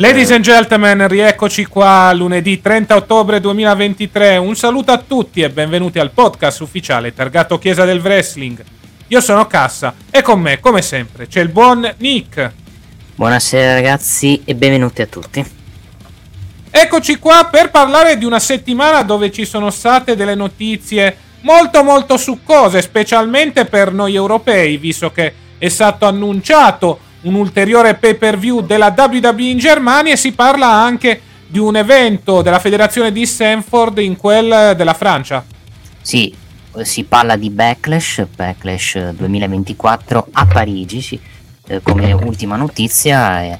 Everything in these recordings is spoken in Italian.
Ladies and gentlemen, rieccoci qua lunedì 30 ottobre 2023. Un saluto a tutti e benvenuti al podcast ufficiale targato Chiesa del Wrestling. Io sono Cassa e con me, come sempre, c'è il buon Nick. Buonasera ragazzi e benvenuti a tutti. Eccoci qua per parlare di una settimana dove ci sono state delle notizie molto molto succose, specialmente per noi europei, visto che è stato annunciato un ulteriore pay per view della WWE in Germania e si parla anche di un evento della federazione di Stanford in quel della Francia. Sì, si parla di Backlash, Backlash 2024 a Parigi, sì, eh, come ultima notizia. E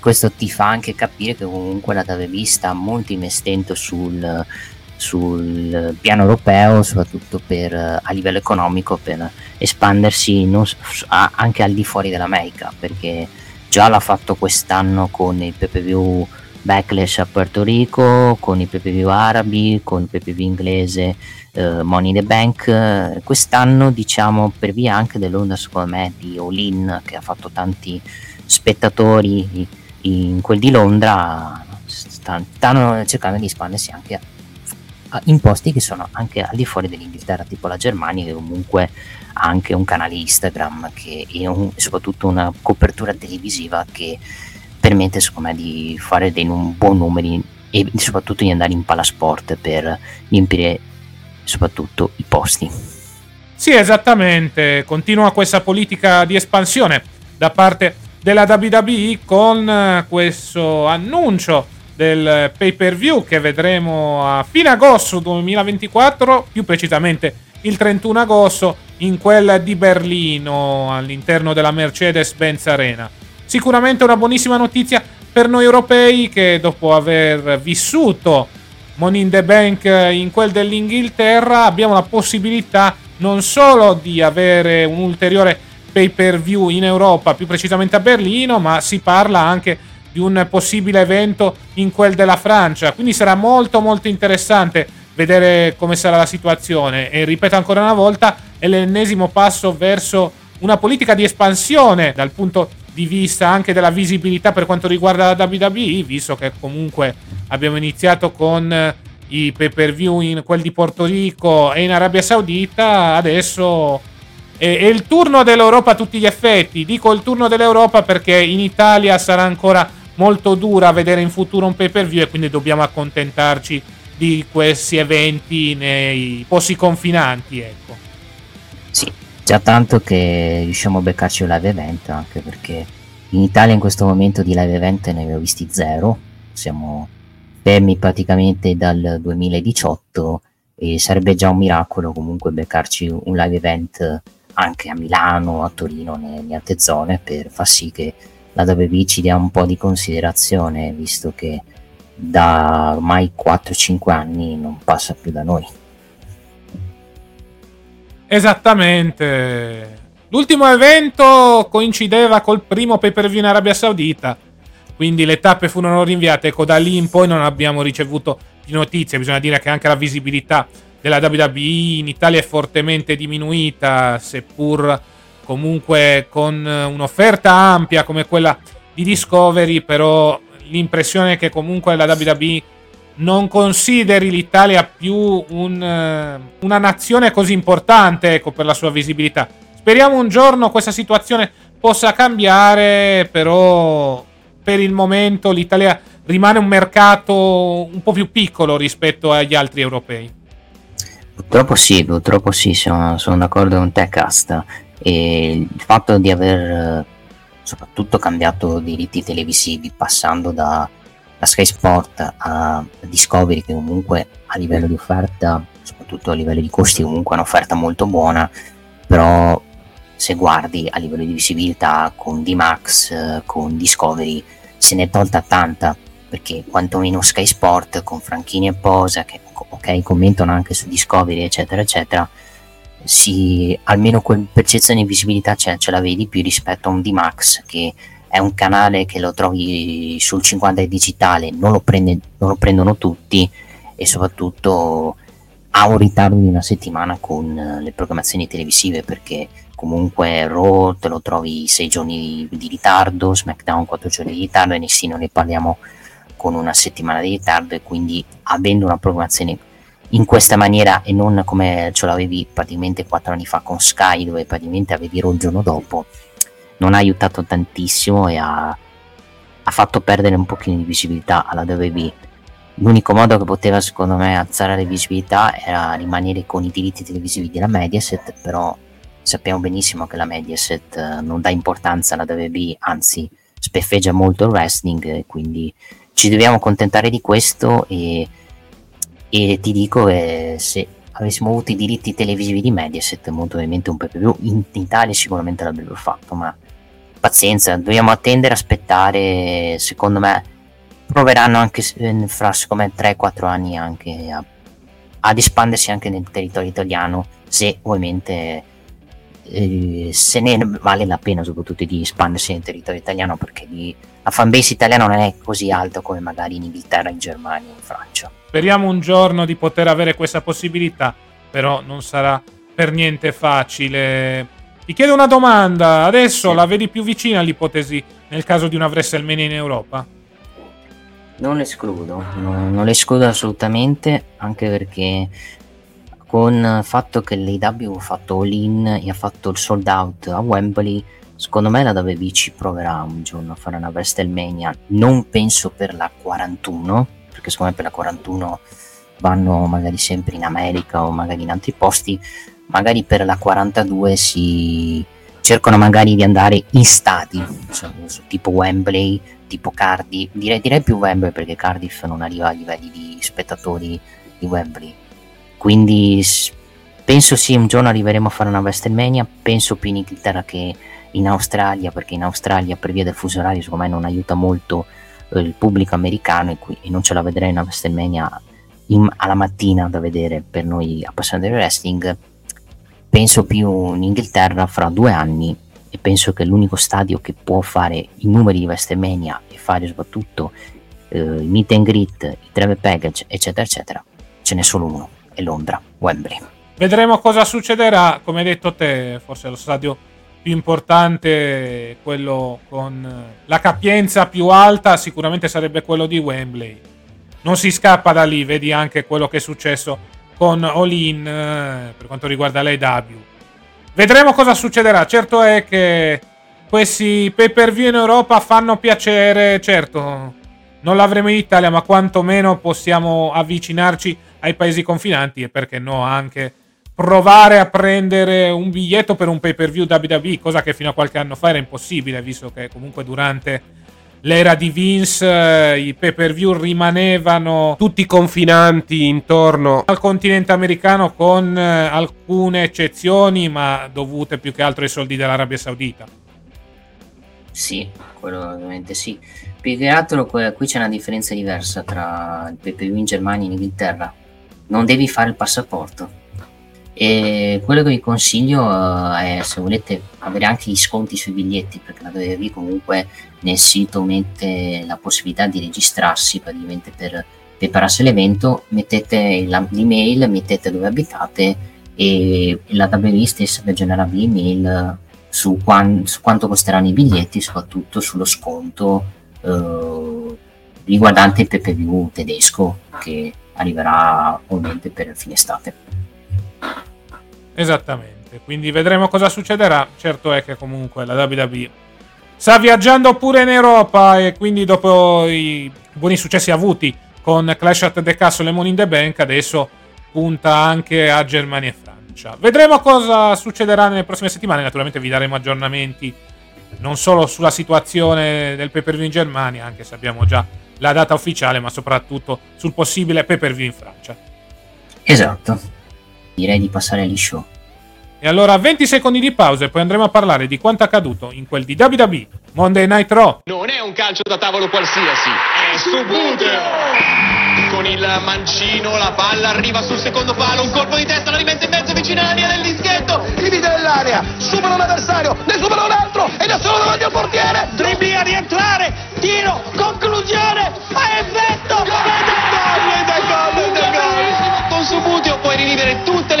questo ti fa anche capire che comunque la WWE sta molto investendo sul, sul piano europeo, soprattutto per, a livello economico, per espandersi a, anche al di fuori dell'America, perché già l'ha fatto quest'anno con il PPV Backlash a Puerto Rico, con i PPV arabi, con il PPV inglese eh, Money in the Bank. Quest'anno, diciamo, per via anche dell'onda, secondo me, di Olin, che ha fatto tanti spettatori in quel di Londra, stanno cercando di espandersi anche a in posti che sono anche al di fuori dell'Inghilterra, tipo la Germania, che comunque ha anche un canale Instagram che, e un, soprattutto una copertura televisiva che permette secondo me di fare dei un buon numeri e soprattutto di andare in palasport per riempire soprattutto i posti. Sì, esattamente, continua questa politica di espansione da parte della WWE con questo annuncio del pay per view che vedremo a fine agosto 2024, più precisamente il 31 agosto, in quella di Berlino all'interno della Mercedes-Benz Arena. Sicuramente una buonissima notizia per noi europei che dopo aver vissuto Money in the Bank in quel dell'Inghilterra abbiamo la possibilità non solo di avere un ulteriore pay per view in Europa, più precisamente a Berlino, ma si parla anche di un possibile evento in quel della Francia. Quindi sarà molto molto interessante vedere come sarà la situazione. E ripeto ancora una volta, è l'ennesimo passo verso una politica di espansione dal punto di vista anche della visibilità per quanto riguarda la WWE, visto che comunque abbiamo iniziato con i pay per view in quel di Porto Rico e in Arabia Saudita, adesso è il turno dell'Europa a tutti gli effetti. Dico il turno dell'Europa perché in Italia sarà ancora molto dura vedere in futuro un pay per view e quindi dobbiamo accontentarci di questi eventi nei posti confinanti. Ecco. Sì, già tanto che riusciamo a beccarci un live event, anche perché in Italia in questo momento di live event ne abbiamo visti zero, siamo fermi praticamente dal 2018 e sarebbe già un miracolo comunque beccarci un live event anche a Milano, a Torino, nelle altre zone per far sì che la WWE ci dia un po' di considerazione, visto che da ormai 4-5 anni non passa più da noi. Esattamente. L'ultimo evento coincideva col primo pay per view in Arabia Saudita, quindi le tappe furono rinviate. Ecco, da lì in poi non abbiamo ricevuto di notizie. Bisogna dire che anche la visibilità della WWE in Italia è fortemente diminuita, seppur comunque con un'offerta ampia come quella di Discovery, però l'impressione è che comunque la WWE non consideri l'Italia più un, eh, una nazione così importante ecco, per la sua visibilità. Speriamo un giorno questa situazione possa cambiare, però per il momento l'Italia rimane un mercato un po' più piccolo rispetto agli altri europei. Purtroppo sì, purtroppo sì, sono, sono d'accordo con te, Casta. E il fatto di aver soprattutto cambiato diritti televisivi, passando da, da Sky Sport a Discovery, che comunque a livello di offerta, soprattutto a livello di costi, comunque è un'offerta molto buona, però se guardi a livello di visibilità con D-Max, con Discovery, se ne è tolta tanta perché quantomeno Sky Sport con Franchini e Posa che ok commentano anche su Discovery eccetera eccetera si, almeno quel percezione di visibilità ce, ce la vedi più rispetto a un D-Max che è un canale che lo trovi sul 50 digitale non lo, prende, non lo prendono tutti e soprattutto ha un ritardo di una settimana con le programmazioni televisive perché comunque Raw te lo trovi 6 giorni di ritardo, SmackDown 4 giorni di ritardo e non ne parliamo con una settimana di ritardo e quindi avendo una programmazione in questa maniera e non come ce l'avevi praticamente quattro anni fa con Sky dove praticamente avevi il giorno dopo non ha aiutato tantissimo e ha, ha fatto perdere un pochino di visibilità alla WWE l'unico modo che poteva secondo me alzare la visibilità era rimanere con i diritti televisivi della Mediaset però sappiamo benissimo che la Mediaset eh, non dà importanza alla WWE anzi speffeggia molto il wrestling quindi ci dobbiamo accontentare di questo e, e ti dico che se avessimo avuto i diritti televisivi di Mediaset molto probabilmente un po' più in, Italia sicuramente l'avrebbero fatto ma pazienza dobbiamo attendere aspettare secondo me proveranno anche fra secondo me 3-4 anni anche a, ad espandersi anche nel territorio italiano se ovviamente eh, se ne vale la pena soprattutto di espandersi nel territorio italiano perché di, la fanbase italiana non è così alta come magari in Inghilterra, in Germania, in Francia. Speriamo un giorno di poter avere questa possibilità, però non sarà per niente facile. Ti chiedo una domanda, adesso sì. la vedi più vicina all'ipotesi nel caso di una WrestleMania in Europa? Non l'escludo, non, non l'escludo assolutamente, anche perché con il fatto che l'AW ha fatto all-in e ha fatto il sold out a Wembley, secondo me la WWE ci proverà un giorno a fare una WrestleMania. Non penso per la 41, perché secondo me per la 41 vanno magari sempre in America o magari in altri posti. Magari per la 42 si cercano magari di andare in stati, cioè, tipo Wembley, tipo Cardiff. Direi, direi più Wembley perché Cardiff non arriva a livelli di spettatori di Wembley quindi penso sì, un giorno arriveremo a fare una WrestleMania. Penso più in Inghilterra che in Australia, perché in Australia per via del fuso orario secondo me non aiuta molto eh, il pubblico americano e, qui, e, non ce la vedrei una WrestleMania in, alla mattina da vedere per noi appassionati del wrestling. Penso più in Inghilterra fra due anni e penso che l'unico stadio che può fare i numeri di WrestleMania e fare soprattutto eh, i meet and greet, i travel package, eccetera, eccetera, ce n'è solo uno e Londra, Wembley. Vedremo cosa succederà, come hai detto te, forse lo stadio più importante, quello con la capienza più alta, sicuramente sarebbe quello di Wembley. Non si scappa da lì, vedi anche quello che è successo con All-In eh, per quanto riguarda l'AW. Vedremo cosa succederà. Certo è che questi pay per view in Europa fanno piacere, certo. Non l'avremo in Italia, ma quantomeno possiamo avvicinarci ai paesi confinanti e perché no anche provare a prendere un biglietto per un pay per view WWE, cosa che fino a qualche anno fa era impossibile, visto che comunque durante l'era di Vince eh, i pay per view rimanevano tutti confinanti intorno al continente americano con eh, alcune eccezioni, ma dovute più che altro ai soldi dell'Arabia Saudita. Sì, quello ovviamente sì. Più che altro qui c'è una differenza diversa tra il pay per view in Germania e in Inghilterra non devi fare il passaporto. E quello che vi consiglio uh, è se volete avere anche gli sconti sui biglietti, perché la WWE comunque nel sito mette la possibilità di registrarsi praticamente per prepararsi l'evento, mettete l'email, mettete dove abitate e la WWE stessa vi genererà l'email su, quan, su, quanto costeranno i biglietti, soprattutto sullo sconto uh, riguardante il PPV tedesco che arriverà ovviamente per fine estate. Esattamente, quindi vedremo cosa succederà. Certo è che comunque la WWE sta viaggiando pure in Europa e quindi dopo i buoni successi avuti con Clash at the Castle e Money in the Bank adesso punta anche a Germania e Francia. Vedremo cosa succederà nelle prossime settimane, naturalmente vi daremo aggiornamenti non solo sulla situazione del pay per view in Germania, anche se abbiamo già la data ufficiale, ma soprattutto sul possibile pay per view in Francia. Esatto, direi di passare agli show. E allora 20 secondi di pausa e poi andremo a parlare di quanto accaduto in quel di WWE Monday Night Raw. Non è un calcio da tavolo qualsiasi, è subuteo! Con il mancino la palla arriva sul secondo palo, un colpo di testa la rimette in mezzo vicino alla linea del dischetto, divide nell'area, supera l'avversario, ne supera un altro ed è solo davanti al portiere, dribbling a rientrare, tiro, conclusione, a effetto, ed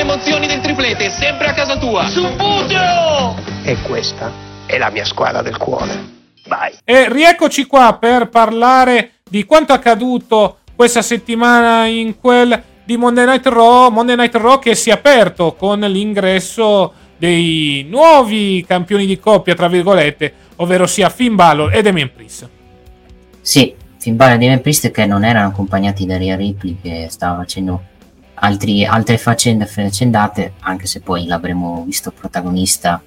emozioni del triplete, sempre a casa tua. Subuteo! E questa è la mia squadra del cuore. Vai. E rieccoci qua per parlare di quanto accaduto questa settimana in quel di Monday Night Raw, Monday Night Raw che si è aperto con l'ingresso dei nuovi campioni di coppia, tra virgolette, ovvero sia Finn Balor e Damien Priest. Sì, Finn Balor e Damien Priest che non erano accompagnati da Rhea Ripley che stava facendo altri, altre faccende faccendate, anche se poi l'avremmo visto protagonista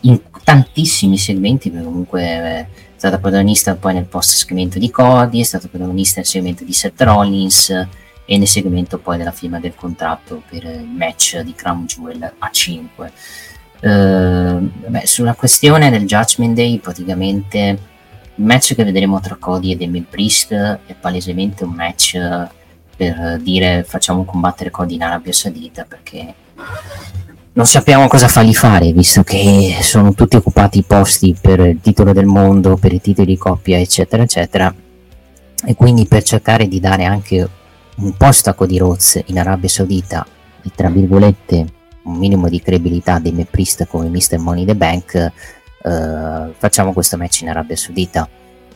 in tantissimi segmenti, perché comunque è stata protagonista poi nel post segmento di Cody, è stata protagonista nel segmento di Seth Rollins e nel segmento poi della firma del contratto per il match di Crown Jewel a 5. Uh, beh, sulla questione del Judgment Day, praticamente il match che vedremo tra Cody e Damien Priest è palesemente un match per dire facciamo combattere Cody in Arabia Saudita perché non sappiamo cosa fargli fare, visto che sono tutti occupati i posti per il titolo del mondo, per i titoli di coppia, eccetera, eccetera. E quindi per cercare di dare anche un posto a Cody Rhodes in Arabia Saudita e tra virgolette un minimo di credibilità dei me Priest come Mr. Money the Bank, eh, facciamo questo match in Arabia Saudita.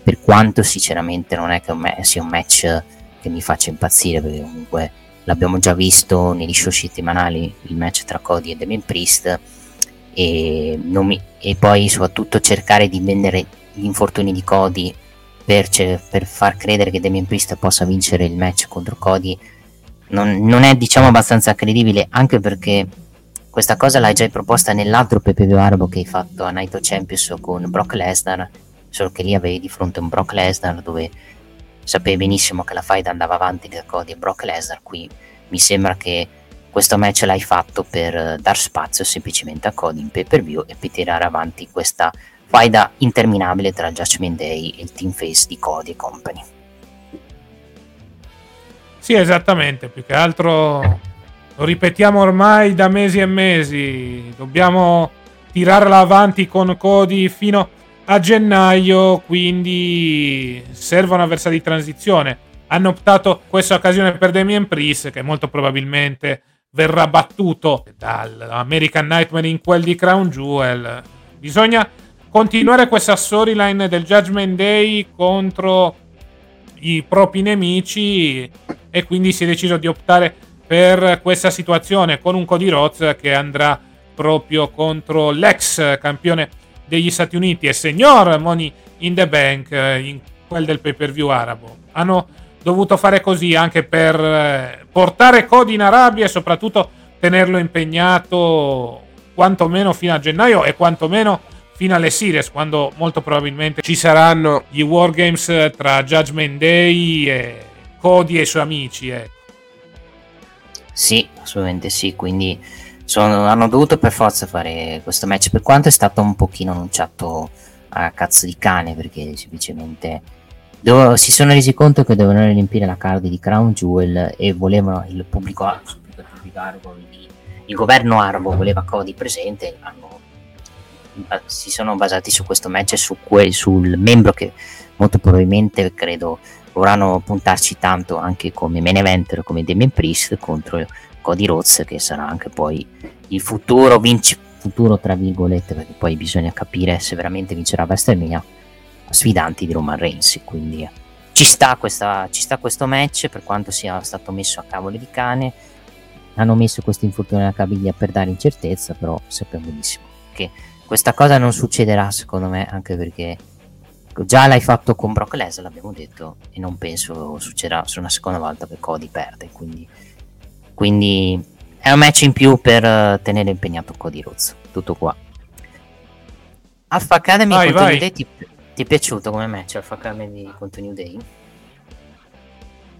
Per quanto sinceramente non è che sia un match che mi faccia impazzire, perché comunque l'abbiamo già visto negli show settimanali il match tra Cody e Damien Priest e, mi, e poi soprattutto cercare di vendere gli infortuni di Cody per, per, far credere che Damien Priest possa vincere il match contro Cody non, non, è diciamo abbastanza credibile anche perché questa cosa l'hai già proposta nell'altro PPV arabo che hai fatto a Night of Champions con Brock Lesnar solo che lì avevi di fronte un Brock Lesnar dove sapevi benissimo che la fight andava avanti da Cody e Brock Lesnar, qui mi sembra che questo match l'hai fatto per eh, dar spazio semplicemente a Cody in pay per view e per tirare avanti questa faida interminabile tra Judgment Day e il team face di Cody e company. Sì, esattamente, più che altro lo ripetiamo ormai da mesi e mesi, dobbiamo tirarla avanti con Cody fino a a gennaio, quindi servono avversari di transizione. Hanno optato questa occasione per Damien Priest, che molto probabilmente verrà battuto dall'American Nightmare in quel di Crown Jewel. Bisogna continuare questa storyline del Judgment Day contro i propri nemici e quindi si è deciso di optare per questa situazione con un Cody Rhodes che andrà proprio contro l'ex campione degli Stati Uniti e signor Money in the Bank eh, in quel del pay per view arabo. Hanno dovuto fare così anche per eh, portare Cody in Arabia e soprattutto tenerlo impegnato quantomeno fino a gennaio e quantomeno fino alle series quando molto probabilmente ci saranno gli wargames tra Judgment Day e Cody e i suoi amici. Ecco. Sì, assolutamente sì, quindi sono, hanno dovuto per forza fare questo match, per quanto è stato un pochino annunciato a cazzo di cane, perché semplicemente dove, si sono resi conto che dovevano riempire la card di Crown Jewel e volevano il pubblico, il, governo arabo voleva Cody presente, hanno, si sono basati su questo match, su que, sul membro che molto probabilmente credo vorranno puntarci tanto anche come main eventer come Damien Priest contro Cody Rhodes che sarà anche poi il futuro vince futuro tra virgolette perché poi bisogna capire se veramente vincerà WrestleMania sfidanti di Roman Reigns quindi ci sta, questa, ci sta questo match per quanto sia stato messo a cavolo di cane. Hanno messo questo infortunio alla caviglia per dare incertezza però sappiamo benissimo che questa cosa non succederà secondo me anche perché già l'hai fatto con Brock Lesnar l'abbiamo detto e non penso succederà su una seconda volta che Cody perde quindi, quindi è un match in più per uh, tenere impegnato Cody Rhodes tutto qua Alpha Academy vai, contro vai. New Day ti, ti, è piaciuto come match Alpha Academy contro New Day?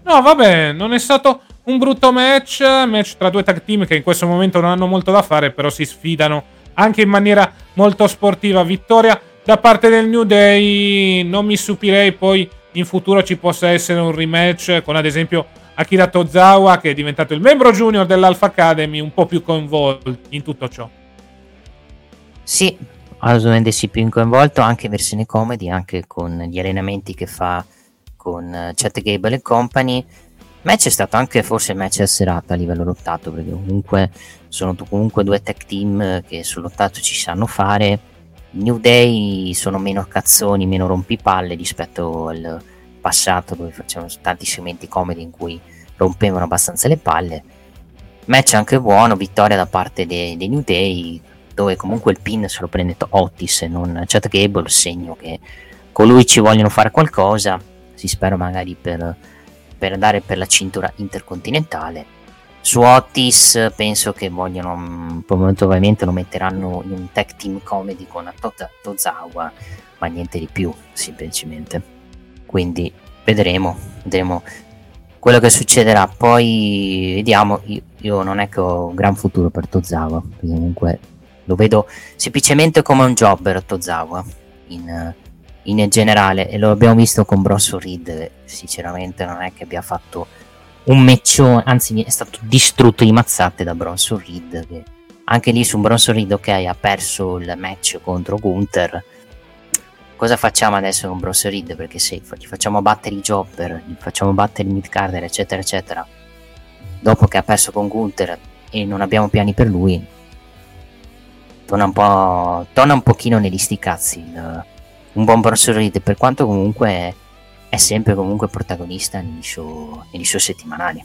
No, vabbè, non è stato un brutto match, match tra due tag team che in questo momento non hanno molto da fare, però si sfidano anche in maniera molto sportiva. Vittoria da parte del New Day, non mi stupirei poi in futuro ci possa essere un rematch con ad esempio Akira Tozawa che è diventato il membro junior dell'Alpha Academy, un po' più coinvolto in tutto ciò. Sì, assolutamente sì, più coinvolto anche in versione comedy, anche con gli allenamenti che fa con eh, Chat Gable e company. Match è stato anche forse il match a serata a livello lottato, perché comunque sono comunque due tech team che sul lottato ci sanno fare. New Day sono meno cazzoni, meno rompipalle rispetto al passato dove facevano tanti segmenti comedy in cui rompevano abbastanza le palle. Match anche buono, vittoria da parte dei, dei New Day, dove comunque il pin se lo prende Otis e non Chad Gable, segno che con lui ci vogliono fare qualcosa si spera magari per, per andare per la cintura intercontinentale. Su Otis penso che vogliono, mm, probabilmente lo metteranno in un tag team comedy con Tozawa, ma niente di più, semplicemente. Quindi vedremo, vedremo quello che succederà. Poi vediamo, io, io non è che ho un gran futuro per Tozawa, comunque lo vedo semplicemente come un jobber Tozawa in, in generale e lo abbiamo visto con Bronson Reed sinceramente non è che abbia fatto un meccione anzi è stato distrutto di mazzate da Bronson Reed che anche lì su Bronson Reed ok ha perso il match contro Gunther cosa facciamo adesso con Bronson Reed? Perché se gli facciamo battere i Jobber gli facciamo battere il Midcarder eccetera eccetera. Dopo che ha perso con Gunther e non abbiamo piani per lui torna un po' torna un pochino negli sti cazzi il, un buon Reed per quanto comunque è sempre comunque protagonista negli show, negli show settimanali.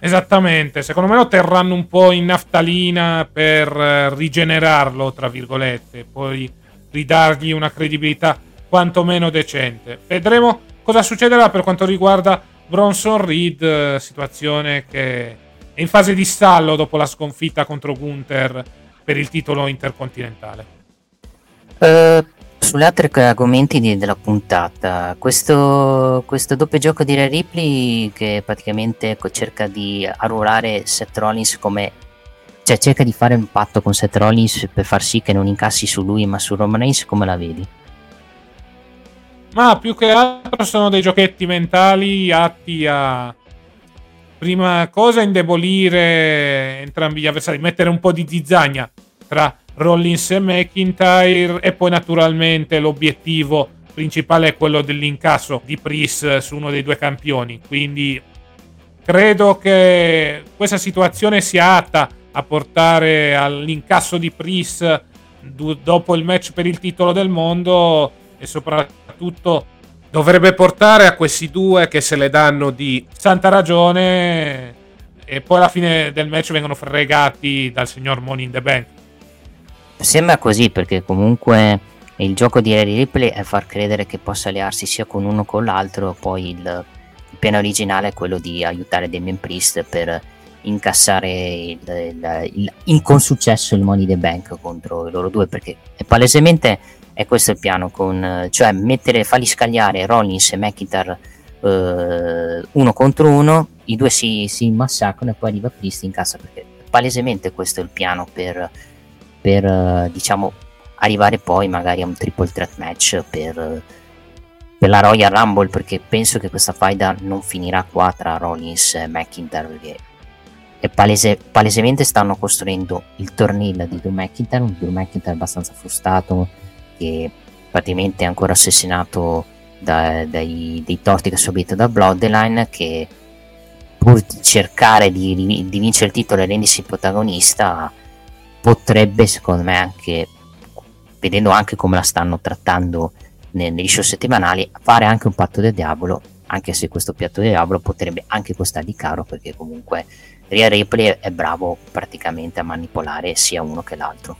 Esattamente, secondo me lo terranno un po' in naftalina per eh, rigenerarlo, tra virgolette, poi ridargli una credibilità quantomeno decente. Vedremo cosa succederà per quanto riguarda Bronson Reed, eh, situazione che è in fase di stallo dopo la sconfitta contro Gunther per il titolo intercontinentale. Uh, sulle altre argomenti di, della puntata, questo, questo, doppio gioco di Ray Ripley che praticamente ecco, cerca di arruolare Seth Rollins come cioè cerca di fare un patto con Seth Rollins per far sì che non incassi su lui ma su Roman Reigns come la vedi? Ma più che altro sono dei giochetti mentali atti a prima cosa indebolire entrambi gli avversari, mettere un po' di zizzagna tra Rollins e McIntyre e poi naturalmente l'obiettivo principale è quello dell'incasso di Pris su uno dei due campioni quindi credo che questa situazione sia atta a portare all'incasso di Pris dopo il match per il titolo del mondo e soprattutto dovrebbe portare a questi due che se le danno di santa ragione e poi alla fine del match vengono fregati dal signor Money in the Bank. Sembra così perché comunque il gioco di Harry Ripley è far credere che possa allearsi sia con uno che con l'altro, poi il piano originale è quello di aiutare Damien Priest per incassare il, il, il, in con successo il Money the Bank contro loro due perché è palesemente è questo il piano con, cioè mettere farli scagliare Rollins e McIntyre eh, uno contro uno i due si, si massacrano e poi arriva Priest in cassa perché palesemente questo è il piano per per eh, diciamo arrivare poi magari a un triple threat match per, per la Royal Rumble perché penso che questa faida non finirà qua tra Rollins e McIntyre è palese, palesemente stanno costruendo il tornillo di Drew McIntyre un Drew McIntyre abbastanza frustrato che praticamente è ancora assassinato da, dai, dei torti che ha subito da Bloodline che pur di cercare di, di vincere il titolo e rendersi protagonista potrebbe secondo me anche vedendo anche come la stanno trattando negli show settimanali, fare anche un patto del diavolo, anche se questo piatto del diavolo potrebbe anche costargli caro perché comunque Rhea Ripley è bravo praticamente a manipolare sia uno che l'altro.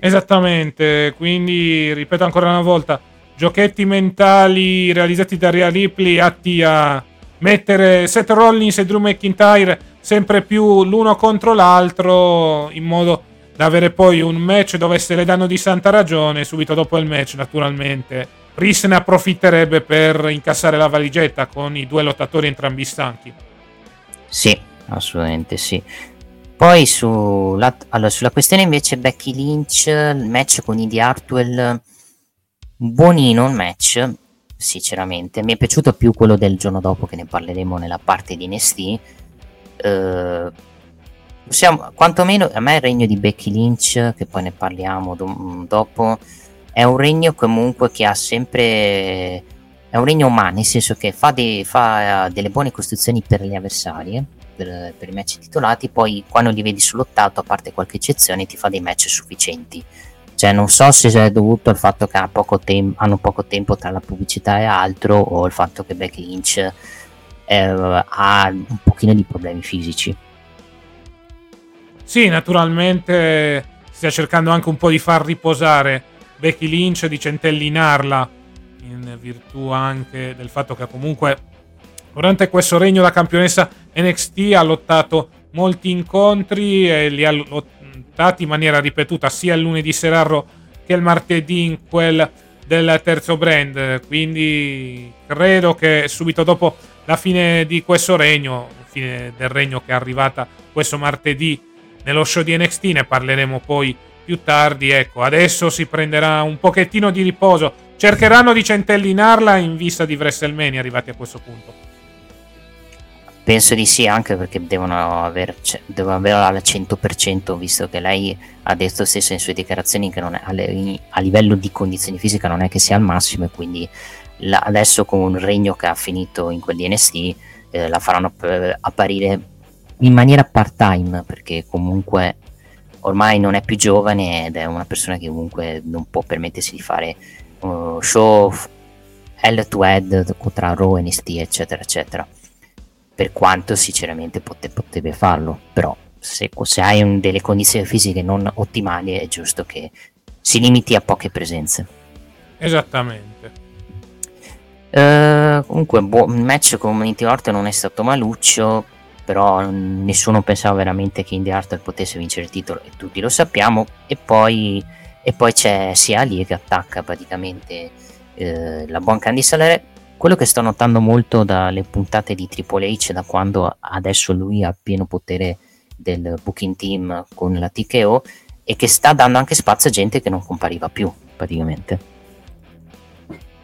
Esattamente, quindi ripeto ancora una volta, giochetti mentali realizzati da Rhea Ripley atti a mettere Seth Rollins e Drew McIntyre sempre più l'uno contro l'altro in modo da avere poi un match dove se le danno di santa ragione subito dopo il match naturalmente Chris ne approfitterebbe per incassare la valigetta con i due lottatori entrambi stanchi sì assolutamente sì. Poi sulla, allora, sulla questione invece Becky Lynch il match con Indy Hartwell buonino il match sinceramente. Mi è piaciuto più quello del giorno dopo che ne parleremo nella parte di NST eh, possiamo, quantomeno a me il regno di Becky Lynch, che poi ne parliamo do- dopo, è un regno comunque che ha sempre... è un regno umano, nel senso che fa, de- fa delle buone costruzioni per gli avversari, per, per, i match titolati, poi quando li vedi sullottato, a parte qualche eccezione, ti fa dei match sufficienti. Cioè, non so se è dovuto al fatto che ha poco tem- hanno poco tempo tra la pubblicità e altro, o il fatto che Becky Lynch eh, ha un pochino di problemi fisici. Sì, naturalmente sta cercando anche un po' di far riposare Becky Lynch, di centellinarla in virtù anche del fatto che comunque durante questo regno da campionessa NXT ha lottato molti incontri e li ha lottati in maniera ripetuta sia il lunedì sera che il martedì in quel del terzo brand. Quindi credo che subito dopo la fine di questo regno, fine del regno che è arrivata questo martedì nello show di NXT, ne parleremo poi più tardi. Ecco, adesso si prenderà un pochettino di riposo. Cercheranno di centellinarla in vista di WrestleMania arrivati a questo punto. Penso di sì, anche perché devono, aver, cioè, devono averla al 100%, visto che lei ha detto stesso in sue dichiarazioni che è, a livello di condizioni fisiche non è che sia al massimo e quindi la, adesso con un regno che ha finito in quel DNST eh, la faranno p- apparire in maniera part time perché comunque ormai non è più giovane ed è una persona che comunque non può permettersi di fare uh, show head to head tra Raw, NST eccetera eccetera per quanto sinceramente pote- potrebbe farlo però se, se hai un, delle condizioni fisiche non ottimali è giusto che si limiti a poche presenze esattamente Uh, comunque, buon match con Indy Orton non è stato maluccio, però nessuno pensava veramente che Indy Orton potesse vincere il titolo e tutti lo sappiamo. E poi, e poi c'è Sia lì che attacca praticamente uh, la buon Candice Salere. Quello che sto notando molto dalle puntate di Triple H, da quando adesso lui ha pieno potere del booking team con la TKO, è che sta dando anche spazio a gente che non compariva più, praticamente.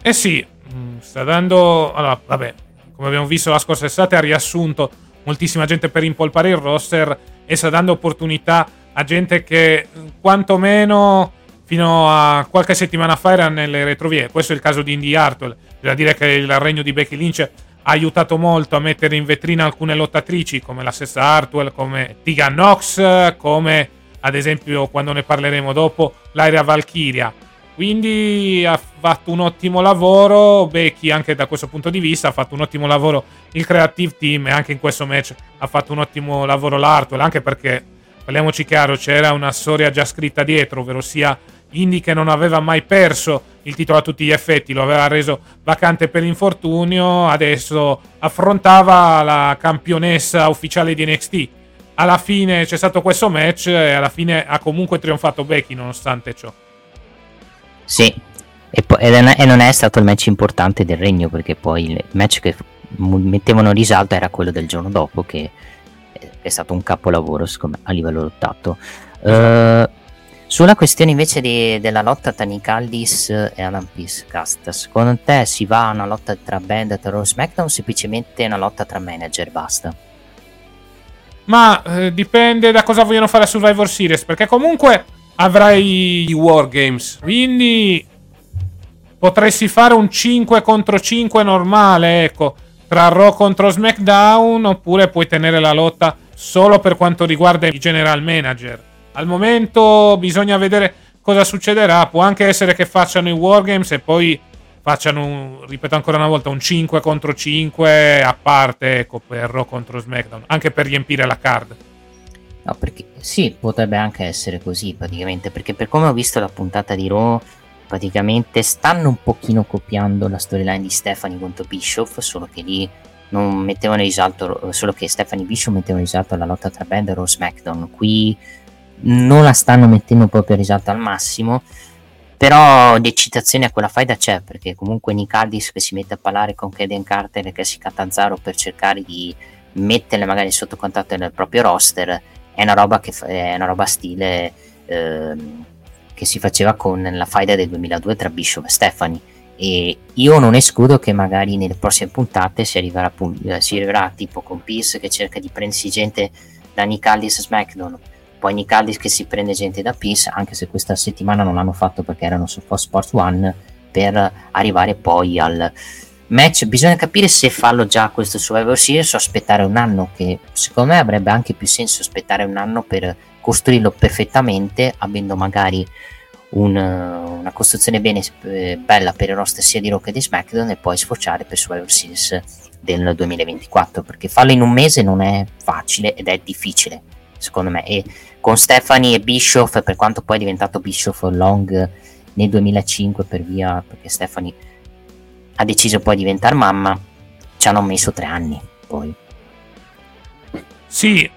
Eh sì, Mm, sta dando. Allora, vabbè, come abbiamo visto la scorsa estate, ha riassunto moltissima gente per impolpare il roster e sta dando opportunità a gente che quantomeno fino a qualche settimana fa era nelle retrovie. Questo è il caso di Indy Hartwell. Bisogna dire che il regno di Becky Lynch ha aiutato molto a mettere in vetrina alcune lottatrici come la stessa Hartwell, come Tiga Knox, come ad esempio quando ne parleremo dopo, l'Aria Valkyria. Quindi ha fatto un ottimo lavoro. Becky, anche da questo punto di vista, ha fatto un ottimo lavoro il creative team. E anche in questo match ha fatto un ottimo lavoro l'Artwell. Anche perché, parliamoci chiaro, c'era una storia già scritta dietro, ovvero sia Indy che non aveva mai perso il titolo a tutti gli effetti, lo aveva reso vacante per infortunio. Adesso affrontava la campionessa ufficiale di NXT. Alla fine c'è stato questo match e alla fine ha comunque trionfato Becky nonostante ciò. Sì, e, po- e, non è stato il match importante del regno perché poi il match che mettevano in risalto era quello del giorno dopo che è stato un capolavoro secondo me a livello lottato. Uh, sulla questione invece di, della lotta tra Nick Aldis e Adam Peace, Cast, secondo te si va a una lotta tra band tra Raw SmackDown o semplicemente una lotta tra manager basta? Ma eh, dipende da cosa vogliono fare a Survivor Series perché comunque avrai i Wargames. Quindi potresti fare un 5 contro 5 normale, ecco, tra Raw contro SmackDown, oppure puoi tenere la lotta solo per quanto riguarda i general manager. Al momento bisogna vedere cosa succederà. Può anche essere che facciano i Wargames e poi facciano, ripeto ancora una volta, un 5 contro 5 a parte ecco, per Raw contro SmackDown, anche per riempire la card. No, perché sì, potrebbe anche essere così praticamente, perché per come ho visto la puntata di Raw, praticamente stanno un pochino copiando la storyline di Stephanie contro Bischoff, solo che lì non mettevano in risalto, solo che Stephanie Bischoff metteva in risalto la lotta tra band e SmackDown, qui non la stanno mettendo proprio in risalto al massimo, però l'eccitazione a quella faida c'è, perché comunque Nick Aldis che si mette a parlare con Kaden Carter e che si Catanzaro per cercare di metterle magari sotto contatto nel proprio roster è una roba, che è una roba stile eh, che si faceva con la faida del 2002 tra Bishop e Stephanie. E io non escludo che magari nelle prossime puntate si arriverà, si arriverà tipo con Pierce che cerca di prendersi gente da Nick Aldis SmackDown poi Nick Aldis che si prende gente da Pierce anche se questa settimana non l'hanno fatto perché erano su Fox Sports One per arrivare poi al match. Bisogna capire se farlo già questo Survivor Series o aspettare un anno che secondo me avrebbe anche più senso aspettare un anno per costruirlo perfettamente avendo magari un, una costruzione bene, eh, bella per il roster sia di Rock che di SmackDown e poi sfociare per Survivor Series del 2024 perché farlo in un mese non è facile ed è difficile secondo me. E con Stephanie e Bischoff per quanto poi è diventato Bischoff Long nel 2005 per via perché Stephanie ha deciso poi di diventare mamma, ci hanno messo tre anni poi. Sì,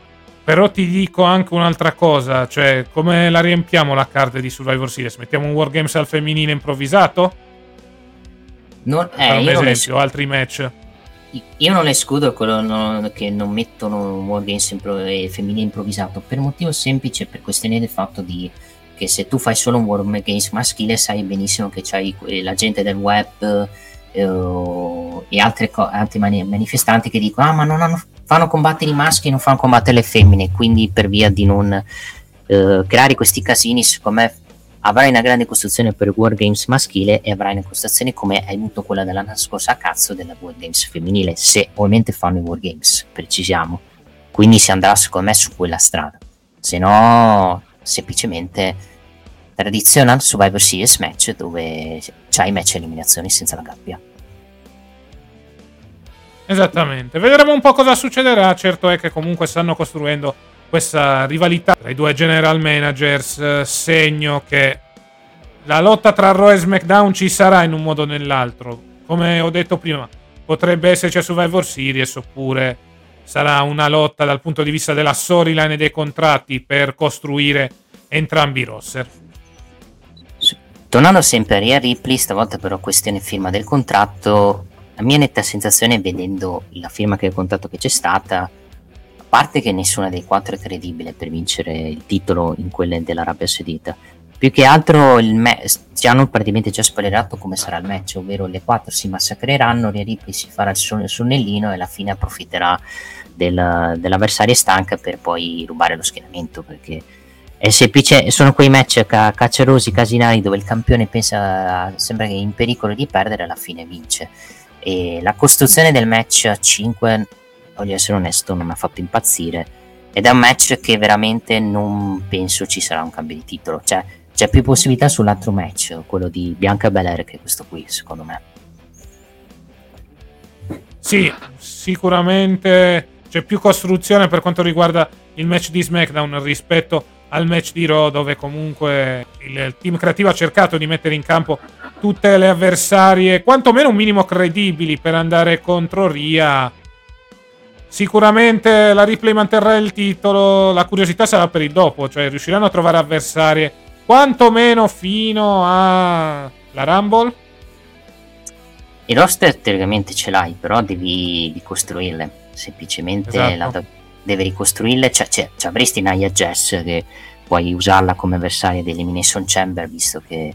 però ti dico anche un'altra cosa, cioè come la riempiamo la card di Survivor Series? Mettiamo un Wargames al femminile improvvisato? Non, eh, per esempio, non altri match. Io non escludo quello che non mettono Wargames impro- eh, femminile improvvisato per motivo semplice, per questione del fatto di che se tu fai solo un Wargames maschile sai benissimo che c'hai la gente del web eh, e altre co- altri manifestanti che dicono ah ma non hanno, fanno combattere i maschi e non fanno combattere le femmine quindi per via di non eh, creare questi casini secondo me avrai una grande costruzione per il World Games maschile e avrai una costruzione come hai avuto quella dell'anno scorso a cazzo della World Games femminile se ovviamente fanno i World Games precisiamo quindi si andrà secondo me su quella strada se no semplicemente traditional Survivor Series match dove c'hai match eliminazioni senza la gabbia. Esattamente, vedremo un po' cosa succederà. Certo è che comunque stanno costruendo questa rivalità tra i due general managers, eh, segno che la lotta tra Raw e SmackDown ci sarà in un modo o nell'altro. Come ho detto prima, potrebbe esserci a Survivor Series oppure sarà una lotta dal punto di vista della storyline e dei contratti per costruire entrambi i roster. Tornando sempre a Rhea Ripley, stavolta però questione firma del contratto, la mia netta sensazione vedendo la firma del contratto che c'è stata, parte che nessuna dei quattro è credibile per vincere il titolo in quelle dell'Arabia Saudita, più che altro il me- ci hanno praticamente già spoilerato come sarà il match, ovvero le quattro si massacreranno, Rhea Ripley si farà il, son- il sonnellino e alla fine approfitterà del- dell'avversaria stanca per poi rubare lo schieramento perché è semplice, sono quei match ca- caccerosi, casinari dove il campione pensa, sembra che è in pericolo di perdere alla fine vince. E la costruzione del match a 5, voglio essere onesto, non mi ha fatto impazzire. Ed è un match che veramente non penso ci sarà un cambio di titolo. Cioè, c'è più possibilità sull'altro match, quello di Bianca Belair, che questo qui, secondo me. Sì, sicuramente c'è più costruzione per quanto riguarda il match di SmackDown rispetto al match di Raw dove comunque il team creativo ha cercato di mettere in campo tutte le avversarie quantomeno un minimo credibili per andare contro Ria sicuramente la replay manterrà il titolo la curiosità sarà per il dopo cioè riusciranno a trovare avversarie quantomeno fino a la Rumble il roster teoricamente ce l'hai però devi ricostruirle semplicemente esatto. la deve ricostruirle, cioè, cioè, cioè avresti Nia Jess che puoi usarla come avversaria di Elimination Chamber visto che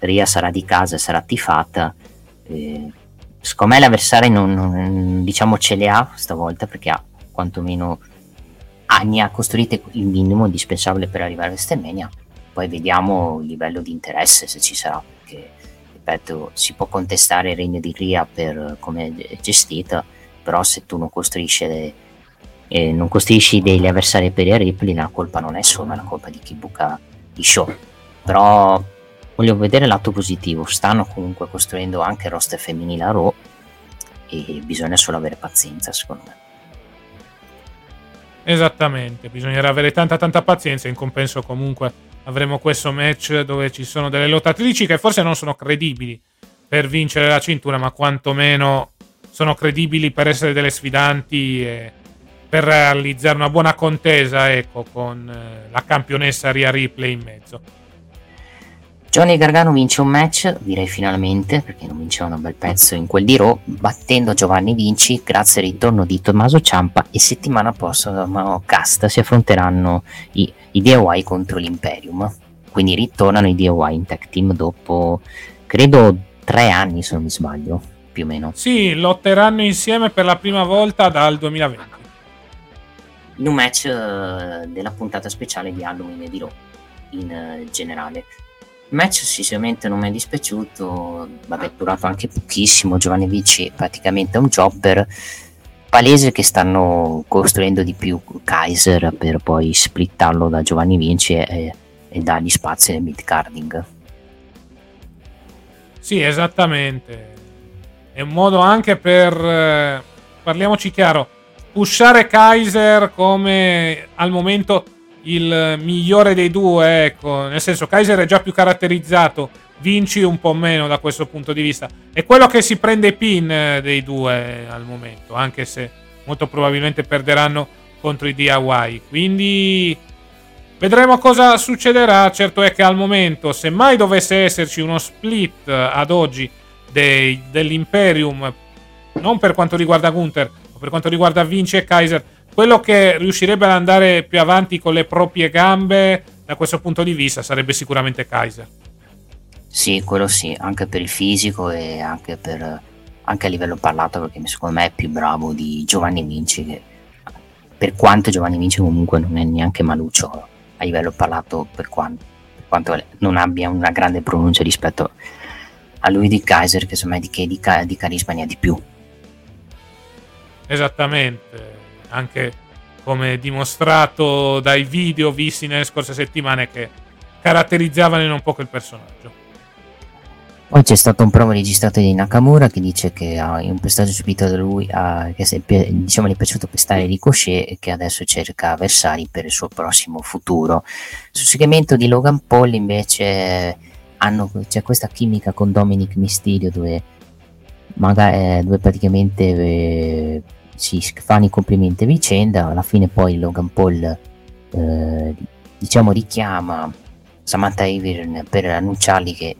Ria sarà di casa e sarà tifata. Eh, secondo me l'avversaria non, non, diciamo ce le ha stavolta perché ha quantomeno ne ha costruite il minimo indispensabile per arrivare a WrestleMania. Poi vediamo il livello di interesse se ci sarà. Perché, ripeto, si può contestare il regno di Ria per come è gestita, però se tu non costruisci le, e non costruisci degli avversari per i Ripley, la colpa non è sua, ma la colpa di chi buca i show. però voglio vedere lato positivo. Stanno comunque costruendo anche il roster femminile a Raw e bisogna solo avere pazienza, secondo me. Esattamente, bisognerà avere tanta tanta pazienza, in compenso comunque avremo questo match dove ci sono delle lottatrici che forse non sono credibili per vincere la cintura, ma quantomeno sono credibili per essere delle sfidanti e per realizzare una buona contesa, ecco, con eh, la campionessa Ria Ripley in mezzo. Johnny Gargano vince un match, direi finalmente, perché non vinceva un bel pezzo in quel di Raw, battendo Giovanni Vinci grazie al ritorno di Tommaso Ciampa e settimana prossima cast si affronteranno i, i DIY contro l'Imperium. Quindi ritornano i DIY in tag team dopo, credo, tre anni se non mi sbaglio, più o meno. Sì, lotteranno insieme per la prima volta dal 2020. In un match uh, della puntata speciale di Halloween e di Raw in uh, match sicuramente non mi è dispiaciuto, vabbè, è durato anche pochissimo, Giovanni Vici praticamente è un jobber, palese che stanno costruendo di più Kaiser per poi splittarlo da Giovanni Vinci e, e dargli spazio nel mid-carding. Sì, esattamente. È un modo anche per, eh, parliamoci chiaro, pushare Kaiser come al momento il migliore dei due, ecco, nel senso Kaiser è già più caratterizzato, Vinci un po' meno da questo punto di vista. È quello che si prende pin eh, dei due al momento, anche se molto probabilmente perderanno contro i DIY. Quindi vedremo cosa succederà. Certo è che al momento, se mai dovesse esserci uno split ad oggi dei, dell'Imperium, non per quanto riguarda Gunther, ma per quanto riguarda Vinci e Kaiser, quello che riuscirebbe ad andare più avanti con le proprie gambe da questo punto di vista sarebbe sicuramente Kaiser. Sì, quello sì, anche per il fisico e anche, per, anche a livello parlato, perché secondo me è più bravo di Giovanni Vinci, che per quanto Giovanni Vinci comunque non è neanche maluccio a livello parlato, per quanto, per quanto non abbia una grande pronuncia rispetto a lui di Kaiser, che insomma di, di, di carisma ne ha di più. Esattamente anche come dimostrato dai video visti nelle scorse settimane che caratterizzavano un po' il personaggio. Poi c'è stato un promo registrato di Nakamura che dice che ha un pestaggio subito da lui, a, che se, diciamo, gli è piaciuto pestare Ricochet e che adesso cerca avversari per il suo prossimo futuro. Sul segmento di Logan Paul invece hanno, c'è questa chimica con Dominic Mysterio dove, magari, eh, dove praticamente... Eh, si fanno i complimenti a vicenda, alla fine poi Logan Paul eh, diciamo richiama Samantha Ivern per annunciargli che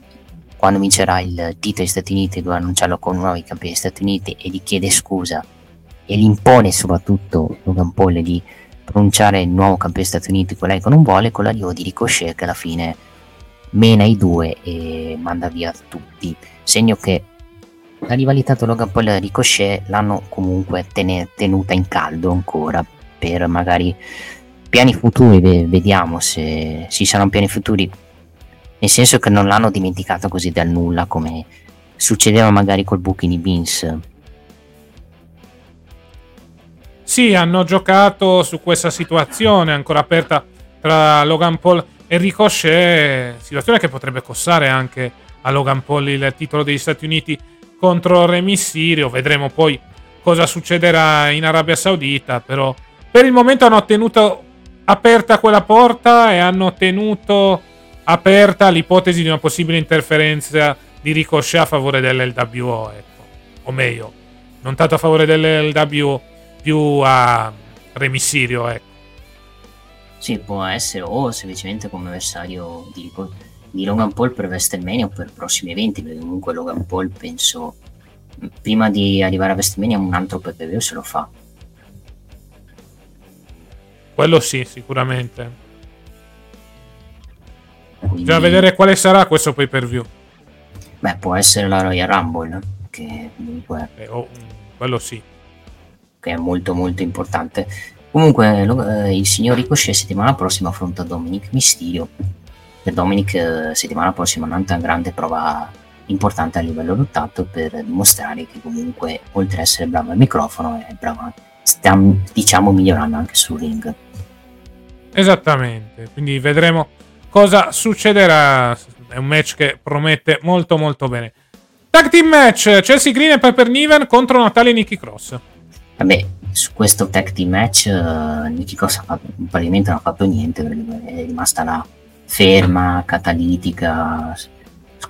quando vincerà il titolo degli Stati Uniti dovrà annunciarlo con nuovi campioni degli Stati Uniti e gli chiede scusa e gli impone soprattutto Logan Paul di pronunciare il nuovo campione degli Stati Uniti con lei che non vuole con l'arrivo di Ricochet che alla fine mena i due e manda via tutti. Segno che la rivalità tra Logan Paul e Ricochet l'hanno comunque ten- tenuta in caldo ancora per magari piani futuri, vediamo se ci saranno piani futuri, nel senso che non l'hanno dimenticato così dal nulla come succedeva magari col booking di Beans. Sì, hanno giocato su questa situazione ancora aperta tra Logan Paul e Ricochet, situazione che potrebbe costare anche a Logan Paul il titolo degli Stati Uniti contro Re Mysterio. Vedremo poi cosa succederà in Arabia Saudita. Però per il momento hanno tenuto aperta quella porta e hanno tenuto aperta l'ipotesi di una possibile interferenza di Ricochet a favore dell'LWO. Ecco. O meglio, non tanto a favore dell'LWO, più a Re Mysterio. Ecco. Sì, può essere o semplicemente come avversario di di Logan Paul per WrestleMania o per prossimi eventi, perché comunque Logan Paul penso prima di arrivare a WrestleMania un altro PPV se lo fa. Quello sì, sicuramente. Quindi... Bisogna vedere quale sarà questo pay per view. Beh, può essere la Royal Rumble, che comunque... Eh, oh, quello sì. Che è molto molto importante. Comunque, lo, eh, il signor Ricochet settimana prossima affronta Dominic Mysterio per Dominic eh, settimana prossima un'altra grande prova importante a livello lottato per dimostrare che comunque oltre ad essere bravo al microfono è bravo stiamo diciamo migliorando anche sul ring esattamente quindi vedremo cosa succederà. È un match che promette molto molto bene. Tag team match Chelsea Green e Pepper Niven contro Natalia e Nikki Cross. Vabbè, su questo tag team match uh, Nikki Cross ha fatto, non ha fatto niente è rimasta là ferma, catalitica,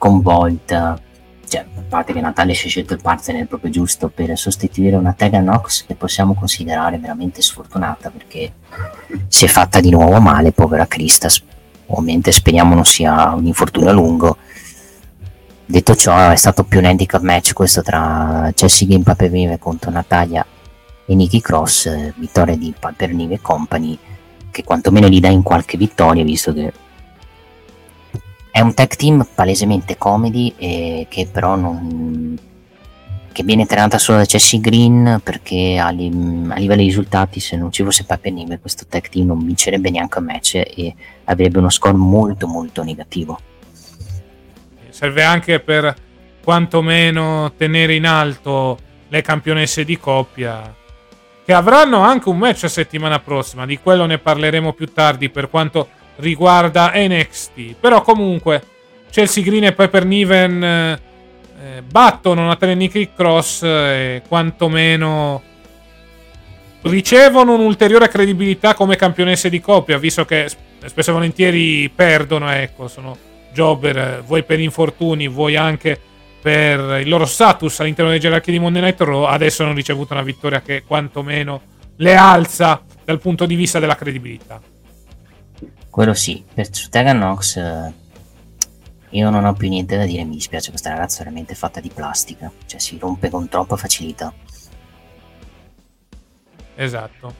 sconvolta. Cioè, a parte che Natalia si è scelto il partner proprio giusto per sostituire una Tegan Nox che possiamo considerare veramente sfortunata perché si è fatta di nuovo male, povera Krista. Ovviamente speriamo non sia un infortunio a lungo. Detto ciò, è stato più un handicap match questo tra Chelsea Game Papernive contro Natalia e Nikki Cross, eh, vittoria di Papernive Company, che quantomeno gli dà in qualche vittoria, visto che è un tag team palesemente comedy e che però non che viene trainata solo da Chelsea Green perché a, li, a, livello di risultati se non ci fosse Papernive questo tag team non vincerebbe neanche un match e avrebbe uno score molto molto negativo. Serve anche per quantomeno tenere in alto le campionesse di coppia che avranno anche un match la settimana prossima di quello ne parleremo più tardi per quanto riguarda NXT. Però comunque Chelsea Green e Pepper Niven eh, battono Natalia Nikki Cross e quantomeno ricevono un'ulteriore credibilità come campionesse di coppia, visto che spesso e volentieri perdono, ecco, sono jobber, vuoi per infortuni, vuoi anche per il loro status all'interno dei gerarchi di Monday Night Raw, adesso hanno ricevuto una vittoria che quantomeno le alza dal punto di vista della credibilità. Quello sì, per Tegan Nox eh, io non ho più niente da dire, mi dispiace questa ragazza è veramente fatta di plastica, cioè si rompe con troppa facilità. Esatto.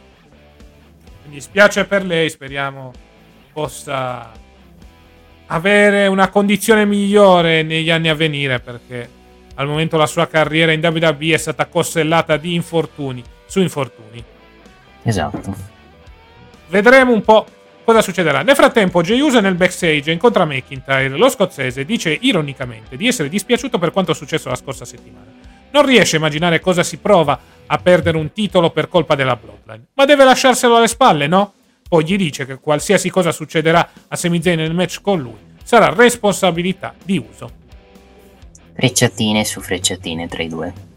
Mi dispiace per lei, speriamo possa avere una condizione migliore negli anni a venire perché al momento la sua carriera in WWE è stata costellata di infortuni su infortuni. Esatto. Vedremo un po' cosa succederà. Nel frattempo, Jey Uso nel backstage incontra McIntyre. Lo scozzese dice ironicamente di essere dispiaciuto per quanto successo la scorsa settimana. Non riesce a immaginare cosa si prova a perdere un titolo per colpa della Bloodline, ma deve lasciarselo alle spalle, no? Poi gli dice che qualsiasi cosa succederà a Sami Zayn nel match con lui sarà responsabilità di Uso. Frecciatine su frecciatine tra i due.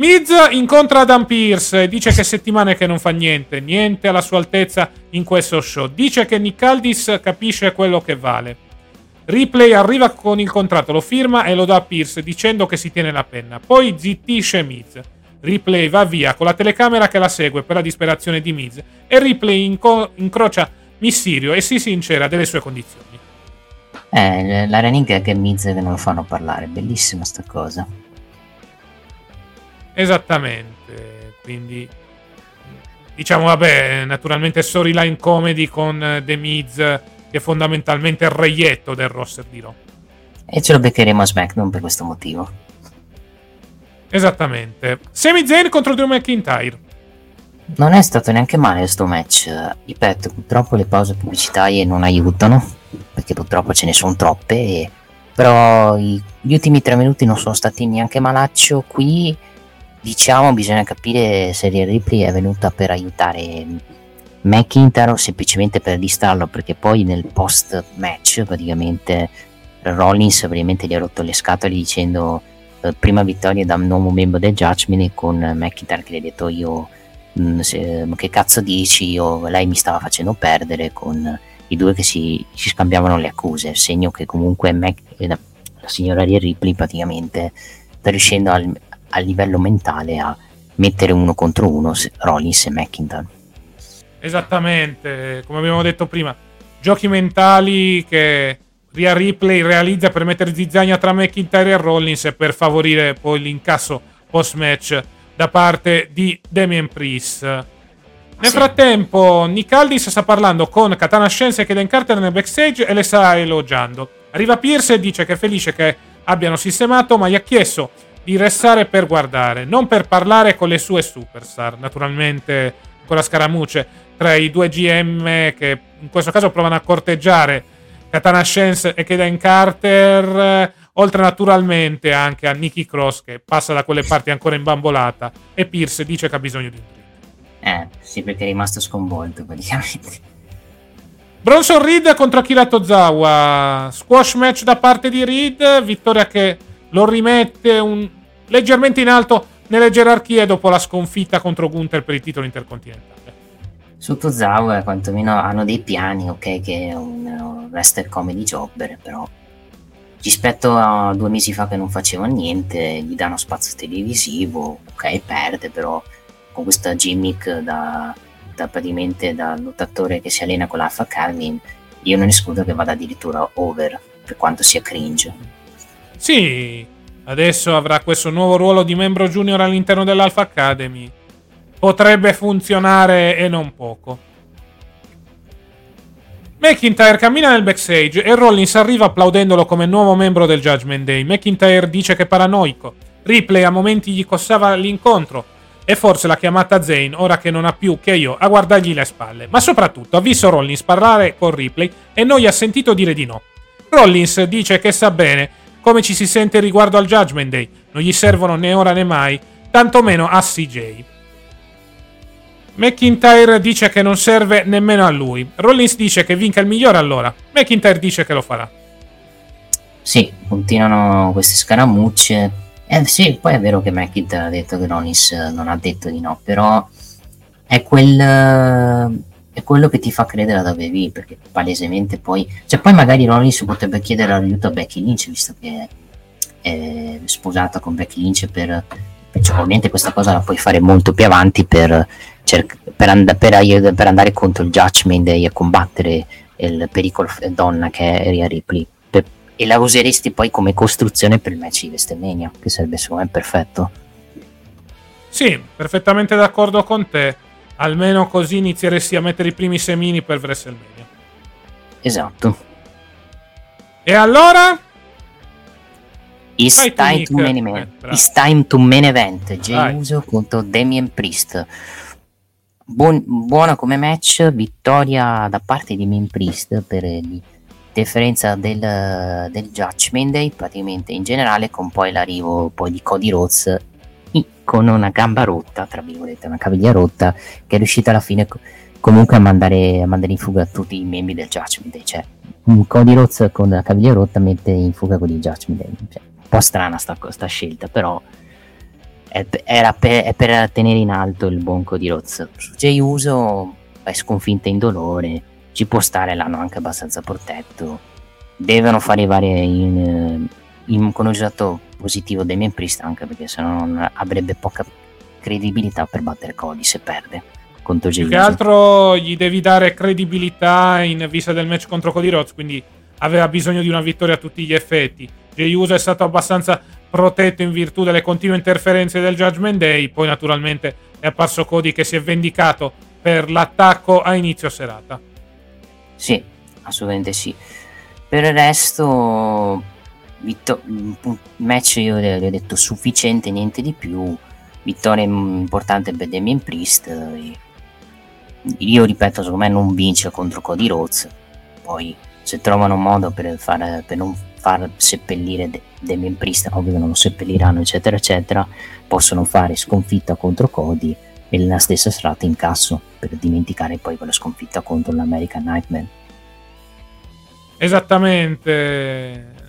Miz incontra Adam Pierce e dice che settimane che non fa niente, niente alla sua altezza in questo show. Dice che Nick Aldis capisce quello che vale. Ripley arriva con il contratto, lo firma e lo dà a Pierce dicendo che si tiene la penna. Poi zittisce Miz. Ripley va via con la telecamera che la segue per la disperazione di Miz e Ripley inco- incrocia Mysterio e si sincera delle sue condizioni. Eh, la gag è Miz che non lo fanno parlare, bellissima sta cosa. Esattamente, quindi diciamo vabbè, naturalmente storyline comedy con eh, The Miz che è fondamentalmente il reietto del roster di Raw. E ce lo beccheremo a SmackDown per questo motivo. Esattamente. Sami Zayn contro Drew McIntyre. Non è stato neanche male questo match. Ripeto, purtroppo le pause pubblicitarie non aiutano, perché purtroppo ce ne sono troppe. Però gli ultimi tre minuti non sono stati neanche malaccio. Qui diciamo bisogna capire se Ripley è venuta per aiutare McIntyre o semplicemente per distrarlo perché poi nel post match praticamente Rollins praticamente gli ha rotto le scatole dicendo eh, prima vittoria da nuovo membro del Judgment con McIntyre che gli ha detto io mh, mm, se, che cazzo dici? Io, lei mi stava facendo perdere con i due che si, si scambiavano le accuse. Segno che comunque Mac, eh, la, la signora Ripley praticamente sta riuscendo al, a livello mentale a mettere uno contro uno Rollins e McIntyre. Esattamente, come abbiamo detto prima, giochi mentali che Ria Ripley realizza per mettere zizzania tra McIntyre e Rollins e per favorire poi l'incasso post-match da parte di Damien Priest. Nel sì. frattempo, Nick Aldis sta parlando con Katana Scienza e Kaden Carter nel backstage e le sta elogiando. Arriva Pierce e dice che è felice che abbiano sistemato, ma gli ha chiesto di restare per guardare, non per parlare con le sue superstar. Naturalmente, con la scaramuccia tra i due GM che in questo caso provano a corteggiare Katana Shens e Kaden Carter. Oltre naturalmente anche a Nikki Cross che passa da quelle parti ancora imbambolata e Pierce dice che ha bisogno di un drink. Eh, sì, perché è rimasto sconvolto praticamente. Bronson Reed contro Akira Tozawa. Squash match da parte di Reed. Vittoria che lo rimette un... leggermente in alto nelle gerarchie dopo la sconfitta contro Gunther per il titolo intercontinentale. Su Tozawa quantomeno hanno dei piani, ok, che è un wrestler comedy jobber, però rispetto a due mesi fa che non faceva niente, gli danno spazio televisivo, ok, perde, però con questa gimmick da, da praticamente da lottatore che si allena con l'Alpha Academy, io non escludo che vada addirittura over, per quanto sia cringe. Sì, adesso avrà questo nuovo ruolo di membro junior all'interno dell'Alpha Academy. Potrebbe funzionare e non poco. McIntyre cammina nel backstage e Rollins arriva applaudendolo come nuovo membro del Judgment Day. McIntyre dice che è paranoico. Ripley a momenti gli costava l'incontro. E forse la chiamata Zane, ora che non ha più che io, a guardargli le spalle. Ma soprattutto ha visto Rollins parlare con Ripley e non gli ha sentito dire di no. Rollins dice che sa bene come ci si sente riguardo al Judgment Day. Non gli servono né ora né mai, tantomeno a CJ. McIntyre dice che non serve nemmeno a lui. Rollins dice che vinca il migliore allora. McIntyre dice che lo farà. Sì, continuano queste scaramucce. Eh sì, poi è vero che McIntyre ha detto che Rollins non ha detto di no, però è quel è quello che ti fa credere ad WWE perché palesemente poi cioè poi magari Rollins potrebbe chiedere aiuto a Becky Lynch visto che è sposata con Becky Lynch per cioè, ovviamente questa cosa la puoi fare molto più avanti per cerc- per, and- per, per, andare contro il Judgment Day e combattere il pericolo donna che è Rhea Ripley. E la useresti poi come costruzione per il match di WrestleMania, che sarebbe secondo me perfetto. Sì, perfettamente d'accordo con te. Almeno così inizieresti a mettere i primi semini per WrestleMania. Esatto. E allora? It's time, to main event. Eh, It's time to main event. Uso contro Damien Priest. Buon, buona come match, vittoria da parte di Main Priest per differenza del, del Judgment Day, praticamente in generale, con poi l'arrivo poi di Cody Rhodes con una gamba rotta, tra virgolette, una caviglia rotta, che è riuscita alla fine comunque a mandare, a mandare in fuga tutti i membri del Judgment Day. Cioè, Cody Rhodes con la caviglia rotta mette in fuga con il Judgment Day. Cioè, un po' strana sta, sta scelta, però era per, è per tenere in alto il buon Cody Rhodes. Su Jay Uso è sconfitta in dolore, ci può stare, l'hanno anche abbastanza protetto. Devono fare varie in, in, con un risultato positivo Damien Priest anche perché se no avrebbe poca credibilità per battere Cody se perde contro Jay Uso. Che altro gli devi dare credibilità in vista del match contro Cody Rhodes, quindi aveva bisogno di una vittoria a tutti gli effetti. Jay Uso è stato abbastanza protetto in virtù delle continue interferenze del Judgment Day. Poi, naturalmente, è apparso Cody che si è vendicato per l'attacco a inizio serata. Sì, assolutamente sì. Per il resto, vitto- match io le ho detto sufficiente, niente di più. Vittoria importante per Damien Priest. Io ripeto, secondo me non vince contro Cody Rhodes. Poi, se trovano un modo per, fare, per non far seppellire Damien Priest, ovvio che non lo seppelliranno, eccetera, eccetera, possono fare sconfitta contro Cody e nella stessa serata incasso per dimenticare poi quella sconfitta contro l'American Nightmare. Esattamente.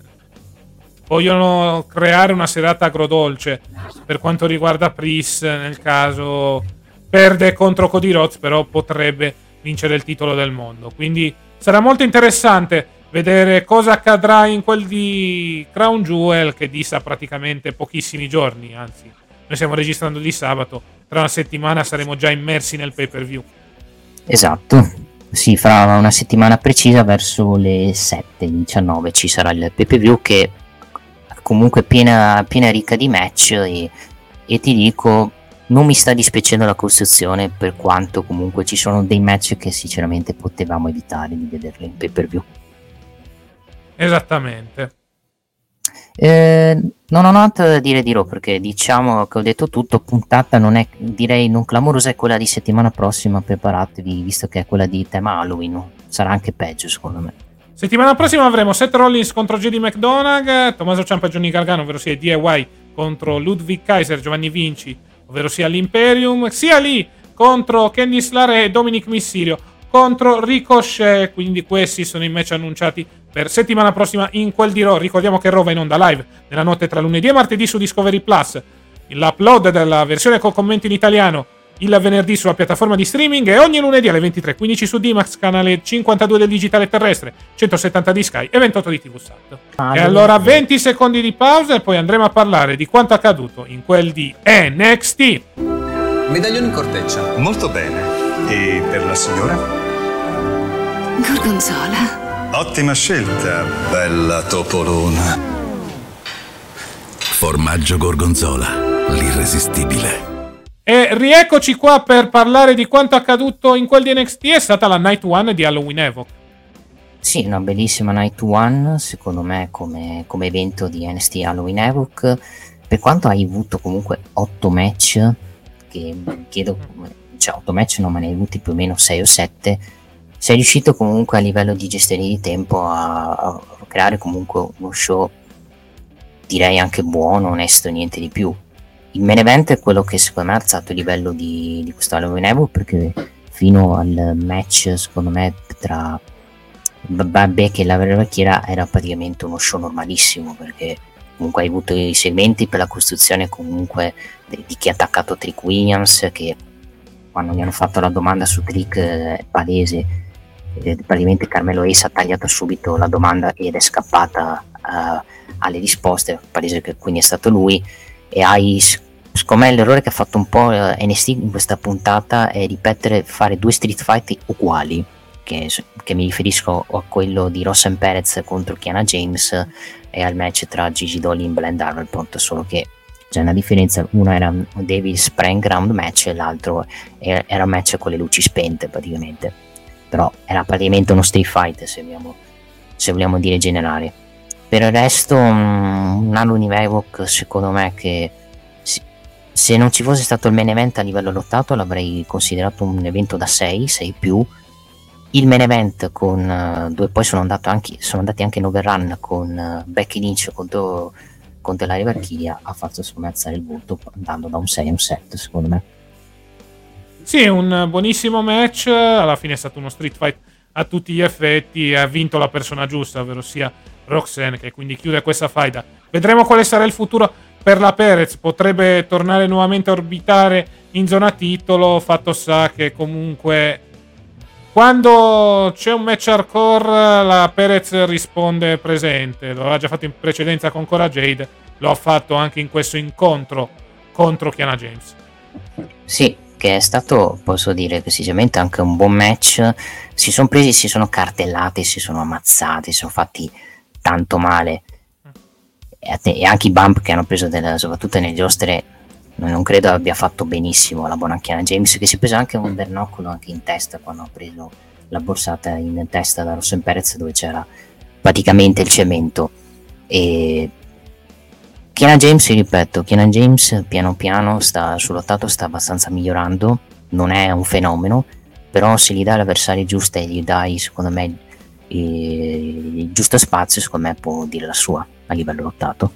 Vogliono creare una serata agrodolce per quanto riguarda Priest, nel caso perde contro Cody Rhodes, però potrebbe vincere il titolo del mondo. Quindi sarà molto interessante vedere cosa accadrà in quel di Crown Jewel che dista praticamente pochissimi giorni, anzi noi stiamo registrando di sabato, tra una settimana saremo già immersi nel pay per view. Esatto, sì, fra una settimana precisa verso le 7-19 ci sarà il pay view che comunque piena, piena ricca di match e, e ti dico non mi sta dispiacendo la costruzione per quanto comunque ci sono dei match che sinceramente potevamo evitare di vederli in pay per view. Esattamente. Eh, non ho altro da dire di Raw perché diciamo che ho detto tutto. Puntata non è direi non clamorosa, è quella di settimana prossima. Preparatevi, visto che è quella di tema Halloween. Sarà anche peggio, secondo me. Settimana prossima avremo Seth Rollins contro JD McDonagh, Tommaso Ciampa e Johnny Gargano, ovvero sia DIY contro Ludwig Kaiser, Giovanni Vinci, ovvero sia l'Imperium, sia lì contro Candice Lare e Dominic Mysterio contro Ricochet. Quindi questi sono i match annunciati per settimana prossima in quel di Raw. Ricordiamo che Raw va in onda live nella notte tra lunedì e martedì su Discovery Plus. L'upload della versione con commenti in italiano il venerdì sulla piattaforma di streaming e ogni lunedì alle 23.15 su Dimax, canale 52 del digitale terrestre, 170 di Sky e 28 di TV Sat. Ah, e allora 20 secondi di pausa e poi andremo a parlare di quanto accaduto in quel di NXT. Medaglione in corteccia. Molto bene. E per la signora? Gorgonzola. Ottima scelta, bella topolona. Formaggio Gorgonzola, l'irresistibile. E rieccoci qua per parlare di quanto accaduto in quel di NXT. È stata la Night One di Halloween Evoque. Sì, una bellissima Night One, secondo me, come, come evento di NXT Halloween Evoque. Per quanto hai avuto comunque 8 match, che chiedo, cioè 8 match non me ne hai avuti più o meno 6 o 7, sei riuscito comunque a livello di gestione di tempo a, a creare comunque uno show, direi anche buono, onesto, niente di più il main event è quello che secondo me ha alzato il livello di, di questo Halloween Evo perché fino al match secondo me tra Beck e la vecchiera era praticamente uno show normalissimo perché comunque hai avuto i segmenti per la costruzione comunque di chi ha attaccato Trick Williams che quando gli hanno fatto la domanda su Trick è eh, palese. Eh, praticamente Carmelo Ace ha tagliato subito la domanda ed è scappata uh, alle risposte palese che quindi è stato lui e hai secondo me l'errore che ha fatto un po' eh, NST in questa puntata è ripetere fare due street fight uguali che, che mi riferisco a quello di Ross Perez contro Kiana James e al match tra Gigi Dolly e Blend Davenport solo che c'è una differenza uno era un David Sprang Ground match e l'altro era un match con le luci spente praticamente però era praticamente uno street fight se vogliamo, se vogliamo dire generale per il resto, mm, un anno Univoc secondo me che se non ci fosse stato il main event a livello lottato l'avrei considerato un evento da 6, 6 più. Il main event con uh, due poi sono, anche, sono, andati anche in overrun con uh, Becky Lynch contro, contro la Valkyria ha fatto secondo me alzare il voto andando da un 6 a un 7 secondo me. Sì, un buonissimo match, alla fine è stato uno street fight a tutti gli effetti ha vinto la persona giusta, ovvero sia Roxanne, che quindi chiude questa faida. Vedremo quale sarà il futuro per la Perez. Potrebbe tornare nuovamente a orbitare in zona titolo. Fatto sta che comunque quando c'è un match hardcore la Perez risponde presente. Lo già fatto in precedenza con Cora Jade. Lo ha fatto anche in questo incontro contro Kiana James. Sì, che è stato, posso dire decisamente anche un buon match. Si sono presi, si sono cartellati, si sono ammazzati, si sono fatti tanto male. E anche i bump che hanno preso, della, soprattutto nelle giostre, non credo abbia fatto benissimo la Bonacchiana James, che si è preso anche un bernoccolo anche in testa quando ha preso la borsata in testa da Rosso Perez, dove c'era praticamente il cemento. E Kiana James, ripeto, Kiana James piano piano sta, sul lottato sta abbastanza migliorando, non è un fenomeno, però se gli dai l'avversario giusto e gli dai, secondo me, il giusto spazio, secondo me può dire la sua a livello lottato.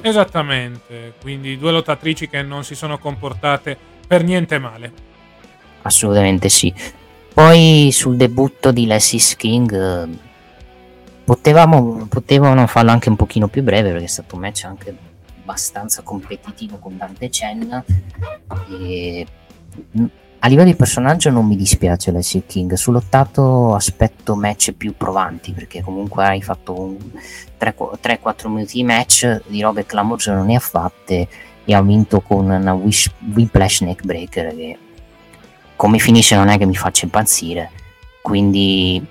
Esattamente, quindi due lottatrici che non si sono comportate per niente male. Assolutamente sì. Poi sul debutto di Leslie King potevamo, potevano farlo anche un pochino più breve perché è stato un match anche abbastanza competitivo con Dante Chen e a livello di personaggio non mi dispiace Leslie King, sull'ottato aspetto match più provanti perché comunque hai fatto 3-4 minuti di match di robe clamorose non ne ha fatte e ha vinto con una wish, Whiplash Neckbreaker che come finisce non è che mi faccia impazzire. Quindi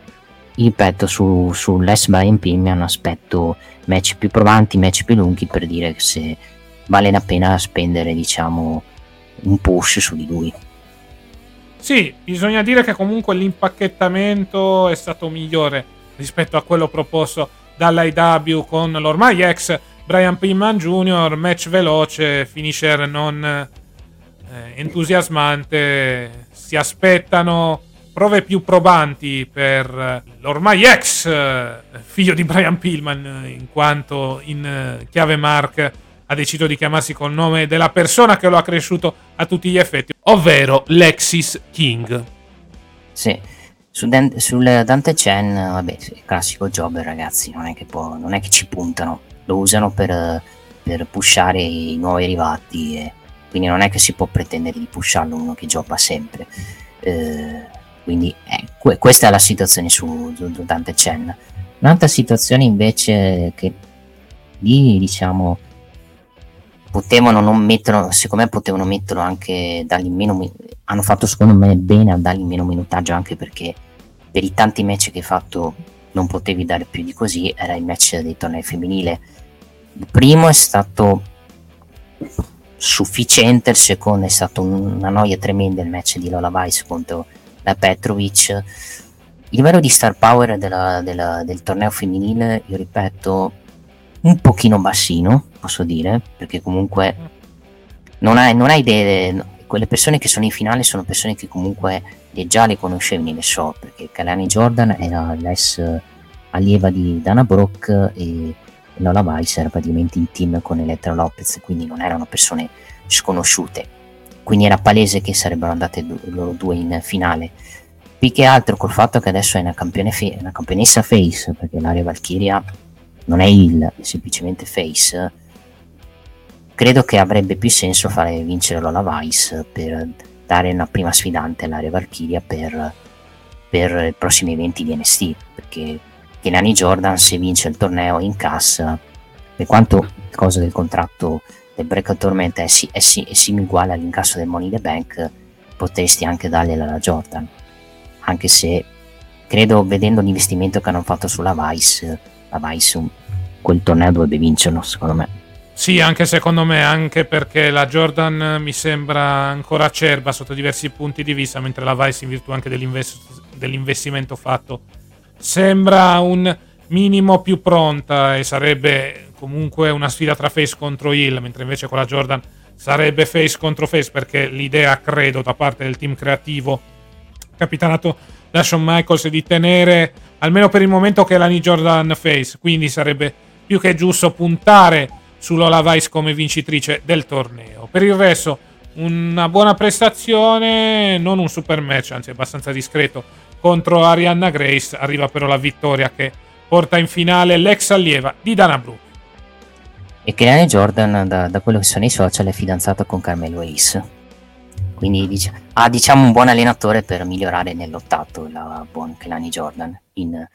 ripeto su, su Les Brian P mi hanno aspetto match più provanti, match più lunghi per dire se vale la pena spendere diciamo un push su di lui sì, bisogna dire che comunque l'impacchettamento è stato migliore rispetto a quello proposto dall'IW con l'ormai ex Brian Pillman Jr., match veloce, finisher non eh, entusiasmante, si aspettano prove più probanti per l'ormai ex eh, figlio di Brian Pillman in quanto in eh, chiave Mark ha deciso di chiamarsi col nome della persona che lo ha cresciuto a tutti gli effetti, ovvero Lexis King. Sì. Su Dan- sul Dante Chen, vabbè, classico jobber ragazzi, non è che, può, non è che ci puntano, lo usano per, per pushare i nuovi arrivati e quindi non è che si può pretendere di pusharlo uno che gioca sempre. Eh, quindi eh, que- questa è la situazione su, su, su Dante Chen. Un'altra situazione invece che lì diciamo potevano non metterlo, secondo me potevano metterlo anche dargli meno hanno fatto secondo me bene a dargli meno minutaggio anche perché per i tanti match che hai fatto non potevi dare più di così, era il match dei tornei femminile. Il primo è stato sufficiente, il secondo è stato una noia tremenda il match di Lola Vice contro la Petrovic. Il livello di star power della, della, del torneo femminile, io ripeto, un pochino bassino, posso dire, perché comunque non hai, non hai idee, quelle persone che sono in finale sono persone che comunque già le conoscevi nelle show, perché Kalani Jordan era l'ex allieva di Dana Brooke e Lola Vice era praticamente in team con Elettra Lopez, quindi non erano persone sconosciute. Quindi era palese che sarebbero andate loro due in finale. Più che altro col fatto che adesso è una, fe- una campionessa face, perché l'area Valkyria non è il, è semplicemente face, credo che avrebbe più senso fare vincere Lola Vice per dare una prima sfidante all'area Valkyria per, per i prossimi eventi di NST, perché Kenani Jordan se vince il torneo incassa, per quanto il coso del contratto del Break Torment è, sì, è, sì, è simile all'incasso del Money the Bank, potresti anche dargliela alla Jordan, anche se credo vedendo l'investimento che hanno fatto sulla Vice, la Vice quel torneo dovrebbe vincerlo secondo me. Sì, anche secondo me, anche perché la Jordan mi sembra ancora acerba sotto diversi punti di vista, mentre la Vice in virtù anche dell'invest- dell'investimento fatto sembra un minimo più pronta e sarebbe comunque una sfida tra face contro Hill, mentre invece con la Jordan sarebbe face contro face perché l'idea, credo, da parte del team creativo capitanato da Shawn Michaels è di tenere almeno per il momento che la Jordan face, quindi sarebbe più che giusto puntare su Lola Vice come vincitrice del torneo. Per il resto una buona prestazione, non un super match, anzi abbastanza discreto contro Arianna Grace, arriva però la vittoria che porta in finale l'ex allieva di Dana Brooke. E Kelly Jordan, da, da, quello che sono i social, è fidanzato con Carmelo Ace. Quindi dic- ha diciamo un buon allenatore per migliorare nell'ottato la buon Kelani Jordan in,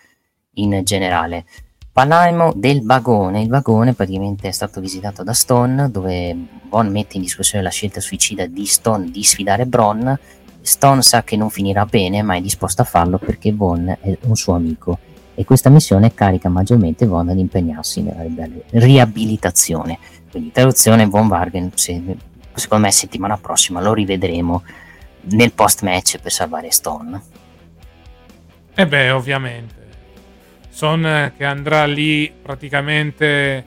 in generale. Parlammo del vagone, il vagone praticamente è stato visitato da Stone dove Von mette in discussione la scelta suicida di Stone di sfidare Bron. Stone sa che non finirà bene ma è disposto a farlo perché Von è un suo amico e questa missione carica maggiormente Von ad impegnarsi nella riabilitazione. Quindi traduzione Von Vargen, secondo me settimana prossima lo rivedremo nel post match per salvare Stone. E eh beh, ovviamente. Son che andrà lì praticamente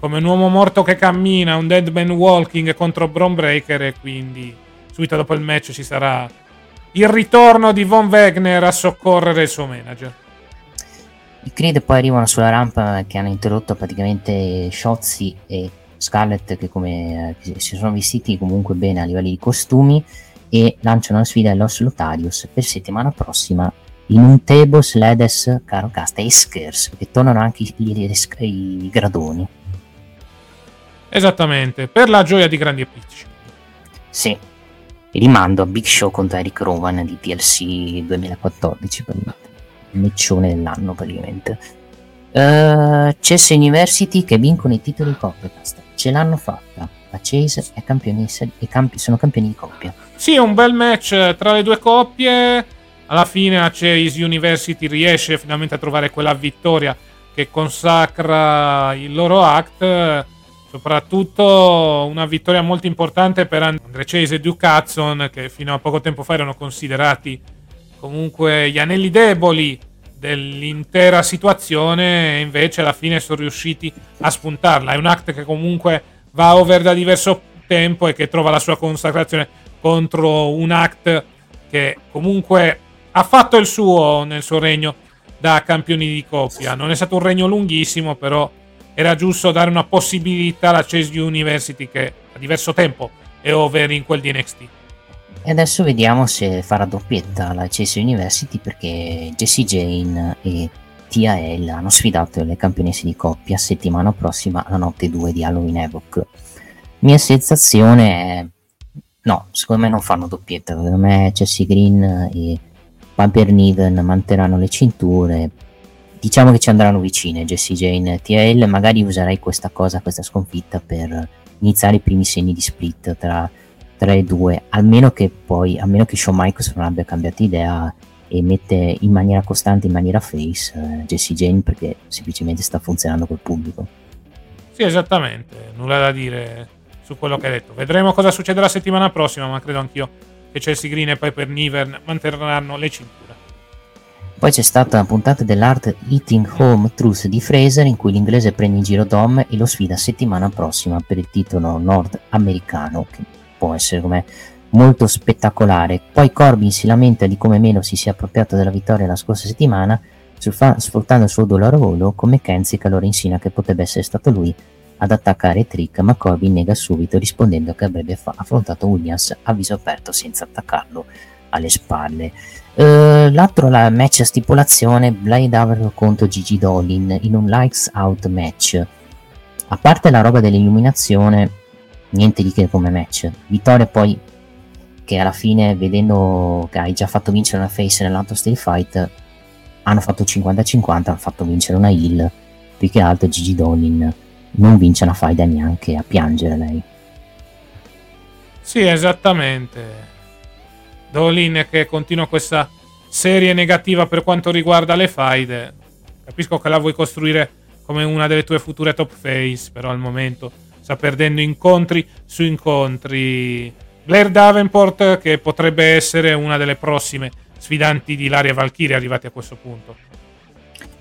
come un uomo morto che cammina, un dead man walking contro Bron Breaker e quindi subito dopo il match ci sarà il ritorno di Von Wegner a soccorrere il suo manager. I Creed poi arrivano sulla rampa che hanno interrotto praticamente Shotzi e Scarlett che, come, che si sono vestiti comunque bene a livello di costumi e lanciano la sfida all'Os Lotarius per settimana prossima in un table Ledes, caro Casta e Skers perché tornano anche i, i, i, gradoni. Esattamente per la gioia di grandi e piccoli sì rimando a Big Show contro Eric Rowan di TLC 2014 il meccione dell'anno praticamente. Uh, Chess University che vincono i titoli di coppia ce l'hanno fatta. La Chase è campionessa e campi- sono campioni di coppia. Sì un bel match tra le due coppie alla fine Chase University riesce finalmente a trovare quella vittoria che consacra il loro act soprattutto una vittoria molto importante per Andre Chase e Duke Hudson che fino a poco tempo fa erano considerati comunque gli anelli deboli dell'intera situazione e invece alla fine sono riusciti a spuntarla. È un act che comunque va over da diverso tempo e che trova la sua consacrazione contro un act che comunque ha fatto il suo nel suo regno da campioni di coppia. Non è stato un regno lunghissimo, però era giusto dare una possibilità alla Chase University che a diverso tempo è over in quel di NXT. E adesso vediamo se farà doppietta la Chase University perché Jessie Jane e TAL hanno sfidato le campionesse di coppia settimana prossima alla notte 2 di Halloween Evoc. Mia sensazione è no, secondo me non fanno doppietta, secondo me Jessie Green e Piper Niven manterranno le cinture. Diciamo che ci andranno vicine Jessie Jane e TL, magari userai questa cosa, questa sconfitta per iniziare i primi segni di split tra tra i due, almeno che poi, a meno che Shawn Michaels non abbia cambiato idea e mette in maniera costante, in maniera face, eh, Jesse Jane perché semplicemente sta funzionando col pubblico. Sì, esattamente, nulla da dire su quello che hai detto. Vedremo cosa succederà la settimana prossima, ma credo anch'io che Chelsea Green e Piper Niven manterranno le cinture. Poi c'è stata la puntata dell'Art Eating Home Truth di Fraser in cui l'inglese prende in giro Dom e lo sfida settimana prossima per il titolo nordamericano che può essere come molto spettacolare. Poi Corbin si lamenta di come Melo si sia appropriato della vittoria la scorsa settimana, sfruttando il suo dolore volo, come Kenzie che allora insina che potrebbe essere stato lui ad attaccare Trick, ma Corbin nega subito rispondendo che avrebbe fa- affrontato Williams a viso aperto senza attaccarlo alle spalle. Uh, l'altro la match a stipulazione Blade Aver contro Gigi Dolin in un lights out match. A parte la roba dell'illuminazione, niente di che come match. Vittoria poi che alla fine vedendo che hai già fatto vincere una face nell'altro steel fight hanno fatto 50-50, hanno fatto vincere una heal. Più che altro Gigi Dolin non vince una faida neanche a piangere lei. Sì, esattamente. Dolin che continua questa serie negativa per quanto riguarda le faide. Capisco che la vuoi costruire come una delle tue future top face, però al momento sta perdendo incontri su incontri. Blair Davenport che potrebbe essere una delle prossime sfidanti di Laria Valkyrie arrivati a questo punto.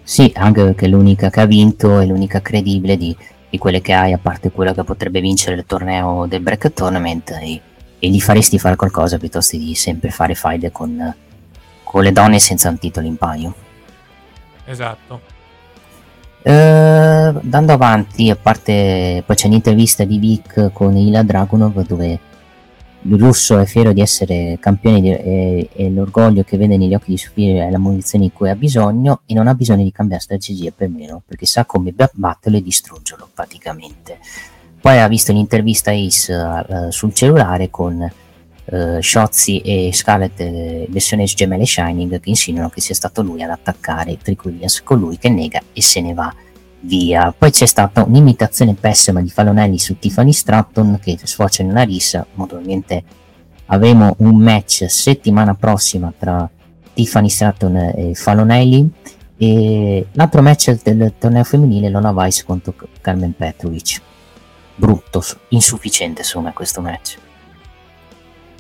Sì, anche perché è l'unica che ha vinto e l'unica credibile di, di, quelle che hai, a parte quella che potrebbe vincere il torneo del Break Tournament e, e gli faresti fare qualcosa piuttosto di sempre fare fight con, con le donne senza un titolo in paio. Esatto. Uh, andando avanti, a parte poi c'è un'intervista di Vic con Ila Dragunov dove il russo è fiero di essere campione di, e, e, l'orgoglio che vede negli occhi di figlio è la munizione di cui ha bisogno e non ha bisogno di cambiare strategia per meno perché sa come batterlo e distruggerlo praticamente. Poi ha visto un'intervista Ace uh, sul cellulare con uh, Shotzi e Scarlett eh, versione gemelle Shining che insinuano che sia stato lui ad attaccare Trick Williams con lui che nega e se ne va via. Poi c'è stata un'imitazione pessima di Falonelli su Tiffany Stratton che sfocia in una rissa, naturalmente avremo un match settimana prossima tra Tiffany Stratton e Falonelli. E l'altro match del torneo femminile Lona Vice contro Carmen Petrovic brutto, insufficiente secondo questo match.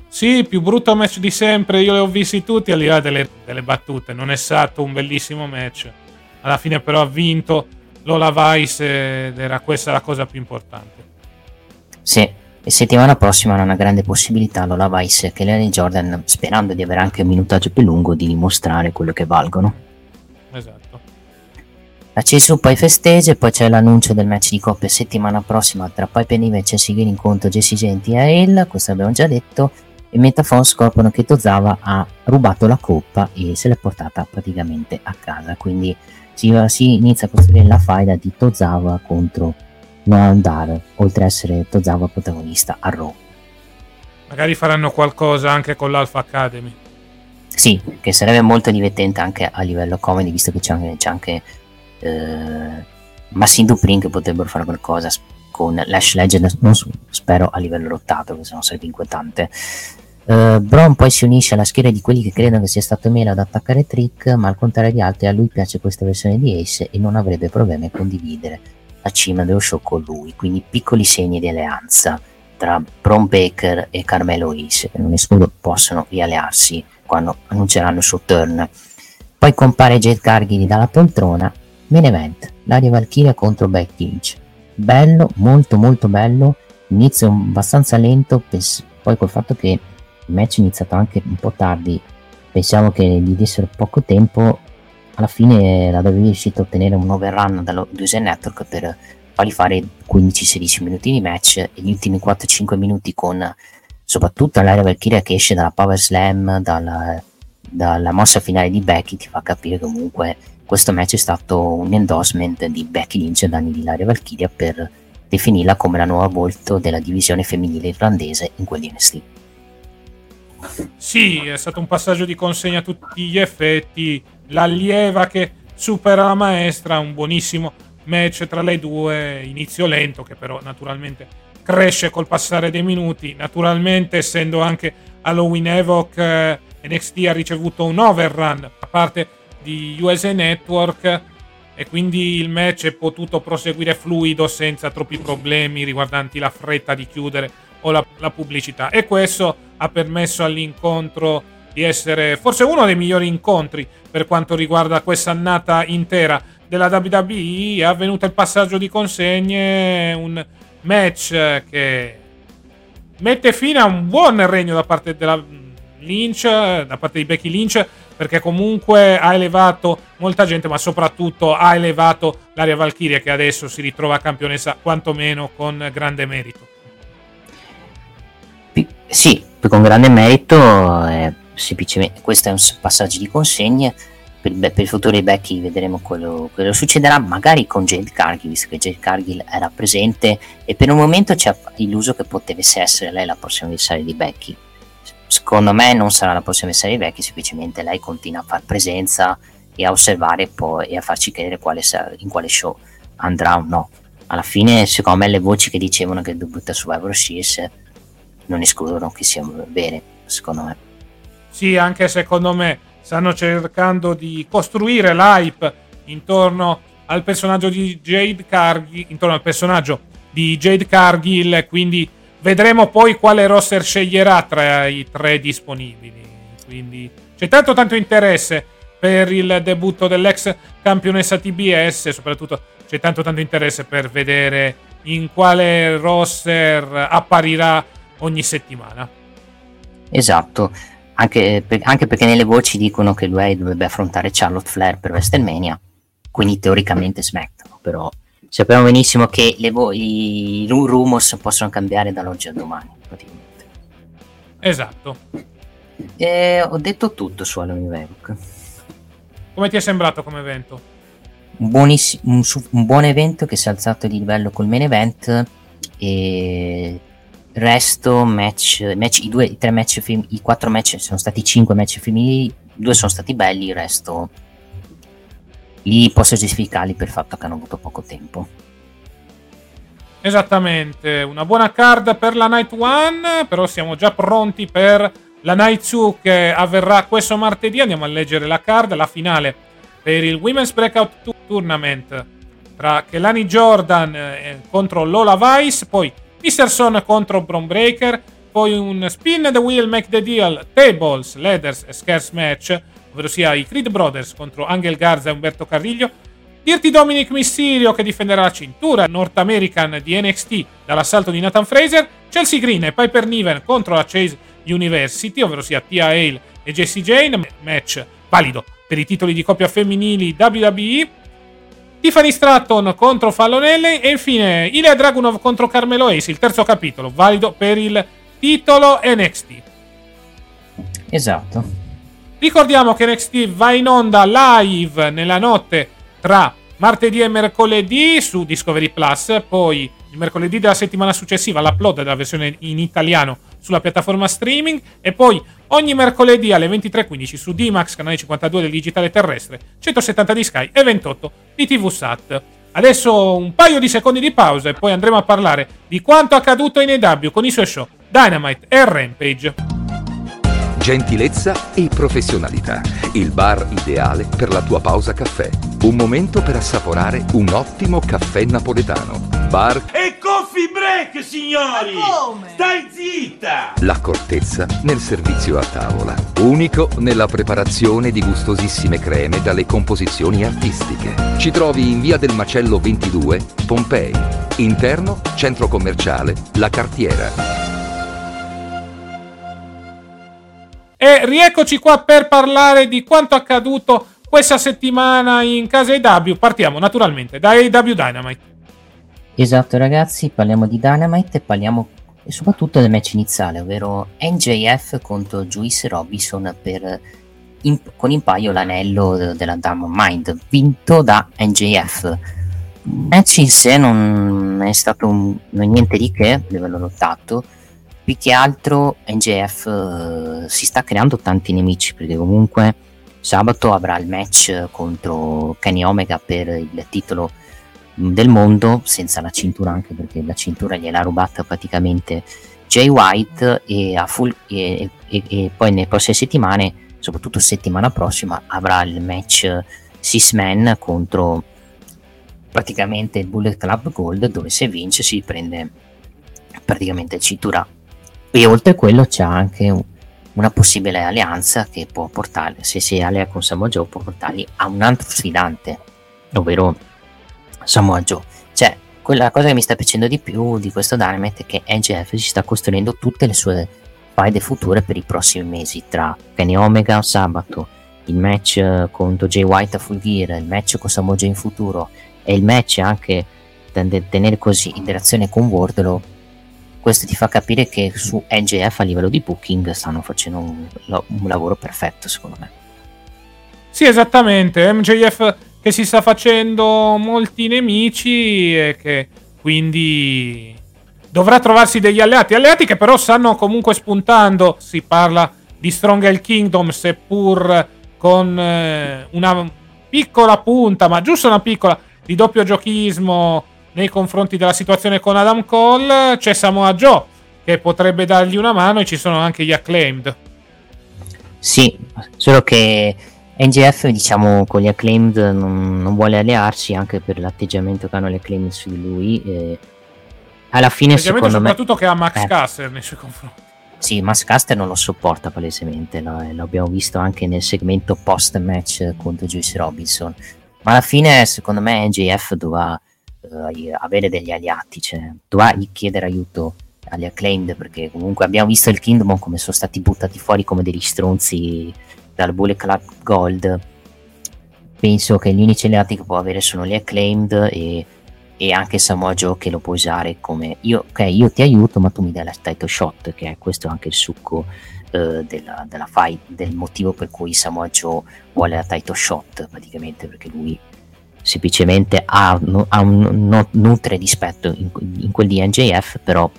Sì, più brutto match di sempre, io li ho visti tutti al di là delle, delle battute, non è stato un bellissimo match. Alla fine però ha vinto Lola Vice ed era questa la cosa più importante. Sì, e settimana prossima hanno una grande possibilità Lola Vice e Lenny Jordan, sperando di avere anche un minutaggio più lungo, di dimostrare quello che valgono. Esatto. La CSU poi festeggia e poi c'è l'annuncio del match di coppia settimana prossima tra Pipe Nive e Chelsea Green contro Jesse Genti e Ael, questo abbiamo già detto, e Metafon scoprono che Tozawa ha rubato la coppa e se l'è portata praticamente a casa, quindi si, si inizia a costruire la faida di Tozawa contro Noam Dar, oltre a essere Tozawa protagonista a Raw. Magari faranno qualcosa anche con l'Alpha Academy. Sì, che sarebbe molto divertente anche a livello comedy, visto che c'è anche, c'è anche eh, Massin Duprin che potrebbero fare qualcosa con Lash Legend, non so, spero a livello lottato, perché sennò sarebbe inquietante. Uh, Bron poi si unisce alla schiera di quelli che credono che sia stato Melo ad attaccare Trick, ma al contrario di altri a lui piace questa versione di Ace e non avrebbe problemi a condividere la cima dello show con lui, quindi piccoli segni di alleanza tra Bron Baker e Carmelo Ace, che non escludo possono riallearsi quando annunceranno il suo turn. Poi compare Jade Cargill dalla poltrona, main event, l'aria Valkyria contro Becky Lynch. Bello, molto molto bello, inizio abbastanza lento, poi col fatto che il match è iniziato anche un po' tardi, pensiamo che gli dessero poco tempo, alla fine la WWE è riuscita a ottenere un overrun dallo USA Network per fargli fare 15-16 minuti di match e gli ultimi 4-5 minuti con soprattutto l'area Valkyria che esce dalla Power Slam, dalla, dalla mossa finale di Becky, ti fa capire comunque questo match è stato un endorsement di Becky Lynch e Dani di Laria Valkyria per definirla come la nuova volto della divisione femminile irlandese in quegli NXT. Sì, è stato un passaggio di consegna a tutti gli effetti. L'allieva che supera la maestra, un buonissimo match tra le due, inizio lento che però naturalmente cresce col passare dei minuti. Naturalmente, essendo anche Halloween Evoc, eh, NXT ha ricevuto un overrun da parte di USA Network e quindi il match è potuto proseguire fluido senza troppi problemi riguardanti la fretta di chiudere o la, la pubblicità. E questo ha permesso all'incontro di essere forse uno dei migliori incontri per quanto riguarda questa annata intera della WWE. È avvenuto il passaggio di consegne, un match che mette fine a un buon regno da parte della Lynch, da parte di Becky Lynch, perché comunque ha elevato molta gente, ma soprattutto ha elevato l'Aria Valkyria che adesso si ritrova campionessa quantomeno con grande merito. Sì, con grande merito, eh, semplicemente questo è un passaggio di consegne. Per, per il futuro di Becky vedremo quello, quello succederà, magari con Jade Cargill, visto che Jade Cargill era presente e per un momento ci ha illuso che potesse essere lei la prossima avversaria di Becky. Secondo me non sarà la prossima avversaria di Becky, semplicemente lei continua a far presenza e a osservare poi, e a farci credere quale sarà, in quale show andrà o no. Alla fine, secondo me, le voci che dicevano che debutta Survivor Series non escludono che sia bene, secondo me. Sì, anche secondo me stanno cercando di costruire l'hype intorno al personaggio di Jade Cargill, intorno al personaggio di Jade Cargill, quindi vedremo poi quale roster sceglierà tra i tre disponibili. Quindi c'è tanto tanto interesse per il debutto dell'ex campionessa TBS, soprattutto c'è tanto tanto interesse per vedere in quale roster apparirà ogni settimana. Esatto, anche, per, anche, perché nelle voci dicono che lui dovrebbe affrontare Charlotte Flair per WrestleMania, quindi teoricamente SmackDown, però sappiamo benissimo che le vo- i rumors possono cambiare dall'oggi al domani, praticamente. Esatto. E ho detto tutto su Halloween Evoc. Come ti è sembrato come evento? Un, un, un buon evento che si è alzato di livello col main event e resto match, match i, due, i tre match i quattro match sono stati cinque match femminili due sono stati belli il resto li posso giustificarli per il fatto che hanno avuto poco tempo. Esattamente una buona card per la night one però siamo già pronti per la night 2 che avverrà questo martedì. Andiamo a leggere la card la finale per il Women's Breakout Tournament tra Kelani Jordan eh, contro Lola Vice poi Mr. Son contro Bron Breaker, poi un Spin the Wheel Make the Deal, Tables, Ladders e Scarce Match, ovvero sia i Creed Brothers contro Angel Garza e Umberto Carriglio, Dirty Dominic Mysterio che difenderà la cintura North American di NXT dall'assalto di Nathan Fraser, Chelsea Green e Piper Niven contro la Chase University, ovvero sia Tia Hale e Jessie Jane, match valido per i titoli di coppia femminili WWE, Tiffany Stratton contro Fallonelli e infine Ilya Dragunov contro Carmelo Ace, il terzo capitolo, valido per il titolo NXT. Esatto. Ricordiamo che NXT va in onda live nella notte tra martedì e mercoledì su Discovery Plus, poi il mercoledì della settimana successiva l'upload della versione in italiano sulla piattaforma streaming e poi ogni mercoledì alle 23.15 su D-Max, canale 52 del digitale terrestre, 170 di Sky e 28 di TV Sat. Adesso un paio di secondi di pausa e poi andremo a parlare di quanto accaduto in EW con i suoi show Dynamite e Rampage gentilezza e professionalità. Il bar ideale per la tua pausa caffè. Un momento per assaporare un ottimo caffè napoletano. Bar e coffee break, signori! Come? Stai zitta! L'accortezza nel servizio a tavola. Unico nella preparazione di gustosissime creme dalle composizioni artistiche. Ci trovi in via del Macello 22, Pompei. Interno, centro commerciale, La Cartiera. E rieccoci qua per parlare di quanto accaduto questa settimana in casa AW. Partiamo naturalmente da AW Dynamite. Esatto ragazzi, parliamo di Dynamite e parliamo e soprattutto del match iniziale, ovvero NJF contro Juice Robinson per, in, con in paio l'anello della Diamond Mind, vinto da NJF. Il match in sé non è stato un, niente di che a livello lottato, più che altro NJF uh, si sta creando tanti nemici perché comunque sabato avrà il match contro Kenny Omega per il titolo del mondo senza la cintura anche perché la cintura gliel'ha rubata praticamente Jay White e, full, e, e, e, poi nelle prossime settimane soprattutto settimana prossima avrà il match Six contro praticamente il Bullet Club Gold dove se vince si prende praticamente cintura. E oltre a quello c'è anche un, una possibile alleanza che può portare se si allea con Samoa Joe può portarli a un altro sfidante ovvero Samoa Joe. Cioè, quella cosa che mi sta piacendo di più di questo Dynamite è che NGF si sta costruendo tutte le sue faide future per i prossimi mesi tra Kenny Omega sabato, il match eh, contro Jay White a Full Gear, il match con Samoa Joe in futuro e il match anche tenere così in direzione con Wardlow questo ti fa capire che su NGF a livello di booking stanno facendo un, un lavoro perfetto secondo me sì esattamente MJF che si sta facendo molti nemici e che quindi dovrà trovarsi degli alleati. Alleati che però stanno comunque spuntando. Si parla di Strongel Kingdom, seppur con eh, una piccola punta, ma giusto una piccola, di doppio giochismo nei confronti della situazione con Adam Cole. C'è Samoa Joe che potrebbe dargli una mano e ci sono anche gli acclaimed. Sì, solo che NGF diciamo con gli acclaimed non, non, vuole allearsi anche per l'atteggiamento che hanno gli acclaimed su di lui e alla fine secondo soprattutto me soprattutto che ha Max eh. Caster nei suoi confronti sì, Max Caster non lo sopporta palesemente lo, l'abbiamo visto anche nel segmento post match contro Joyce Robinson ma alla fine secondo me NGF dovrà uh, avere degli aliati cioè dovrà chiedere aiuto agli acclaimed perché comunque abbiamo visto il Kingdom come sono stati buttati fuori come degli stronzi dal Bullet Club Gold. Penso che gli unici alleati che può avere sono gli acclaimed e, e anche Samoa Joe che lo può usare come io, ok io ti aiuto ma tu mi dai la title shot che è questo anche il succo uh, della, della fight del motivo per cui Samoa Joe vuole la title shot praticamente perché lui semplicemente ha, ha un, no, nutre rispetto in, in quel di NJF però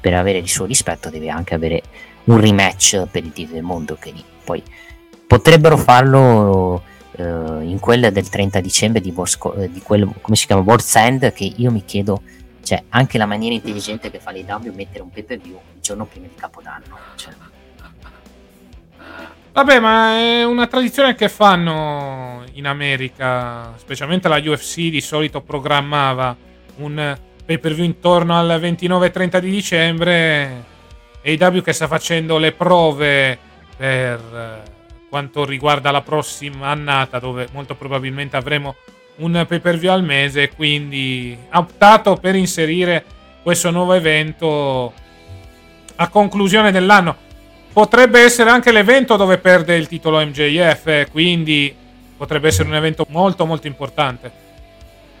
per avere il suo rispetto deve anche avere un rematch per il titolo del mondo che poi potrebbero farlo uh, in quella del 30 dicembre di, Borsco, uh, di quello, come si chiama, World's End, che io mi chiedo, cioè, anche la maniera intelligente che fa l'AW mettere un pay per view il giorno prima di Capodanno. Cioè. Vabbè, ma è una tradizione che fanno in America, specialmente la UFC di solito programmava un pay per view intorno al 29-30 di dicembre. AW che sta facendo le prove per quanto riguarda la prossima annata, dove molto probabilmente avremo un pay per view al mese. Quindi ha optato per inserire questo nuovo evento a conclusione dell'anno. Potrebbe essere anche l'evento dove perde il titolo MJF, quindi potrebbe essere un evento molto molto importante.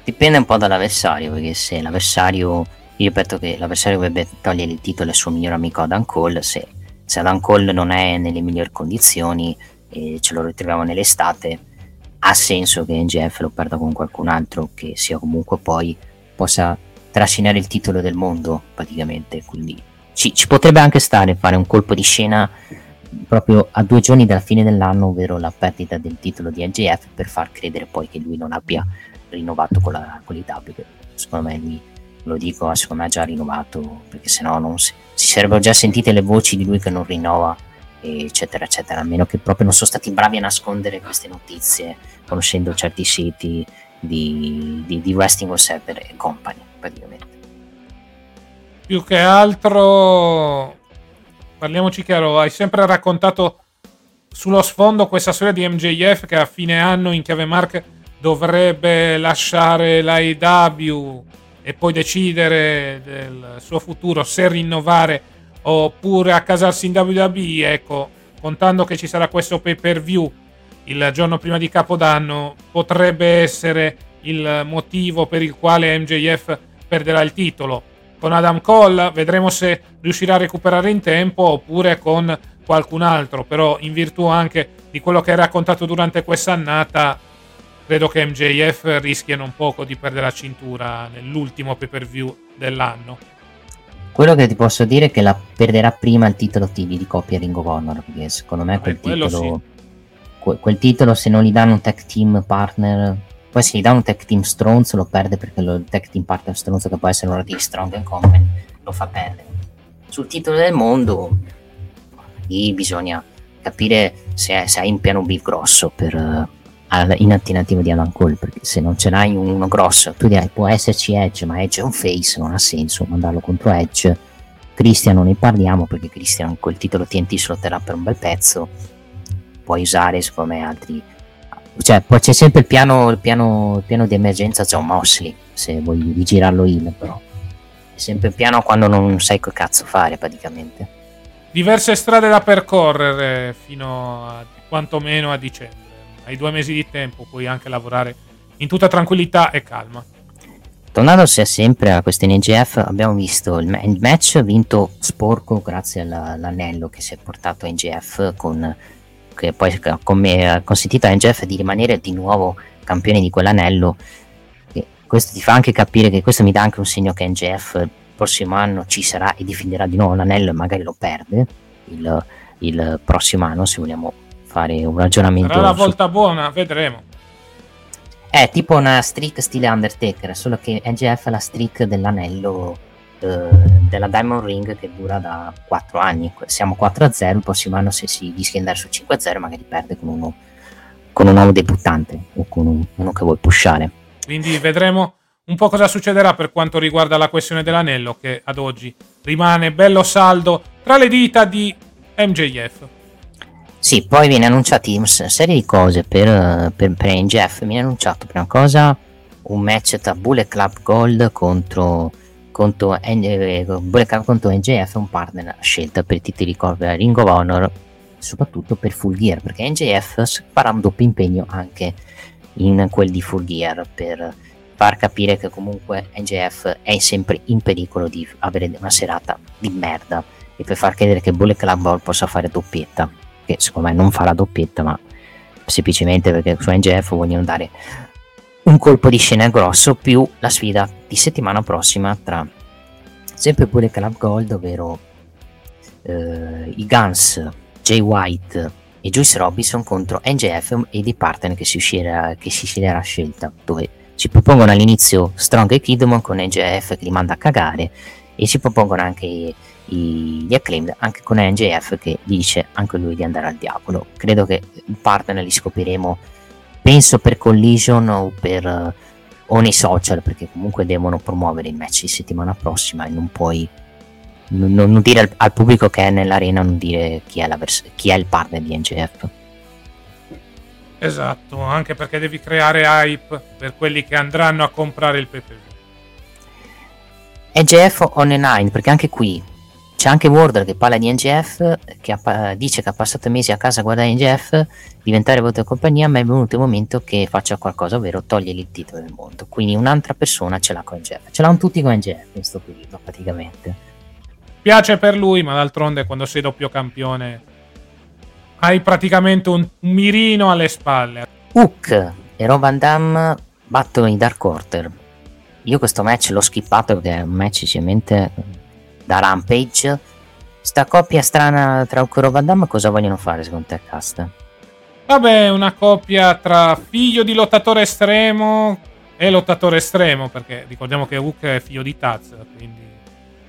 Dipende un po' dall'avversario, perché se l'avversario, io ripeto che l'avversario dovrebbe togliere il titolo al suo miglior amico Adam Cole, se, se Adam Cole non è nelle migliori condizioni, e ce lo ritroviamo nell'estate, ha senso che NGF lo perda con qualcun altro che sia comunque poi possa trascinare il titolo del mondo praticamente. Quindi ci, ci potrebbe anche stare fare un colpo di scena proprio a due giorni dalla fine dell'anno, ovvero la perdita del titolo di NGF, per far credere poi che lui non abbia rinnovato con, la, con l'IW. Secondo me lui, lo dico, secondo me ha già rinnovato, perché sennò non si, si sarebbero già sentite le voci di lui che non rinnova eccetera eccetera a meno che proprio non sono stati bravi a nascondere queste notizie conoscendo certi siti di, di, di Wrestling Observer e company praticamente. Più che altro parliamoci chiaro hai sempre raccontato sullo sfondo questa storia di MJF che a fine anno in chiave mark dovrebbe lasciare l'AEW e poi decidere del suo futuro se rinnovare oppure a casarsi in WWE, ecco, contando che ci sarà questo pay per view il giorno prima di Capodanno, potrebbe essere il motivo per il quale MJF perderà il titolo. con Adam Cole, vedremo se riuscirà a recuperare in tempo oppure con qualcun altro, però in virtù anche di quello che hai raccontato durante questa annata, credo che MJF rischiano un poco di perdere la cintura nell'ultimo pay per view dell'anno. Quello che ti posso dire è che la perderà prima il titolo TV di coppia Ring of Honor, perché secondo me quel quello titolo, que- quel titolo se non gli danno un tag team partner, poi se gli danno un tag team stronzo lo perde perché lo- il tag team partner stronzo che può essere uno di Strong and Company lo fa perdere. Sul titolo del mondo lì bisogna capire se, se hai un piano B grosso per, eh, in alternativa di Adam Cole perché se non ce n'hai uno grosso tu direi può esserci Edge ma Edge è un face non ha senso mandarlo contro Edge. Christian non ne parliamo perché Christian col titolo TNT se lo terrà per un bel pezzo. Puoi usare secondo me altri cioè poi c'è sempre il piano, il piano, il piano di emergenza John Mosley se vuoi rigirarlo in però. È sempre il piano quando non sai che cazzo fare praticamente. Diverse strade da percorrere fino a quantomeno a dicembre. Hai due mesi di tempo, puoi anche lavorare in tutta tranquillità e calma. Tornando se sempre a questi NGF, abbiamo visto il, ma- il match vinto sporco grazie alla- all'anello che si è portato a NGF, con, che poi ha ha consentito a NGF di rimanere di nuovo campione di quell'anello. E questo ti fa anche capire che questo mi dà anche un segno che NGF il prossimo anno ci sarà e difenderà di nuovo l'anello e magari lo perde il, il prossimo anno se vogliamo fare un ragionamento Sarà la su volta buona, vedremo. è tipo una streak stile Undertaker, solo che NGF è la streak dell'anello eh, della Diamond Ring che dura da 4 anni. Siamo 4-0, il prossimo anno se si rischia di andare su 5-0 magari perde con uno, con un nuovo debuttante o con un- uno che vuoi pushare. Quindi vedremo un po' cosa succederà per quanto riguarda la questione dell'anello, che ad oggi rimane bello saldo tra le dita di MJF. Sì, poi viene annunciati una serie di cose per, per, per NGF. Viene annunciato prima cosa un match tra Bullet Club Gold contro, contro, eh, Bullet Club contro NGF, un partner scelta per i titoli coppia Ring of Honor, soprattutto per Full Gear, perché NGF farà un doppio impegno anche in quel di Full Gear per far capire che comunque NGF è sempre in pericolo di avere una serata di merda e per far credere che Bullet Club Gold possa fare doppietta che secondo me non farà doppietta, ma semplicemente perché su NGF vogliono dare un colpo di scena grosso più la sfida di settimana prossima tra sempre pure Club Gold, ovvero eh, i Guns, Jay White e Joyce Robinson contro NGF e dei partner che si uscirà, che si a scelta, dove si propongono all'inizio Strong e Kidman con NGF che li manda a cagare e si propongono anche gli acclaimed anche con NJF che dice anche lui di andare al diavolo credo che il partner li scopriremo penso per collision o per o nei social perché comunque devono promuovere il match di settimana prossima e non puoi non, non dire al, al pubblico che è nell'arena non dire chi è, vers- chi è il partner di NJF Esatto, anche perché devi creare hype per quelli che andranno a comprare il pay. NGF on the nine perché anche qui c'è anche Wardle che parla di NGF che ha dice che ha passato mesi a casa a guardare NGF diventare voto di compagnia ma è venuto il momento che faccia qualcosa ovvero togliergli il titolo del mondo. Quindi un'altra persona ce l'ha con NGF ce l'hanno tutti con NGF in questo periodo praticamente. Piace per lui, ma d'altronde quando sei doppio campione hai praticamente un, un mirino alle spalle. Hook e Rob Van Damme battono i Dark Order io questo match l'ho skippato perché è un match sicuramente da Rampage. Sta coppia strana tra Hook e Van Damme cosa vogliono fare secondo te Cast? Vabbè, una coppia tra figlio di lottatore estremo e lottatore estremo, perché ricordiamo che Hook è figlio di Taz, quindi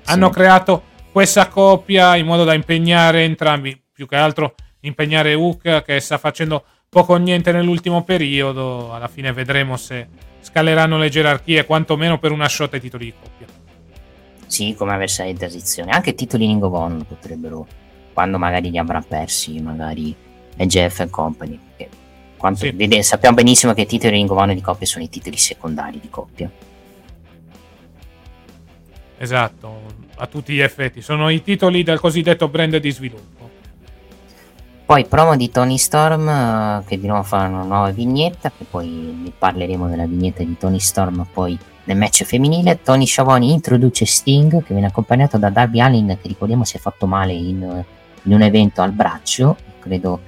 hanno creato questa coppia in modo da impegnare entrambi, più che altro impegnare Hook che sta facendo poco o niente nell'ultimo periodo, alla fine vedremo se scaleranno le gerarchie, quantomeno per una shot ai titoli di coppia. Sì, come transizione. Anche titoli of Honor potrebbero, quando magari li avrà persi, magari EGF e Company. Quanto- Sì. vede- sappiamo benissimo che i titoli of Honor di coppia sono i titoli secondari di coppia. Esatto, a tutti gli effetti, sono i titoli del cosiddetto brand di sviluppo. Poi promo di Tony Storm eh, che di nuovo fa una nuova vignetta, che poi parleremo della vignetta di Tony Storm poi nel match femminile. Tony Schiavone introduce Sting che viene accompagnato da Darby Allin che ricordiamo si è fatto male in, in un evento al braccio, credo,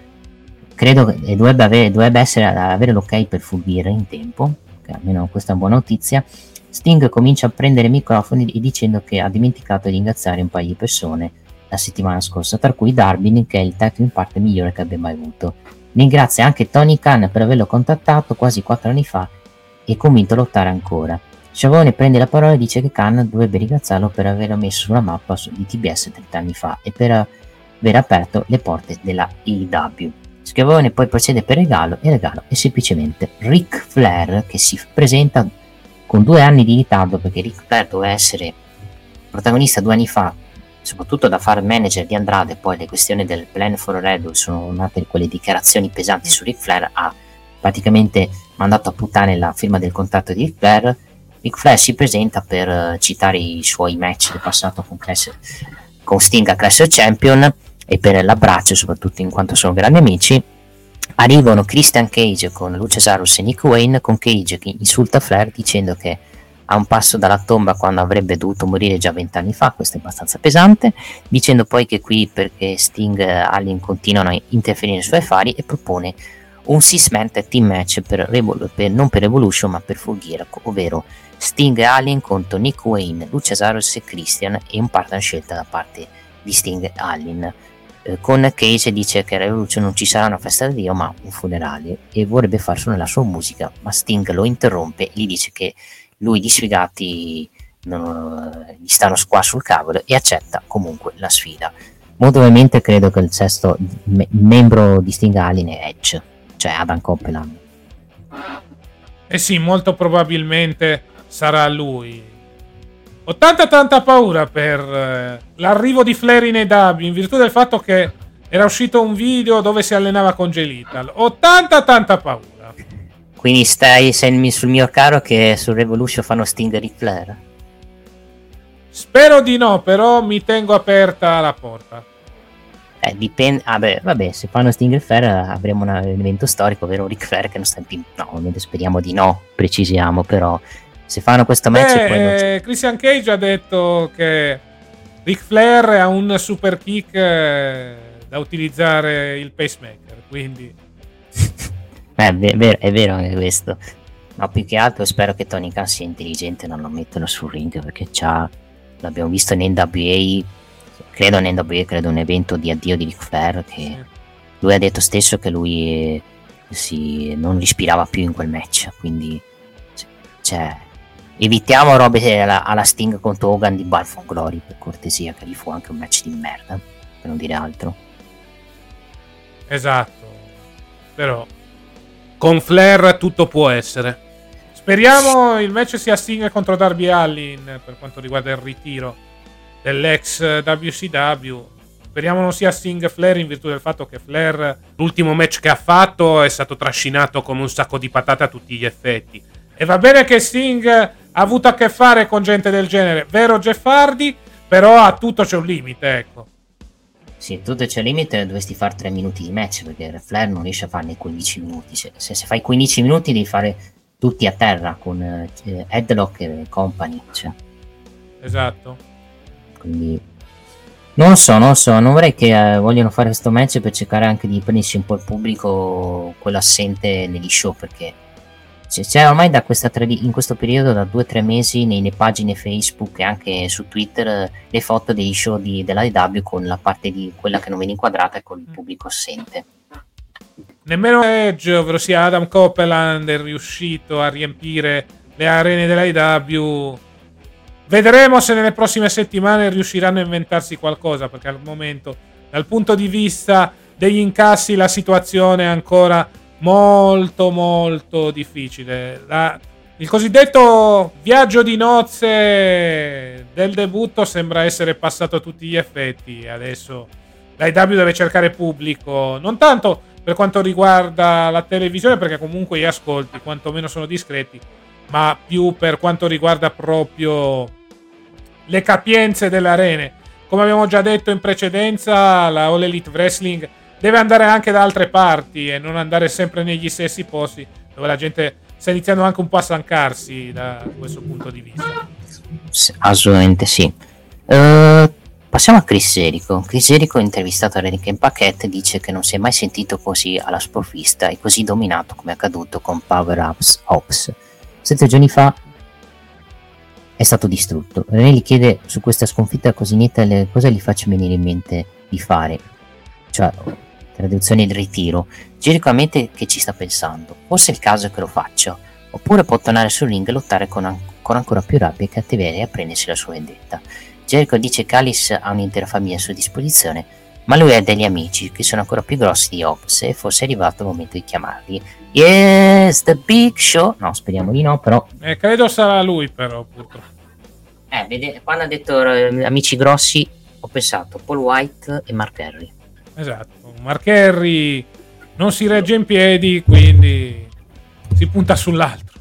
credo che dovrebbe, avere, dovrebbe essere, avere l'ok per fuggire in tempo, almeno questa è una buona notizia. Sting comincia a prendere microfoni e dicendo che ha dimenticato di ringraziare un paio di persone la settimana scorsa, tra cui Darbin, che è il tag team partner migliore che abbia mai avuto. Ringrazia anche Tony Khan per averlo contattato quasi 4 anni fa e convinto a lottare ancora. Sciavone prende la parola e dice che Khan dovrebbe ringraziarlo per averlo messo sulla mappa di TBS 30 anni fa e per aver aperto le porte della EW. Schiavone poi procede per regalo e regalo è semplicemente Ric Flair che si presenta con due anni di ritardo perché Ric Flair doveva essere protagonista due anni fa soprattutto da fare manager di Andrade poi le questioni del plan for Red sono nate quelle dichiarazioni pesanti su Ric Flair ha praticamente mandato a puttane la firma del contratto di Ric Flair. Ric Flair si presenta per uh, citare i suoi match del passato con, Clash, con Sting a Clash of Champion e per l'abbraccio soprattutto in quanto sono grandi amici. Arrivano Christian Cage con Luciasarus e Nick Wayne con Cage che insulta Flair dicendo che a un passo dalla tomba quando avrebbe dovuto morire già vent'anni fa, questo è abbastanza pesante, dicendo poi che qui perché Sting e Alien continuano a interferire nei suoi affari e propone un six-man team match per, Revol- per, non per Revolution ma per Full Gear, ovvero Sting e Alien contro Nick Wayne, Luciasarus e Christian e un partner scelta da parte di Sting e Alien. Eh, con Cage dice che a Revolution non ci sarà una festa di Dio ma un funerale e vorrebbe far suonare la sua musica ma Sting lo interrompe e gli dice che lui di sfigati non, gli stanno qua sul cavolo e accetta comunque la sfida molto ovviamente credo che il sesto me- membro di Sting Alien è Edge cioè Adam Copeland eh sì molto probabilmente sarà lui ho tanta tanta paura per eh, l'arrivo di Flair in EW in virtù del fatto che era uscito un video dove si allenava con Gelital. Ho tanta tanta paura. Quindi stai sul mio caro che sul Revolution fanno Sting e Flair? Spero di no, però mi tengo aperta la porta. Eh, dipende. Ah, beh, vabbè, se fanno Sting e Flair avremo un evento storico, ovvero Ric Flair che non sta in team. No, ovviamente speriamo di no, precisiamo, però se fanno questo match Beh, poi eh, Christian Cage ha detto che Ric Flair ha un super kick eh, da utilizzare il pacemaker quindi eh, è, vero, è vero anche questo. Ma più che altro spero che Tony Khan sia intelligente e non lo mettano sul ring perché c'ha l'abbiamo visto in NWA credo in NWA credo un evento di addio di Ric Flair che lui ha detto stesso che lui eh, si, non ispirava più in quel match quindi cioè evitiamo robe alla, alla Sting contro Hogan di Balfour Glory per cortesia che gli fu anche un match di merda per non dire altro. Esatto. Però con Flair tutto può essere. Speriamo il match sia Sting contro Darby Allin per quanto riguarda il ritiro dell'ex WCW speriamo non sia Sting Flair in virtù del fatto che Flair l'ultimo match che ha fatto è stato trascinato come un sacco di patate a tutti gli effetti. E va bene che Sting ha avuto a che fare con gente del genere, vero Jeff Hardy, però a tutto c'è un limite, ecco. Sì, tutto c'è limite, dovresti fare 3 minuti di match, perché Flair non riesce a farne 15 minuti. Se, se, se fai 15 minuti devi fare tutti a terra con eh, Headlock e company. Cioè. Esatto. Quindi non so, non so, non vorrei che eh, vogliano fare questo match per cercare anche di prendersi un po' il pubblico, quello assente negli show, perché c'è ormai da questa tre, in questo periodo da due o tre mesi nelle pagine Facebook e anche su Twitter le foto dei show di, della DW con la parte di quella che non viene inquadrata e con il pubblico assente. Nemmeno Edge, ovvero sia Adam Copeland, è riuscito a riempire le arene della IW. Vedremo se nelle prossime settimane riusciranno a inventarsi qualcosa, perché al momento, dal punto di vista degli incassi, la situazione è ancora molto molto difficile. La, il cosiddetto viaggio di nozze del debutto sembra essere passato a tutti gli effetti. Adesso l'IW deve cercare pubblico, non tanto per quanto riguarda la televisione, perché comunque gli ascolti quantomeno sono discreti, ma più per quanto riguarda proprio le capienze delle arene. Come abbiamo già detto in precedenza, la All Elite Wrestling deve andare anche da altre parti e non andare sempre negli stessi posti dove la gente sta iniziando anche un po' a stancarsi da questo punto di vista. Assolutamente sì. Uh, passiamo a Chris Jericho. Chris Jericho, intervistato a Renike Paquette, dice che non si è mai sentito così alla sprovvista e così dominato come è accaduto con Power Ups Ops. Sette giorni fa è stato distrutto. René gli chiede su questa sconfitta così netta cosa gli faccia venire in mente di fare. Cioè, traduzione del ritiro. Jericho ammette che ci sta pensando. Forse è il caso che lo faccia. Oppure può tornare sul ring e lottare con, an- con ancora più rabbia e cattiveria e prendersi la sua vendetta. Jericho dice che Alice ha un'intera famiglia a sua disposizione, ma lui ha degli amici che sono ancora più grossi di Ops e forse è arrivato il momento di chiamarli. Yes, the big show! No, speriamo di no, però... Eh, credo sarà lui però, purtroppo. Eh, vede, quando ha detto eh, amici grossi, ho pensato Paul White e Mark Henry. Esatto, Mark Henry non si regge in piedi, quindi si punta sull'altro.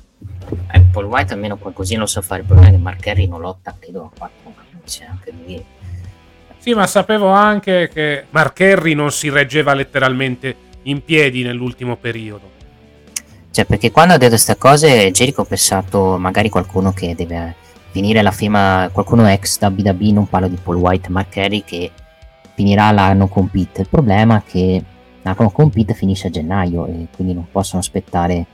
Eh, Paul White almeno qualcosina lo sa fare, il problema è che Mark Henry non lotta, credo, a 4 c'è anche lui. Sì, ma sapevo anche che Mark Henry non si reggeva letteralmente in piedi nell'ultimo periodo. Cioè, perché quando ha detto queste cose, Jericho ha pensato magari qualcuno che deve finire la firma, qualcuno ex WWE, non parlo di Paul White, Mark Henry, che finirà la no compete. Il problema è che la no compete finisce a gennaio e quindi non possono aspettare.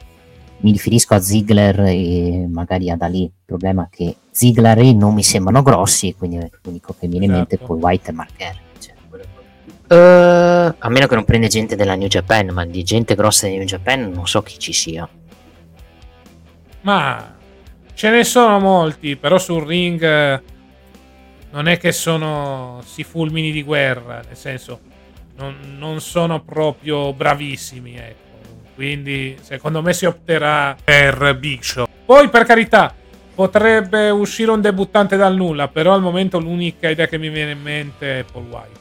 Mi riferisco a Ziggler e magari ad Ali. Il problema è che Ziggler e non mi sembrano grossi, e quindi l'unico che mi viene in mente è esatto. Paul White e Mark Henry. Cioè, uh, a meno che non prende gente della New Japan, ma di gente grossa di New Japan non so chi ci sia. Ma ce ne sono molti, però sul ring eh, non è che sono si fulmini di guerra, nel senso non, non sono proprio bravissimi, ecco. Quindi secondo me si opterà per Big Show. Poi per carità, potrebbe uscire un debuttante dal nulla, però al momento l'unica idea che mi viene in mente è Paul White.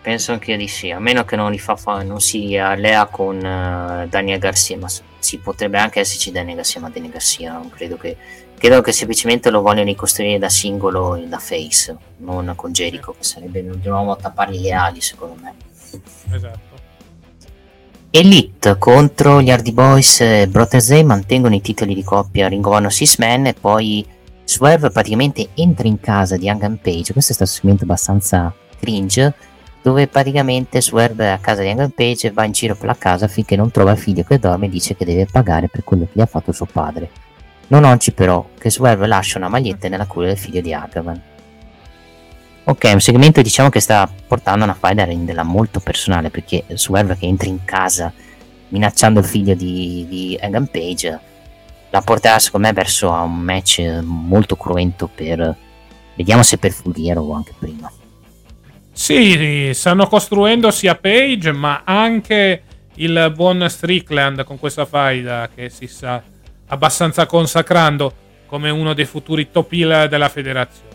Penso anche di sì, a meno che non, fa, non si allea con uh, Daniel Garcia, ma si potrebbe anche esserci Daniel Garcia, ma Daniel Garcia non credo che credo che semplicemente lo vogliono ricostruire da singolo e da face, non con Jericho, che sarebbe di nuovo a tappargli le ali, secondo me. Esatto. Elite contro gli Hardy Boys e Brothers Day mantengono i titoli di coppia Ring of Honor Six Man e poi Swerve praticamente entra in casa di Hangman Page. Questo è stato un segmento abbastanza cringe dove praticamente Swerve è a casa di Hangman Page e va in giro per la casa finché non trova il figlio che dorme e dice che deve pagare per quello che gli ha fatto suo padre. Non oggi però, che Swerve lascia una maglietta nella culla del figlio di Hagavan. Ok, un segmento diciamo che sta portando una faida a renderla molto personale perché Swerve che entra in casa minacciando il figlio di, di Hagan Page la porterà secondo me verso un match molto cruento per... Vediamo se per Fulghiero o anche prima. Sì, stanno costruendo sia Page ma anche il buon Strickland con questa faida che si sa abbastanza consacrando come uno dei futuri top heel della federazione.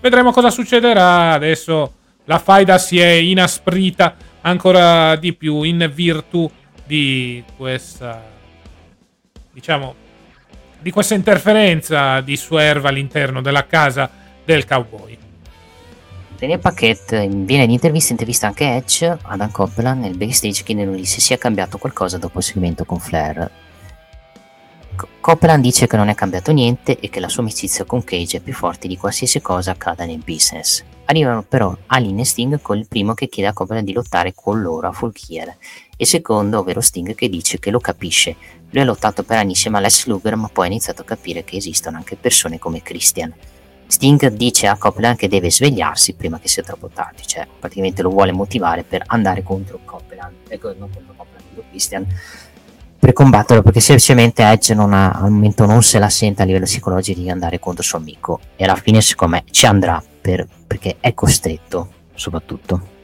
Vedremo cosa succederà. Adesso la faida si è inasprita ancora di più in virtù di questa diciamo di questa interferenza di Swerve all'interno della casa del cowboy. Daniel Paquette viene in intervista, intervista anche Edge, Adam Copeland nel backstage chiedendogli se sia cambiato qualcosa dopo il segmento con Flair Copeland dice che non è cambiato niente e che la sua amicizia con Cage è più forte di qualsiasi cosa accada nel business. Arrivano però Alin e Sting con il primo che chiede a Copeland di lottare con loro a Full Gear e secondo, ovvero Sting, che dice che lo capisce. Lui ha lottato per anni insieme a Les Luger ma poi ha iniziato a capire che esistono anche persone come Christian. Sting dice a Copeland che deve svegliarsi prima che sia troppo tardi, cioè praticamente lo vuole motivare per andare contro Copeland, ecco, non contro Copeland, contro Christian per combatterlo perché semplicemente Edge non ha, al momento non se la sente a livello psicologico di andare contro il suo amico. E alla fine secondo me ci andrà per, perché è costretto soprattutto.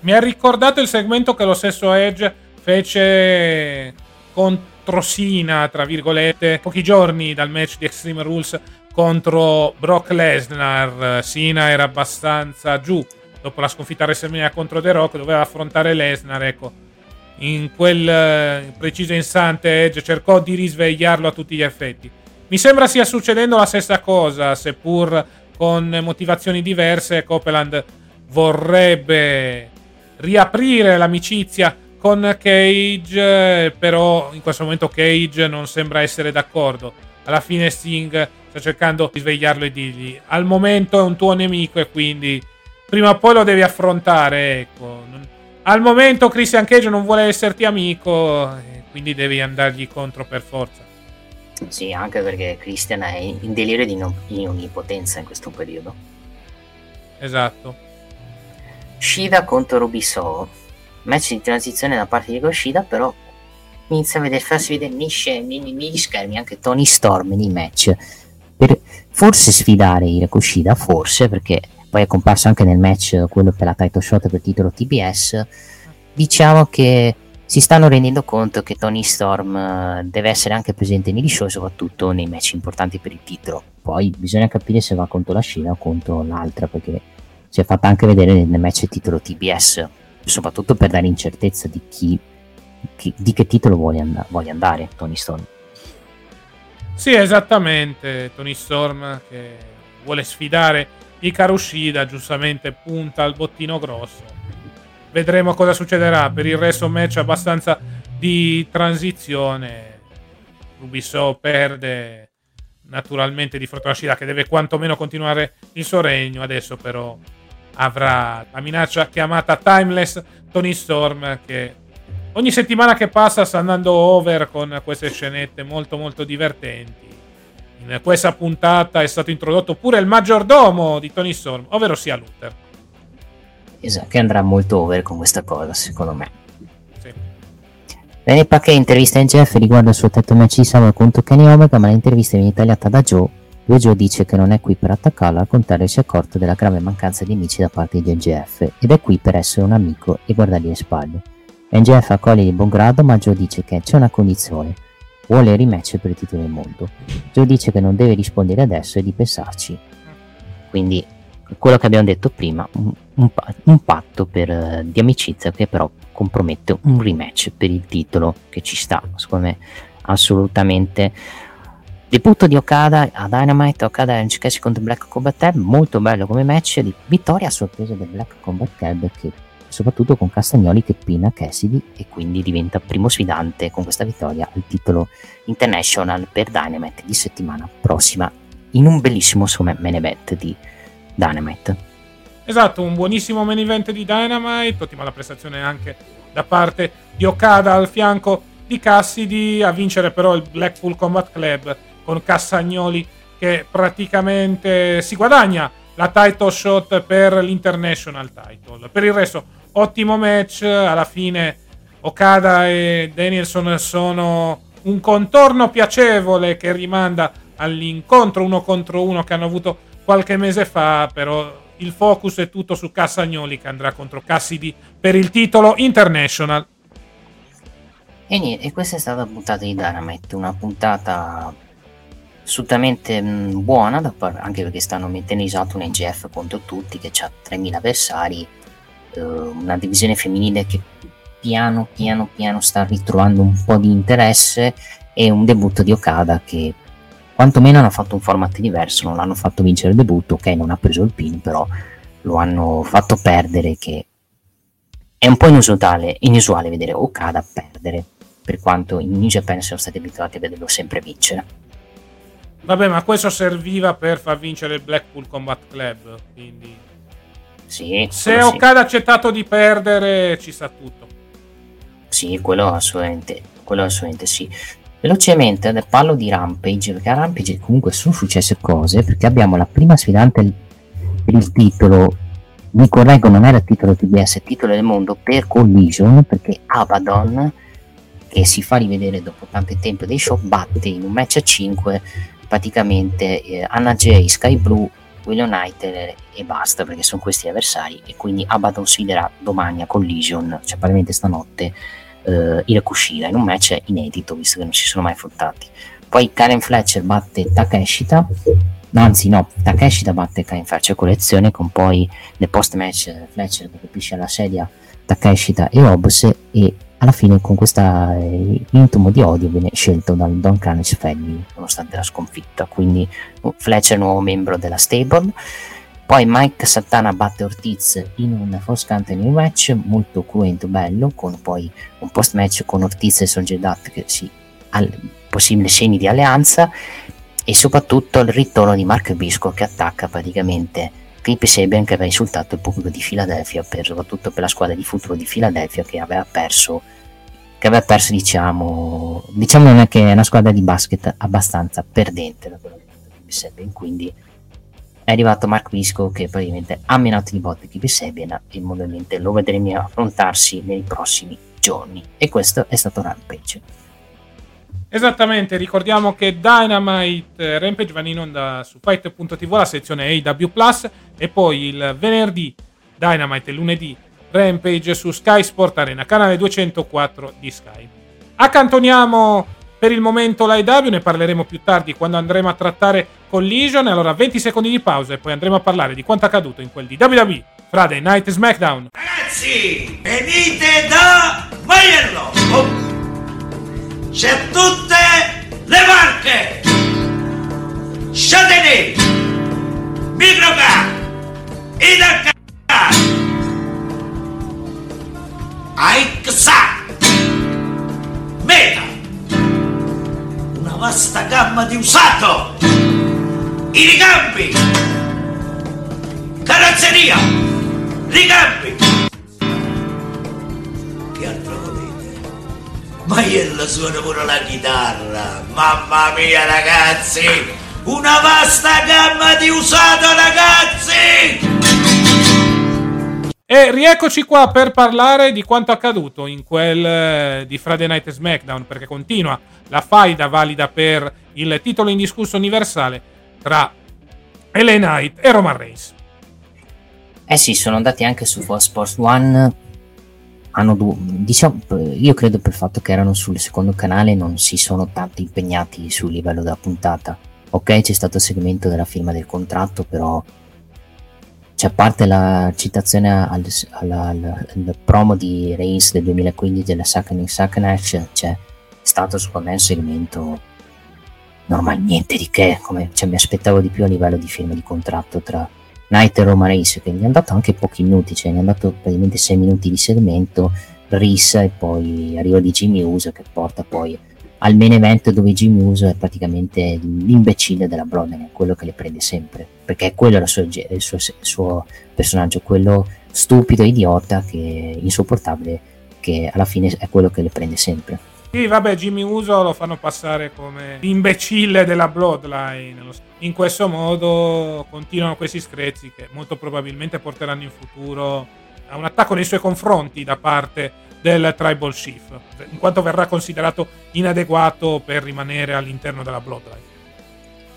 Mi ha ricordato il segmento che lo stesso Edge fece contro Sina tra virgolette pochi giorni dal match di Extreme Rules contro Brock Lesnar. Sina era abbastanza giù dopo la sconfitta a WrestleMania contro The Rock doveva affrontare Lesnar ecco in quel eh, preciso istante Edge cercò di risvegliarlo a tutti gli effetti. Mi sembra stia succedendo la stessa cosa, seppur con motivazioni diverse. Copeland vorrebbe riaprire l'amicizia con Cage, però in questo momento Cage non sembra essere d'accordo. Alla fine Sting sta cercando di svegliarlo e dirgli al momento è un tuo nemico e quindi prima o poi lo devi affrontare, ecco. Al momento Christian Cage non vuole esserti amico, quindi devi andargli contro per forza. Sì, anche perché Christian è in delirio di, non, di onnipotenza in questo periodo. Esatto. Shida contro Rubiso. Match di transizione da parte di Goshida, però inizia a vedere, farsi vedere negli, schermi anche Tony Storm nei match. Per forse sfidare Hirako Shida, forse, perché poi è comparso anche nel match quello per la title shot per titolo TBS. Diciamo che si stanno rendendo conto che Tony Storm eh, deve essere anche presente nei show, soprattutto nei match importanti per il titolo. Poi bisogna capire se va contro la Scina o contro l'altra, perché si è fatta anche vedere nel match titolo TBS, soprattutto per dare incertezza di chi, chi di che titolo vuole, and- vuole andare Tony Storm. Sì, esattamente, Tony Storm che vuole sfidare Ikaru Shida, giustamente punta al bottino grosso vedremo cosa succederà. Per il resto, match abbastanza di transizione. Ubisoft perde naturalmente di fronte alla Shida che deve quantomeno continuare il suo regno. Adesso, però, avrà la minaccia chiamata Timeless Tony Storm che ogni settimana che passa sta andando over con queste scenette molto molto divertenti. In questa puntata è stato introdotto pure il maggiordomo di Tony Storm, ovvero sia Luther. Esatto, che andrà molto over con questa cosa, secondo me. Sì. Danny Paquet intervista in Jeff riguardo il suo tetto match di sabato contro Kenny Omega, ma l'intervista viene tagliata da Joe, dove Joe dice che non è qui per attaccarlo, al contrario si è accorto della grave mancanza di amici da parte di NGF ed è qui per essere un amico e guardargli le spalle. NGF accoglie di buon grado, ma Joe dice che c'è una condizione. Vuole il rematch per il titolo del mondo. Joe dice che non deve rispondere adesso e di pensarci. Quindi quello che abbiamo detto prima, un, un, un patto per, uh, di amicizia che però compromette un rematch per il titolo che ci sta, secondo me assolutamente. Debutto di Okada a Dynamite, Okada e Chikesi contro Black Combat Club, molto bello come match, di vittoria a sorpresa del Black Combat Club che soprattutto con Castagnoli che pina Cassidy e quindi diventa primo sfidante con questa vittoria al titolo international per Dynamite di settimana prossima in un bellissimo main event di Dynamite. Esatto, un buonissimo main event di Dynamite, ottima la prestazione anche da parte di Okada al fianco di Cassidy, a vincere però il Blackpool Combat Club con Cassagnoli che praticamente si guadagna la title shot per l'International title. Per il resto, ottimo match, alla fine Okada e Danielson sono un contorno piacevole che rimanda all'incontro uno contro uno che hanno avuto qualche mese fa, però il focus è tutto su Cassagnoli che andrà contro Cassidy per il titolo International. E niente, questa è stata la puntata di Dynamite, una puntata assolutamente mh, buona, par- anche perché stanno mettendo in esatto un EGF contro tutti, che ha 3.000 avversari, eh, una divisione femminile che piano piano piano sta ritrovando un po' di interesse e un debutto di Okada che quantomeno hanno fatto un format diverso, non l'hanno fatto vincere il debutto, ok non ha preso il pin, però lo hanno fatto perdere che è un po' inusuale, inusuale vedere Okada perdere, per quanto in New Japan siamo stati abituati a vederlo sempre vincere. Vabbè, ma questo serviva per far vincere il Blackpool Combat Club, quindi... Sì, Se Okada ha accettato di perdere, ci sta tutto. Sì, quello assolutamente, quello assolutamente sì. Velocemente ne parlo di Rampage, perché a Rampage comunque sono successe cose, perché abbiamo la prima sfidante per il titolo, mi correggo non era il titolo TBS, è il titolo del mondo per Collision, perché Abaddon, che si fa rivedere dopo tanto tempo dei show, batte in un match a 5 praticamente eh, Anna J, Sky Blue, William Knight e basta, perché sono questi avversari, e quindi Abaddon sfiderà domani a Collision, cioè probabilmente stanotte, uh, Irakushida in un match inedito visto che non si sono mai affrontati. Poi Karen Fletcher batte Takeshita anzi no, Takeshita batte Karen Fletcher collezione con poi nel post match Fletcher che colpisce alla sedia Takeshita e Hobbs e alla fine con questo eh, intomo di odio viene scelto dal Don Carnage Family nonostante la sconfitta. Quindi Fletcher nuovo membro della stable. Poi Mike Santana batte Ortiz in un Force New Match molto cruento, bello, con poi un post match con Ortiz e Songedat che si al possibile segni di alleanza e soprattutto il ritorno di Mark Bisco che attacca praticamente Clip Sabian che aveva insultato il pubblico di Philadelphia, per, soprattutto per la squadra di futuro di Philadelphia che aveva perso che aveva perso diciamo diciamo che è una squadra di basket abbastanza perdente da detto Clip Sabian quindi è arrivato Mark Visco che praticamente ha menato di botte Kipi Sebian e modalmente lo vedremo affrontarsi nei prossimi giorni. E questo è stato Rampage Esattamente, ricordiamo che Dynamite Rampage va in onda su Fight.tv la sezione AW Plus e poi il venerdì Dynamite e lunedì Rampage su Sky Sport Arena, canale 204 di Sky. Accantoniamo per il momento l'AEW, ne parleremo più tardi quando andremo a trattare Collision. Allora 20 secondi di pausa e poi andremo a parlare di quanto accaduto in quel di WWE Friday Night SmackDown. Ragazzi, venite da Maiello! Oh. C'è tutte le marche! Châtelet, Microcar, Idacar, Aixa, Meta, una vasta gamma di usato, i ricambi, carrozzeria, ricambi. Che altro? Maiello suona pure la chitarra, mamma mia ragazzi, una vasta gamma di usato ragazzi! E rieccoci qua per parlare di quanto accaduto in quel eh, di Friday Night SmackDown, perché continua la faida valida per il titolo indiscusso universale tra LA Knight e Roman Reigns. Eh sì, sono andati anche su Fox Sports One. Hanno du- diciamo, io credo per il fatto che erano sul secondo canale non si sono tanto impegnati sul livello della puntata. Ok, c'è stato il segmento della firma del contratto, però cioè, a parte la citazione al, al, al, al promo di Reigns del 2015 della Second Action, c'è stato secondo me un segmento normale, niente di che, come cioè, mi aspettavo di più a livello di firma di contratto tra Knight e Roman Reigns, che gli hanno dato anche pochi minuti, cioè gli hanno dato praticamente 6 minuti di segmento, Reigns e poi arrivo di Jimmy Uso che porta poi al main event dove Jimmy Uso è praticamente l'imbecille della Bloodline, quello che le prende sempre, perché quello era il suo, il suo, il suo personaggio, quello stupido, idiota, che insopportabile, che alla fine è quello che le prende sempre. Sì, vabbè, Jimmy Uso lo fanno passare come l'imbecille della Bloodline. In questo modo continuano questi screzi che molto probabilmente porteranno in futuro a un attacco nei suoi confronti da parte del Tribal Chief, in quanto verrà considerato inadeguato per rimanere all'interno della Bloodline.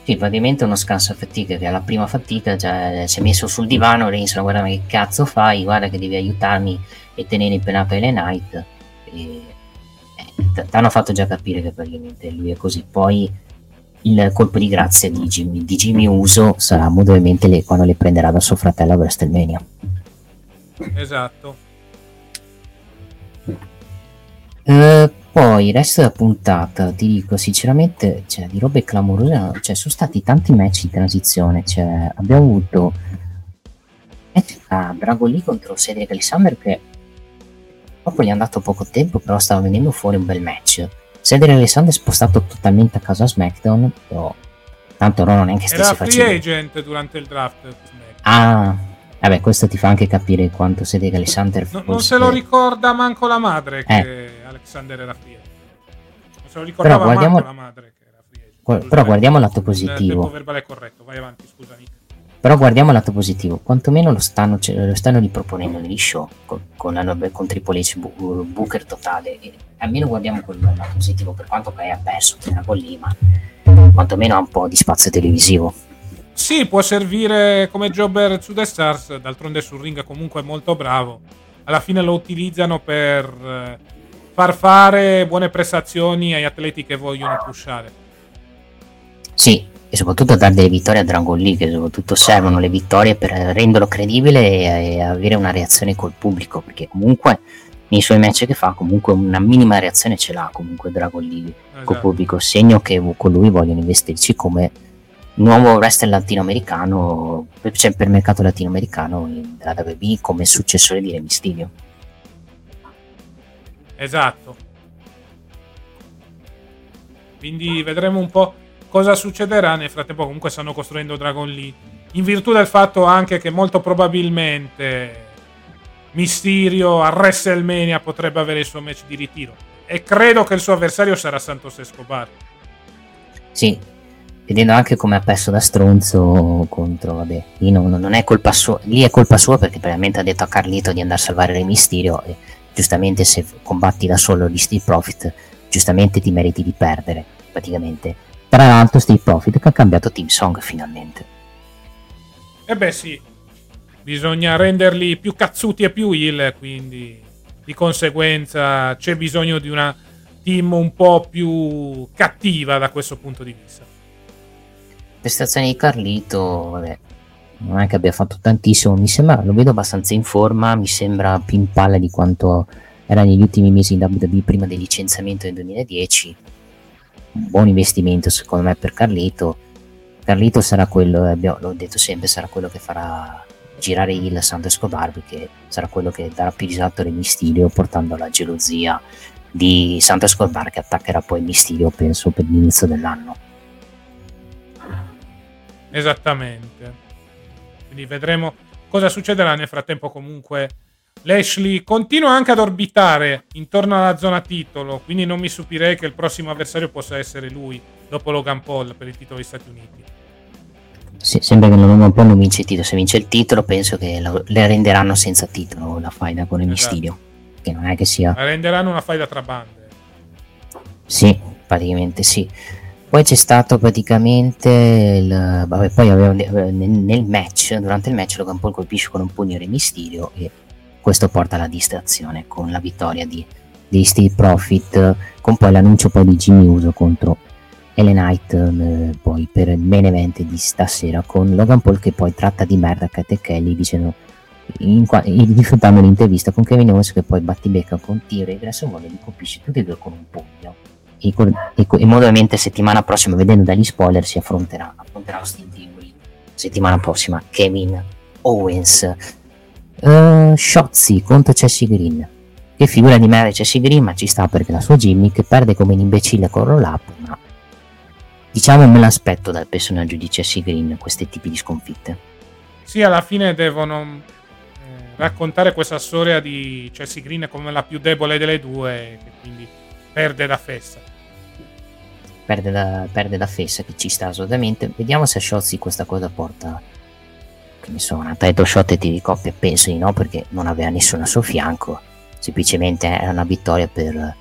Sì, praticamente uno scanso a fatica che alla prima fatica già si è messo sul divano, Reigns guarda che cazzo fai, guarda che devi aiutarmi e tenere impenato Ele Knight. E ti hanno fatto già capire che praticamente lui è così. Poi il colpo di grazia di Jimmy, di Jimmy Uso sarà ovviamente le, quando le prenderà da suo fratello a WrestleMania. Esatto. Uh, poi il resto della puntata ti dico sinceramente cioè, di robe clamorose cioè, sono stati tanti match in transizione cioè, abbiamo avuto match a Dragon Lee contro Cedric Alexander che dopo gli è andato poco tempo però stava venendo fuori un bel match Cedric Alexander è spostato totalmente a casa SmackDown però tanto no, non è che stessi facendo free agent durante il draft ah Vabbè, questo ti fa anche capire quanto Cedric Alexander no, Non se lo ricorda manco la madre che eh. Alexander era free Non se lo ricordava però guardiamo... manco la madre che era free Gu- però guardiamo il lato positivo. Il verbale è corretto, vai avanti, scusami. Però guardiamo il lato positivo, quantomeno lo stanno, lo stanno riproponendo negli show con, con, la, con Triple H bu- Booker totale. E almeno guardiamo quel lato positivo, per quanto poi ha perso con lì, ma quantomeno ha un po' di spazio televisivo. Sì, può servire come jobber su The Stars, d'altronde sul ring comunque è molto bravo. Alla fine lo utilizzano per eh, far fare buone prestazioni agli atleti che vogliono pushare. Sì, e soprattutto dare delle vittorie a Dragon Lee, che soprattutto servono le vittorie per renderlo credibile e, avere una reazione col pubblico, perché comunque nei suoi match che fa comunque una minima reazione ce l'ha comunque Dragon Lee esatto. col pubblico, segno che con lui vogliono investirci come nuovo wrestler latinoamericano, cioè per il mercato latinoamericano della WB come successore di Re Mysterio. Esatto. Quindi vedremo un po' cosa succederà. Nel frattempo, comunque, stanno costruendo Dragon Lee. In virtù del fatto anche che molto probabilmente Mysterio a WrestleMania potrebbe avere il suo match di ritiro. E credo che il suo avversario sarà Santos Escobar. Sì, vedendo anche come ha perso da stronzo contro, vabbè, lì non, non è colpa sua, lì è colpa sua perché probabilmente ha detto a Carlito di andare a salvare Re Mysterio e giustamente se combatti da solo gli Steve Profit, giustamente ti meriti di perdere, praticamente. Tra l'altro Steve Profit che ha cambiato team song finalmente. Eh beh sì, bisogna renderli più cazzuti e più heal, quindi di conseguenza c'è bisogno di una team un po' più cattiva da questo punto di vista. Prestazione di Carlito, vabbè, non è che abbia fatto tantissimo, mi sembra, lo vedo abbastanza in forma, mi sembra più in palla di quanto era negli ultimi mesi in WWE prima del licenziamento nel 2010. Un buon investimento secondo me per Carlito. Carlito sarà quello, l'ho detto sempre, sarà quello che farà girare il Santo Escobar perché sarà quello che darà più risalto al Mysterio portando alla gelosia di Santo Escobar che attaccherà poi Mysterio penso per l'inizio dell'anno. Esattamente. Quindi vedremo cosa succederà. Nel frattempo comunque Lashley continua anche ad orbitare intorno alla zona titolo quindi non mi stupirei che il prossimo avversario possa essere lui dopo Logan Paul per il titolo degli Stati Uniti sì, sembra che non, non vince il titolo. Se vince il titolo, penso che la, le renderanno senza titolo la faida con il esatto. Mysterio. Che non è che sia. La renderanno una faida tra bande. Sì, praticamente sì. Poi c'è stato praticamente il, vabbè, poi aveva, nel match, durante il match Logan Paul colpisce con un pugno Re Mysterio e questo porta alla distrazione con la vittoria di, di Steve Profit con poi l'annuncio poi di Jimmy Uso contro Ellen Knight eh, poi per il main event di stasera con Logan Paul che poi tratta di merda Kate e Kelly dicendo rifiutando l'intervista con Kevin Owens che poi battibecca con Tiro e Grayson Waller li colpisce tutti e due con un pugno. E, e, e ovviamente settimana prossima vedendo dagli spoiler si affronterà affronterà Austin Theory. Settimana prossima Kevin Owens uh, Shotzi contro Chelsea Green che figura di merda Chelsea Green ma ci sta perché la sua Jimmy che perde come un imbecille con roll up ma Diciamo me l'aspetto dal personaggio di Chelsea Green questi tipi di sconfitte. Sì, alla fine devono eh, raccontare questa storia di Chelsea Green come la più debole delle due, che quindi perde da fessa. Perde da, perde da fessa, che ci sta assolutamente. Vediamo se a Shotzi questa cosa porta, che ne so, una title shot e ti di coppia. Penso di no, perché non aveva nessuno al suo fianco. Semplicemente era una vittoria per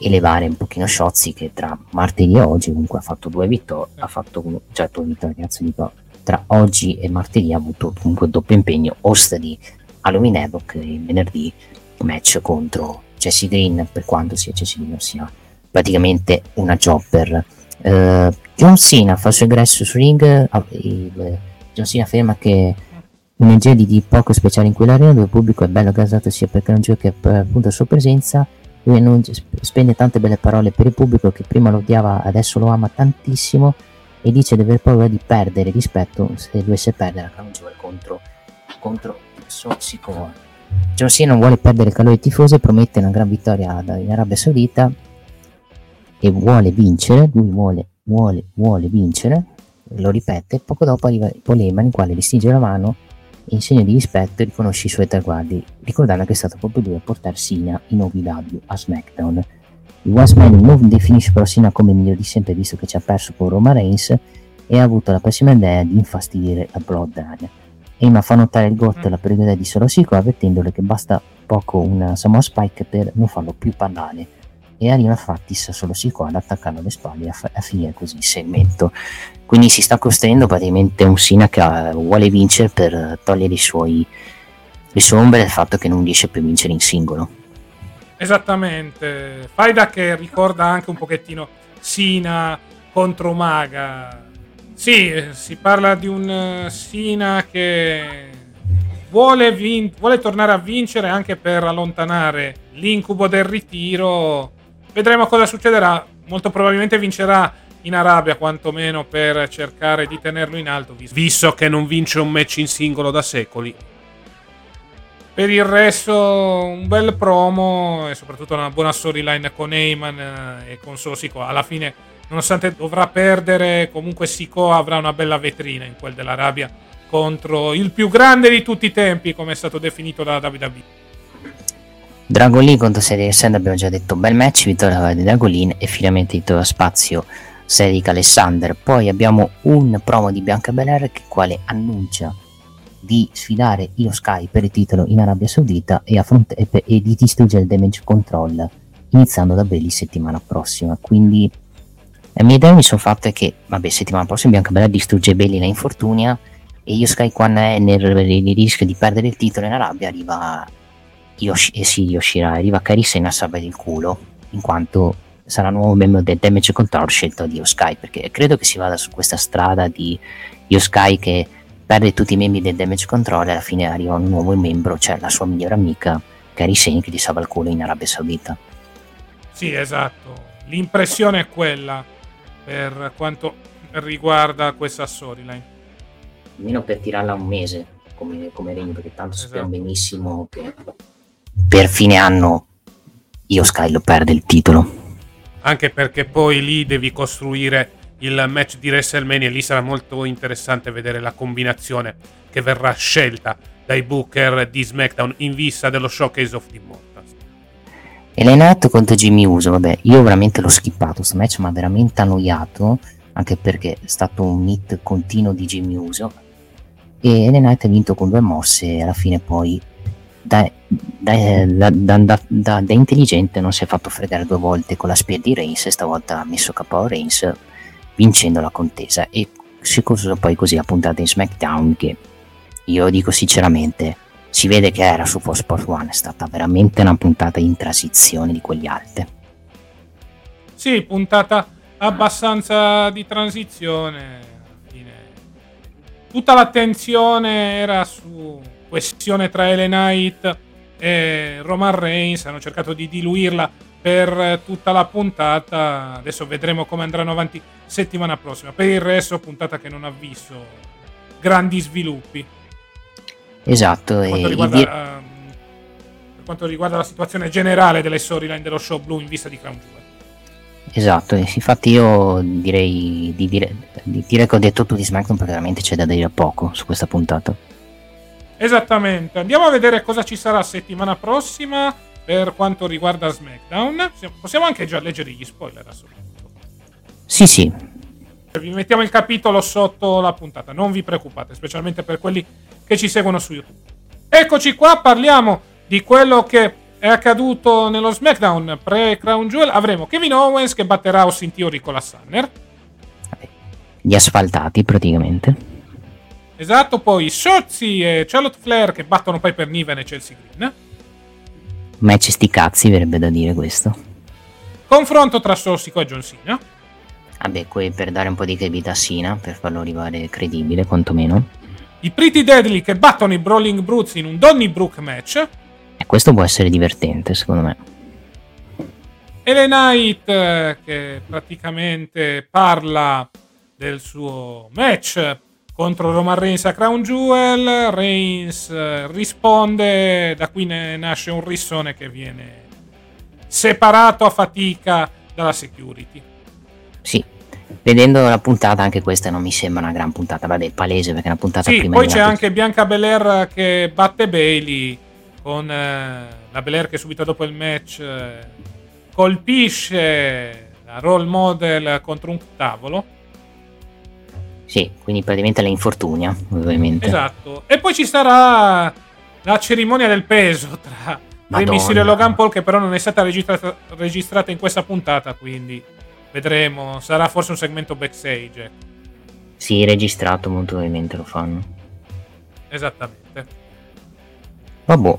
elevare un pochino Sciozzi che tra martedì e oggi comunque ha fatto due vittorie, ha fatto cioè due vittorie, cazzo dico, tra oggi e martedì ha avuto comunque doppio impegno, host di Halloween Evoc e venerdì match contro Jesse Green, per quanto sia Jesse Green sia praticamente una jobber. Uh, John Cena fa il suo ingresso su ring, uh, John Cena afferma che un geli di poco speciale in quell'arena dove il pubblico è bello gasato sia perché non gioca che per appunto la sua presenza lui non spende tante belle parole per il pubblico che prima lo odiava, adesso lo ama tantissimo e dice di aver paura di perdere rispetto se dovesse perdere a Crown Jewel contro, contro Sikoa. John Cena non vuole perdere il calore tifoso e promette una gran vittoria in Arabia Saudita e vuole vincere, lui vuole, vuole, vuole vincere, lo ripete, poco dopo arriva Polema in quale gli stringe la mano in segno di rispetto riconosce i suoi traguardi, ricordando che è stato proprio lui a portare Sina in OVW a SmackDown. Il Once Man non definisce però Sina come il migliore di sempre visto che ci ha perso con Roma Reigns e ha avuto la pessima idea di infastidire la Bloodline. Emma fa notare il GOT la priorità di Solo Sikoa avvertendole che basta poco una Samoa Spike per non farlo più parlare e arriva Fattis solo Sikoa ad attaccarlo alle spalle a, a finire così il segmento. Quindi si sta costruendo praticamente un Sina che uh, vuole vincere per togliere i suoi, le sue ombre del fatto che non riesce più a vincere in singolo. Esattamente, Faida che ricorda anche un pochettino Sina contro Maga. Sì, si parla di un Sina che vuole, vin- vuole tornare a vincere anche per allontanare l'incubo del ritiro. Vedremo cosa succederà. Molto probabilmente vincerà in Arabia quantomeno per cercare di tenerlo in alto, visto che non vince un match in singolo da secoli. Per il resto, un bel promo e soprattutto una buona storyline con Heyman eh, e con solo Siko. Alla fine, nonostante dovrà perdere, comunque Siko avrà una bella vetrina in quel dell'Arabia contro il più grande di tutti i tempi, come è stato definito da WWE. Dragolin contro Serie Sand abbiamo già detto bel match, vittoria di Dragolin e finalmente titolo spazio Cedric Alexander. Poi abbiamo un promo di Bianca Belair che quale annuncia di sfidare Io Sky per il titolo in Arabia Saudita e, affront- e, e di distruggere il damage control iniziando da Belli settimana prossima. Quindi la mia idea mi sono fatta che, vabbè, settimana prossima Bianca Belair distrugge Belli la infortunia e Io Sky quando è nel, nel rischio di perdere il titolo in Arabia arriva Yoshi, eh sì, Yoshira, arriva Kairi Sen a salvare il culo in quanto sarà nuovo membro del Damage Control scelto di Io Sky perché credo che si vada su questa strada di Io Sky che perde tutti i membri del damage control e alla fine arriva un nuovo membro, cioè la sua migliore amica, Kairi che gli salva il culo in Arabia Saudita. Sì, esatto. L'impressione è quella per quanto riguarda questa storyline. Almeno per tirarla un mese come, come regno, perché tanto esatto. sappiamo benissimo che per fine anno Io Sky lo perde il titolo. Anche perché poi lì devi costruire il match di WrestleMania. Lì sarà molto interessante vedere la combinazione che verrà scelta dai booker di SmackDown in vista dello Showcase of the Immortals. E Knight contro Jimmy Uso, vabbè, io veramente l'ho skippato, questo match mi ha veramente annoiato, anche perché è stato un hit continuo di Jimmy Uso. E Knight ha vinto con due mosse e alla fine poi da, da, da, da, intelligente non si è fatto fregare due volte con la spear di Reigns e stavolta ha messo capo a Reigns vincendo la contesa. E si concluso poi così la puntata in SmackDown che io dico sinceramente si vede che era su Fox Sport One è stata veramente una puntata in transizione di quegli alte sì puntata abbastanza di transizione tutta l'attenzione era su questione tra Ellen Knight e Roman Reigns hanno cercato di diluirla per tutta la puntata. Adesso vedremo come andranno avanti settimana prossima. Per il resto, puntata che non ha visto grandi sviluppi. Esatto. Per quanto, riguarda, di... uh, per quanto riguarda la situazione generale delle storyline dello show blu in vista di Crown Jewel. Esatto, infatti io direi di dire, di dire che ho detto tutto di SmackDown perché veramente c'è da dire poco su questa puntata. Esattamente, andiamo a vedere cosa ci sarà settimana prossima per quanto riguarda SmackDown. Possiamo anche già leggere gli spoiler a Sì, sì. Vi mettiamo il capitolo sotto la puntata, non vi preoccupate, specialmente per quelli che ci seguono su YouTube. Eccoci qua, parliamo di quello che è accaduto nello SmackDown pre-Crown Jewel. Avremo Kevin Owens che batterà Austin Theory con la Sunner. Gli asfaltati praticamente. Esatto, poi Shotzi e Charlotte Flair che battono Piper Niven e Chelsea Green match sti cazzi, verrebbe da dire questo. Confronto tra Sossico e John Cena. Vabbè, qui per dare un po' di credibilità a Cena, per farlo arrivare credibile, quantomeno. I Pretty Deadly che battono i Brawling Brutes in un Donnybrook match. E questo può essere divertente, secondo me. E le Knight eh, che praticamente parla del suo match contro Roman Reigns a Crown Jewel. Reigns eh, risponde, da qui ne nasce un rissone che viene separato a fatica dalla security. Sì, vedendo la puntata anche questa non mi sembra una gran puntata, vabbè, palese perché è una puntata sì, prima poi c'è anche Bianca Belair che batte Bailey con eh, la Belair che subito dopo il match eh, colpisce la role model contro un tavolo sì, quindi praticamente la infortunia, ovviamente. Esatto. E poi ci sarà la cerimonia del peso tra Rey Mysterio e Logan Paul, che però non è stata registrata, registrata, in questa puntata, quindi vedremo. Sarà forse un segmento backstage. Sì, registrato molto probabilmente lo fanno. Esattamente. Vabbè.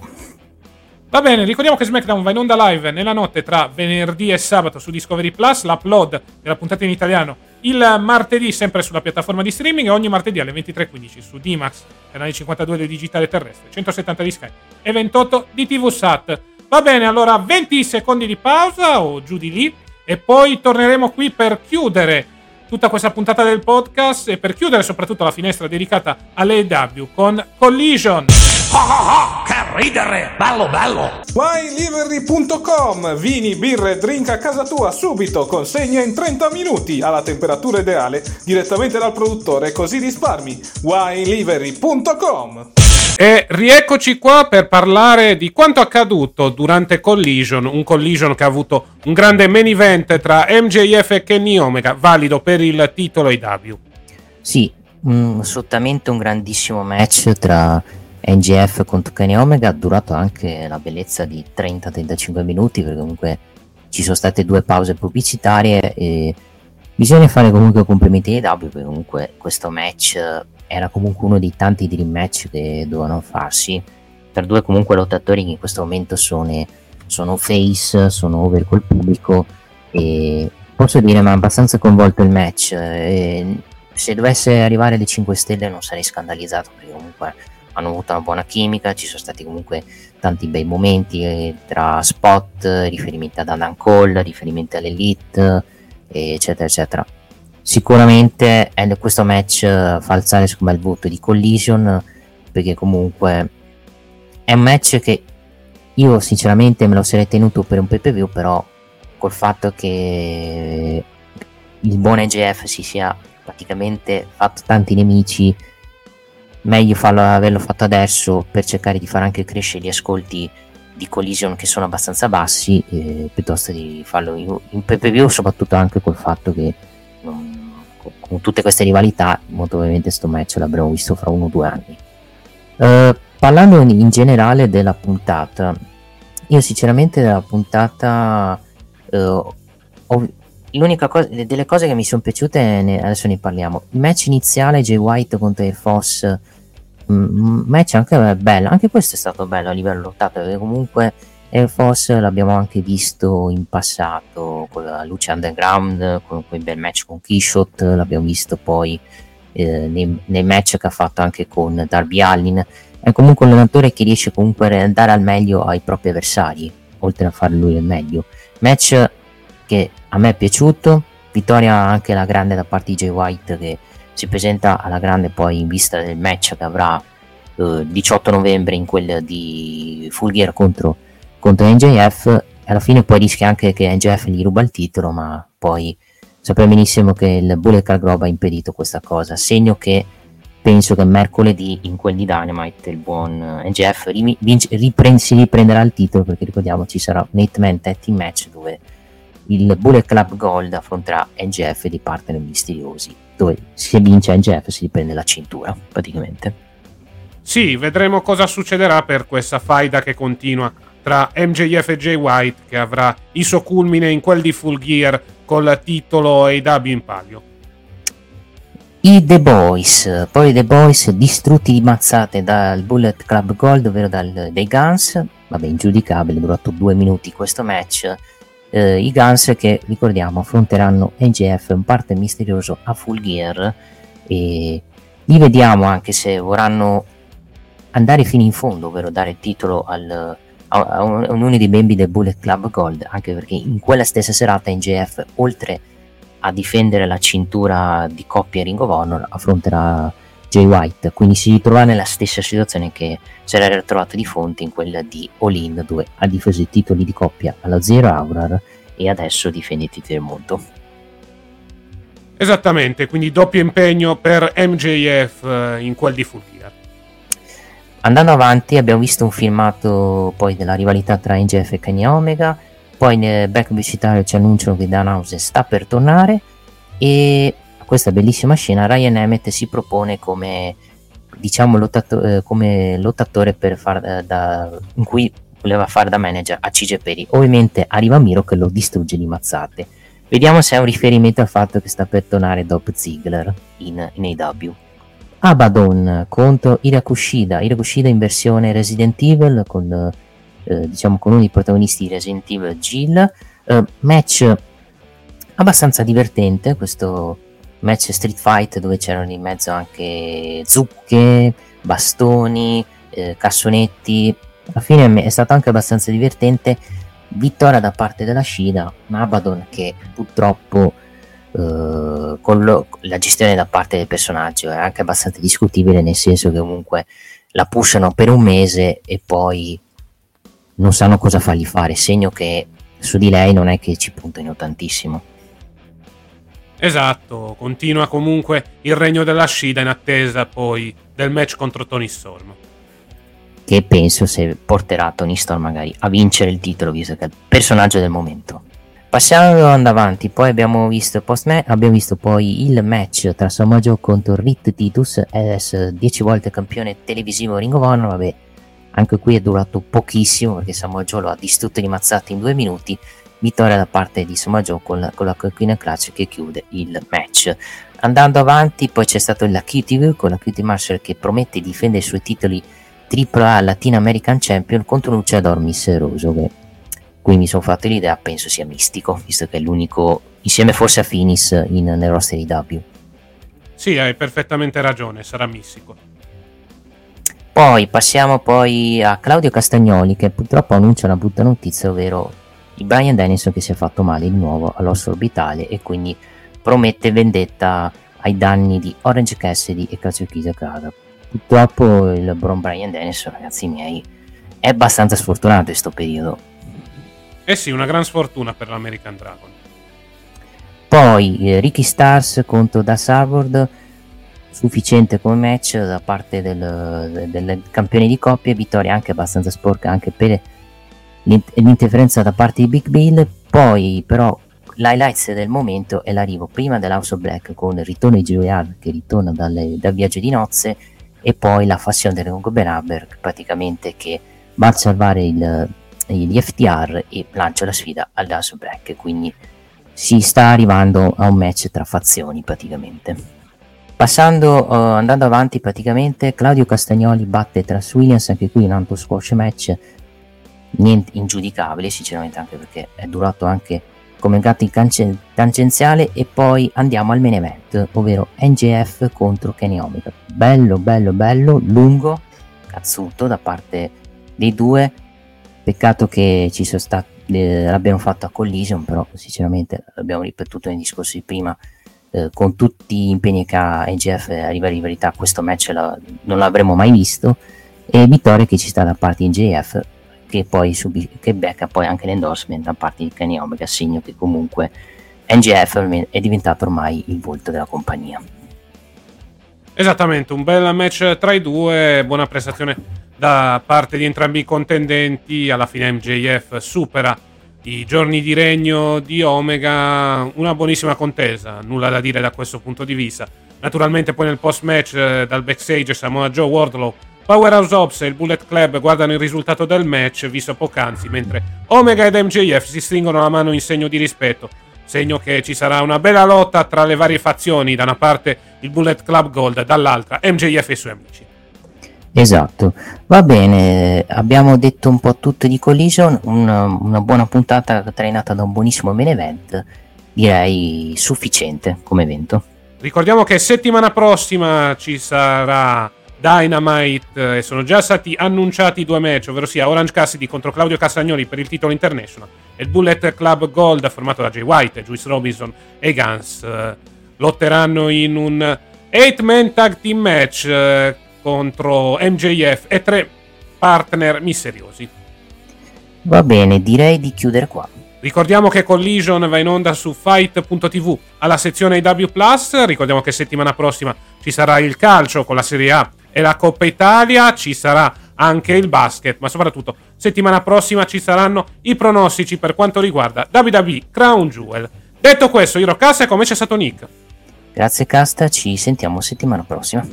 Va bene, ricordiamo che SmackDown va in onda live nella notte tra venerdì e sabato su Discovery Plus, l'upload della puntata in italiano il martedì sempre sulla piattaforma di streaming e ogni martedì alle 23.15 su D-Max, canale 52 del digitale terrestre, 170 di Sky e 28 di TV Sat. Va bene, allora 20 secondi di pausa o giù di lì e poi torneremo qui per chiudere tutta questa puntata del podcast e per chiudere soprattutto la finestra dedicata all'AW con Collision. Ridere! Bello, bello! WineLivery.com Vini, birre, drink a casa tua subito, consegna in 30 minuti alla temperatura ideale direttamente dal produttore, così risparmi. WineLivery.com e rieccoci qua per parlare di quanto accaduto durante Collision, un Collision che ha avuto un grande main event tra MJF e Kenny Omega, valido per il titolo IW. Sì, assolutamente un grandissimo match tra NGF contro Kenny Omega, ha durato anche la bellezza di 30-35 minuti, perché comunque ci sono state due pause pubblicitarie e bisogna fare comunque complimenti ai W, perché comunque questo match era comunque uno dei tanti dream match che dovevano farsi. Per due comunque lottatori che in questo momento sono, sono face, sono over col pubblico e posso dire mi ha abbastanza coinvolto il match. Se dovesse arrivare alle 5 stelle non sarei scandalizzato perché comunque hanno avuto una buona chimica, ci sono stati comunque tanti bei momenti eh, tra spot, riferimenti ad Adam Cole, riferimenti all'Elite, eccetera, eccetera. Sicuramente è questo match eh, fa alzare secondo me il voto di Collision perché comunque è un match che io sinceramente me lo sarei tenuto per un pay per view però col fatto che il buon EGF si sia praticamente fatto tanti nemici meglio farlo, averlo fatto adesso per cercare di far anche crescere gli ascolti di Collision che sono abbastanza bassi eh, piuttosto di farlo in, in pay soprattutto anche col fatto che non, con tutte queste rivalità, molto probabilmente questo match l'avremo visto fra uno o due anni. Uh, parlando in, in, generale della puntata, io sinceramente della puntata uh, ho, l'unica cosa, delle cose che mi sono piaciute, ne, adesso ne parliamo. Il match iniziale, Jay White contro mm, match anche bello, anche questo è stato bello a livello lottato, perché comunque Air Force l'abbiamo anche visto in passato con la luce underground, con quel bel match con Keyshot, l'abbiamo visto poi eh, nei, nei, match che ha fatto anche con Darby Allin. È comunque un allenatore che riesce comunque a dare al meglio ai propri avversari, oltre a fare lui il meglio. Match che a me è piaciuto, vittoria anche la grande da parte di Jay White che si presenta alla grande poi in vista del match che avrà eh, 18 novembre in quel di Full Gear contro contro NJF alla fine poi rischia anche che NJF gli ruba il titolo ma poi sappiamo benissimo che il Bullet Club Rob ha impedito questa cosa. Segno che penso che mercoledì in quel di Dynamite il buon NJF ripre- si riprenderà il titolo perché ricordiamo ci sarà un 8-man tag team match dove il Bullet Club Gold affronterà NGF di partner misteriosi dove se vince NGF si riprende la cintura praticamente sì vedremo cosa succederà per questa faida che continua tra MJF e Jay White che avrà il suo culmine in quel di Full Gear col titolo AW in palio. I The Boys, poi The Boys distrutti di mazzate dal Bullet Club Gold, ovvero dal, dai Guns, vabbè ingiudicabile, durato due minuti questo match. Eh, I Guns che ricordiamo affronteranno NGF, un parte misterioso a Full Gear. E li vediamo anche se vorranno andare fino in fondo, ovvero dare il titolo al, a, uno dei membri del Bullet Club Gold, anche perché in quella stessa serata NJF, oltre a difendere la cintura di coppia Ring of Honor, affronterà Jay White, quindi si ritrova nella stessa situazione che si era ritrovato di fronte in quella di All-In, dove ha difeso i titoli di coppia alla Zero Aurar e adesso difende i titoli del mondo. Esattamente, quindi doppio impegno per MJF eh, in quel di Full Andando avanti abbiamo visto un filmato poi della rivalità tra NGF e Kanye Omega, poi nel back pubblicitario ci annunciano che Dan sta per tornare e a questa bellissima scena Ryan Emmett si propone come diciamo lottato- eh, come lottatore per far, eh, da, in cui voleva fare da manager a Perry. Ovviamente arriva Miro che lo distrugge di mazzate. Vediamo se è un riferimento al fatto che sta per tornare Dolph Ziggler in, in AW. Abaddon contro Irakushida, Irakushida in versione Resident Evil con, eh, diciamo, con uno dei protagonisti di Resident Evil, Jill. Eh, match abbastanza divertente, questo match Street Fight dove c'erano in mezzo anche zucche, bastoni, eh, cassonetti. Alla fine è stato anche abbastanza divertente. Vittoria da parte della Shida, ma Abaddon che purtroppo eh, con lo, la gestione da parte del personaggio è anche abbastanza discutibile, nel senso che comunque la pushano per un mese e poi non sanno cosa fargli fare, segno che su di lei non è che ci puntino tantissimo. Esatto, continua comunque il regno della Shida in attesa poi del match contro Tony Storm. Che penso se porterà Tony Storm magari a vincere il titolo, visto che è il personaggio del momento. Passiamo avanti, poi abbiamo visto, abbiamo visto poi il match tra Samoa Joe contro Rick Titus, ex 10 volte campione televisivo Ring of Honor, vabbè, anche qui è durato pochissimo perché Samoa Joe lo ha distrutto di mazzate in due minuti, vittoria da parte di Samoa Joe con la, con la Queen Clutch che chiude il match. Andando avanti poi c'è stato la QTV con la QT Marshall che promette di difendere i suoi titoli AAA Latin American Champion contro Luciador Roso che qui mi sono fatto l'idea penso sia mistico visto che è l'unico insieme forse a Finis in, nel roster di W. Sì hai perfettamente ragione sarà mistico. Poi passiamo poi a Claudio Castagnoli che purtroppo annuncia una brutta notizia ovvero Brian Dennison che si è fatto male di nuovo all'osso orbitale e quindi promette vendetta ai danni di Orange Cassidy e Kazuki Sakara purtroppo il buon Brian Dennis, ragazzi miei, è abbastanza sfortunato in questo periodo. Eh sì, una gran sfortuna per l'American Dragon. Poi eh, Ricky Stars contro Das Harvard, sufficiente come match da parte del, del, del campione di coppia, vittoria anche abbastanza sporca anche per l'interferenza da parte di Big Bill. Poi però l'highlights del momento è l'arrivo prima dell'House of Black con il ritorno di Julian che ritorna dalle, dal viaggio di nozze e poi la fazione del Rengo Beraber praticamente che va a salvare il, gli FTR e lancia la sfida al House Black quindi si sta arrivando a un match tra fazioni praticamente passando uh, andando avanti praticamente Claudio Castagnoli batte tra Williams anche qui un altro squash match niente ingiudicabile sinceramente anche perché è durato anche come gatto in tangenziale e poi andiamo al main event, ovvero NGF contro Kenny Omega. Bello, bello, bello, lungo, cazzuto da parte dei due. Peccato che ci sono stati, l'abbiano fatto a collision, però sinceramente l'abbiamo ripetuto nei discorsi di prima. Eh, con tutti gli impegni che ha NGF arriva in verità questo match la, non l'avremmo mai visto e vittoria che ci sta da parte di NGF che poi subi- che becca poi anche l'endorsement da parte di Kenny Omega, segno che comunque NGF è diventato ormai il volto della compagnia. Esattamente, un bel match tra i due, buona prestazione da parte di entrambi i contendenti, alla fine MJF supera i giorni di regno di Omega, una buonissima contesa, nulla da dire da questo punto di vista. Naturalmente poi nel post match eh, dal backstage Samoa Joe Wardlow Powerhouse Ops e il Bullet Club guardano il risultato del match visto poc'anzi, mentre Omega ed MJF si stringono la mano in segno di rispetto, segno che ci sarà una bella lotta tra le varie fazioni, da una parte il Bullet Club Gold, dall'altra MJF e i suoi amici. Esatto, va bene, abbiamo detto un po' tutto di Collision, una, una buona puntata trainata da un buonissimo main event, direi sufficiente come evento. Ricordiamo che settimana prossima ci sarà Dynamite e sono già stati annunciati due match, ovvero sia Orange Cassidy contro Claudio Castagnoli per il titolo international e il Bullet Club Gold formato da Jay White, Juice Robinson e Guns eh, lotteranno in un 8-man tag team match eh, contro MJF e tre partner misteriosi. Va bene, direi di chiudere qua. Ricordiamo che Collision va in onda su fight.tv alla sezione IW. Ricordiamo che settimana prossima ci sarà il calcio con la Serie A e la Coppa Italia, ci sarà anche il basket, ma soprattutto settimana prossima ci saranno i pronostici per quanto riguarda WWE Crown Jewel. Detto questo, io ero Cassa e come c'è stato Nick? Grazie Casta, ci sentiamo settimana prossima.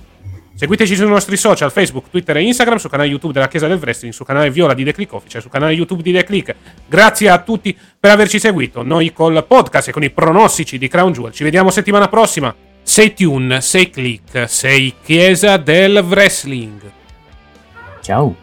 Seguiteci sui nostri social, Facebook, Twitter e Instagram, sul canale YouTube della Chiesa del Wrestling, sul canale Viola di The Click Official, sul canale YouTube di The Click. Grazie a tutti per averci seguito. Noi col podcast e con i pronostici di Crown Jewel ci vediamo settimana prossima. Sei Tune, sei Click, sei Chiesa del Wrestling. Ciao.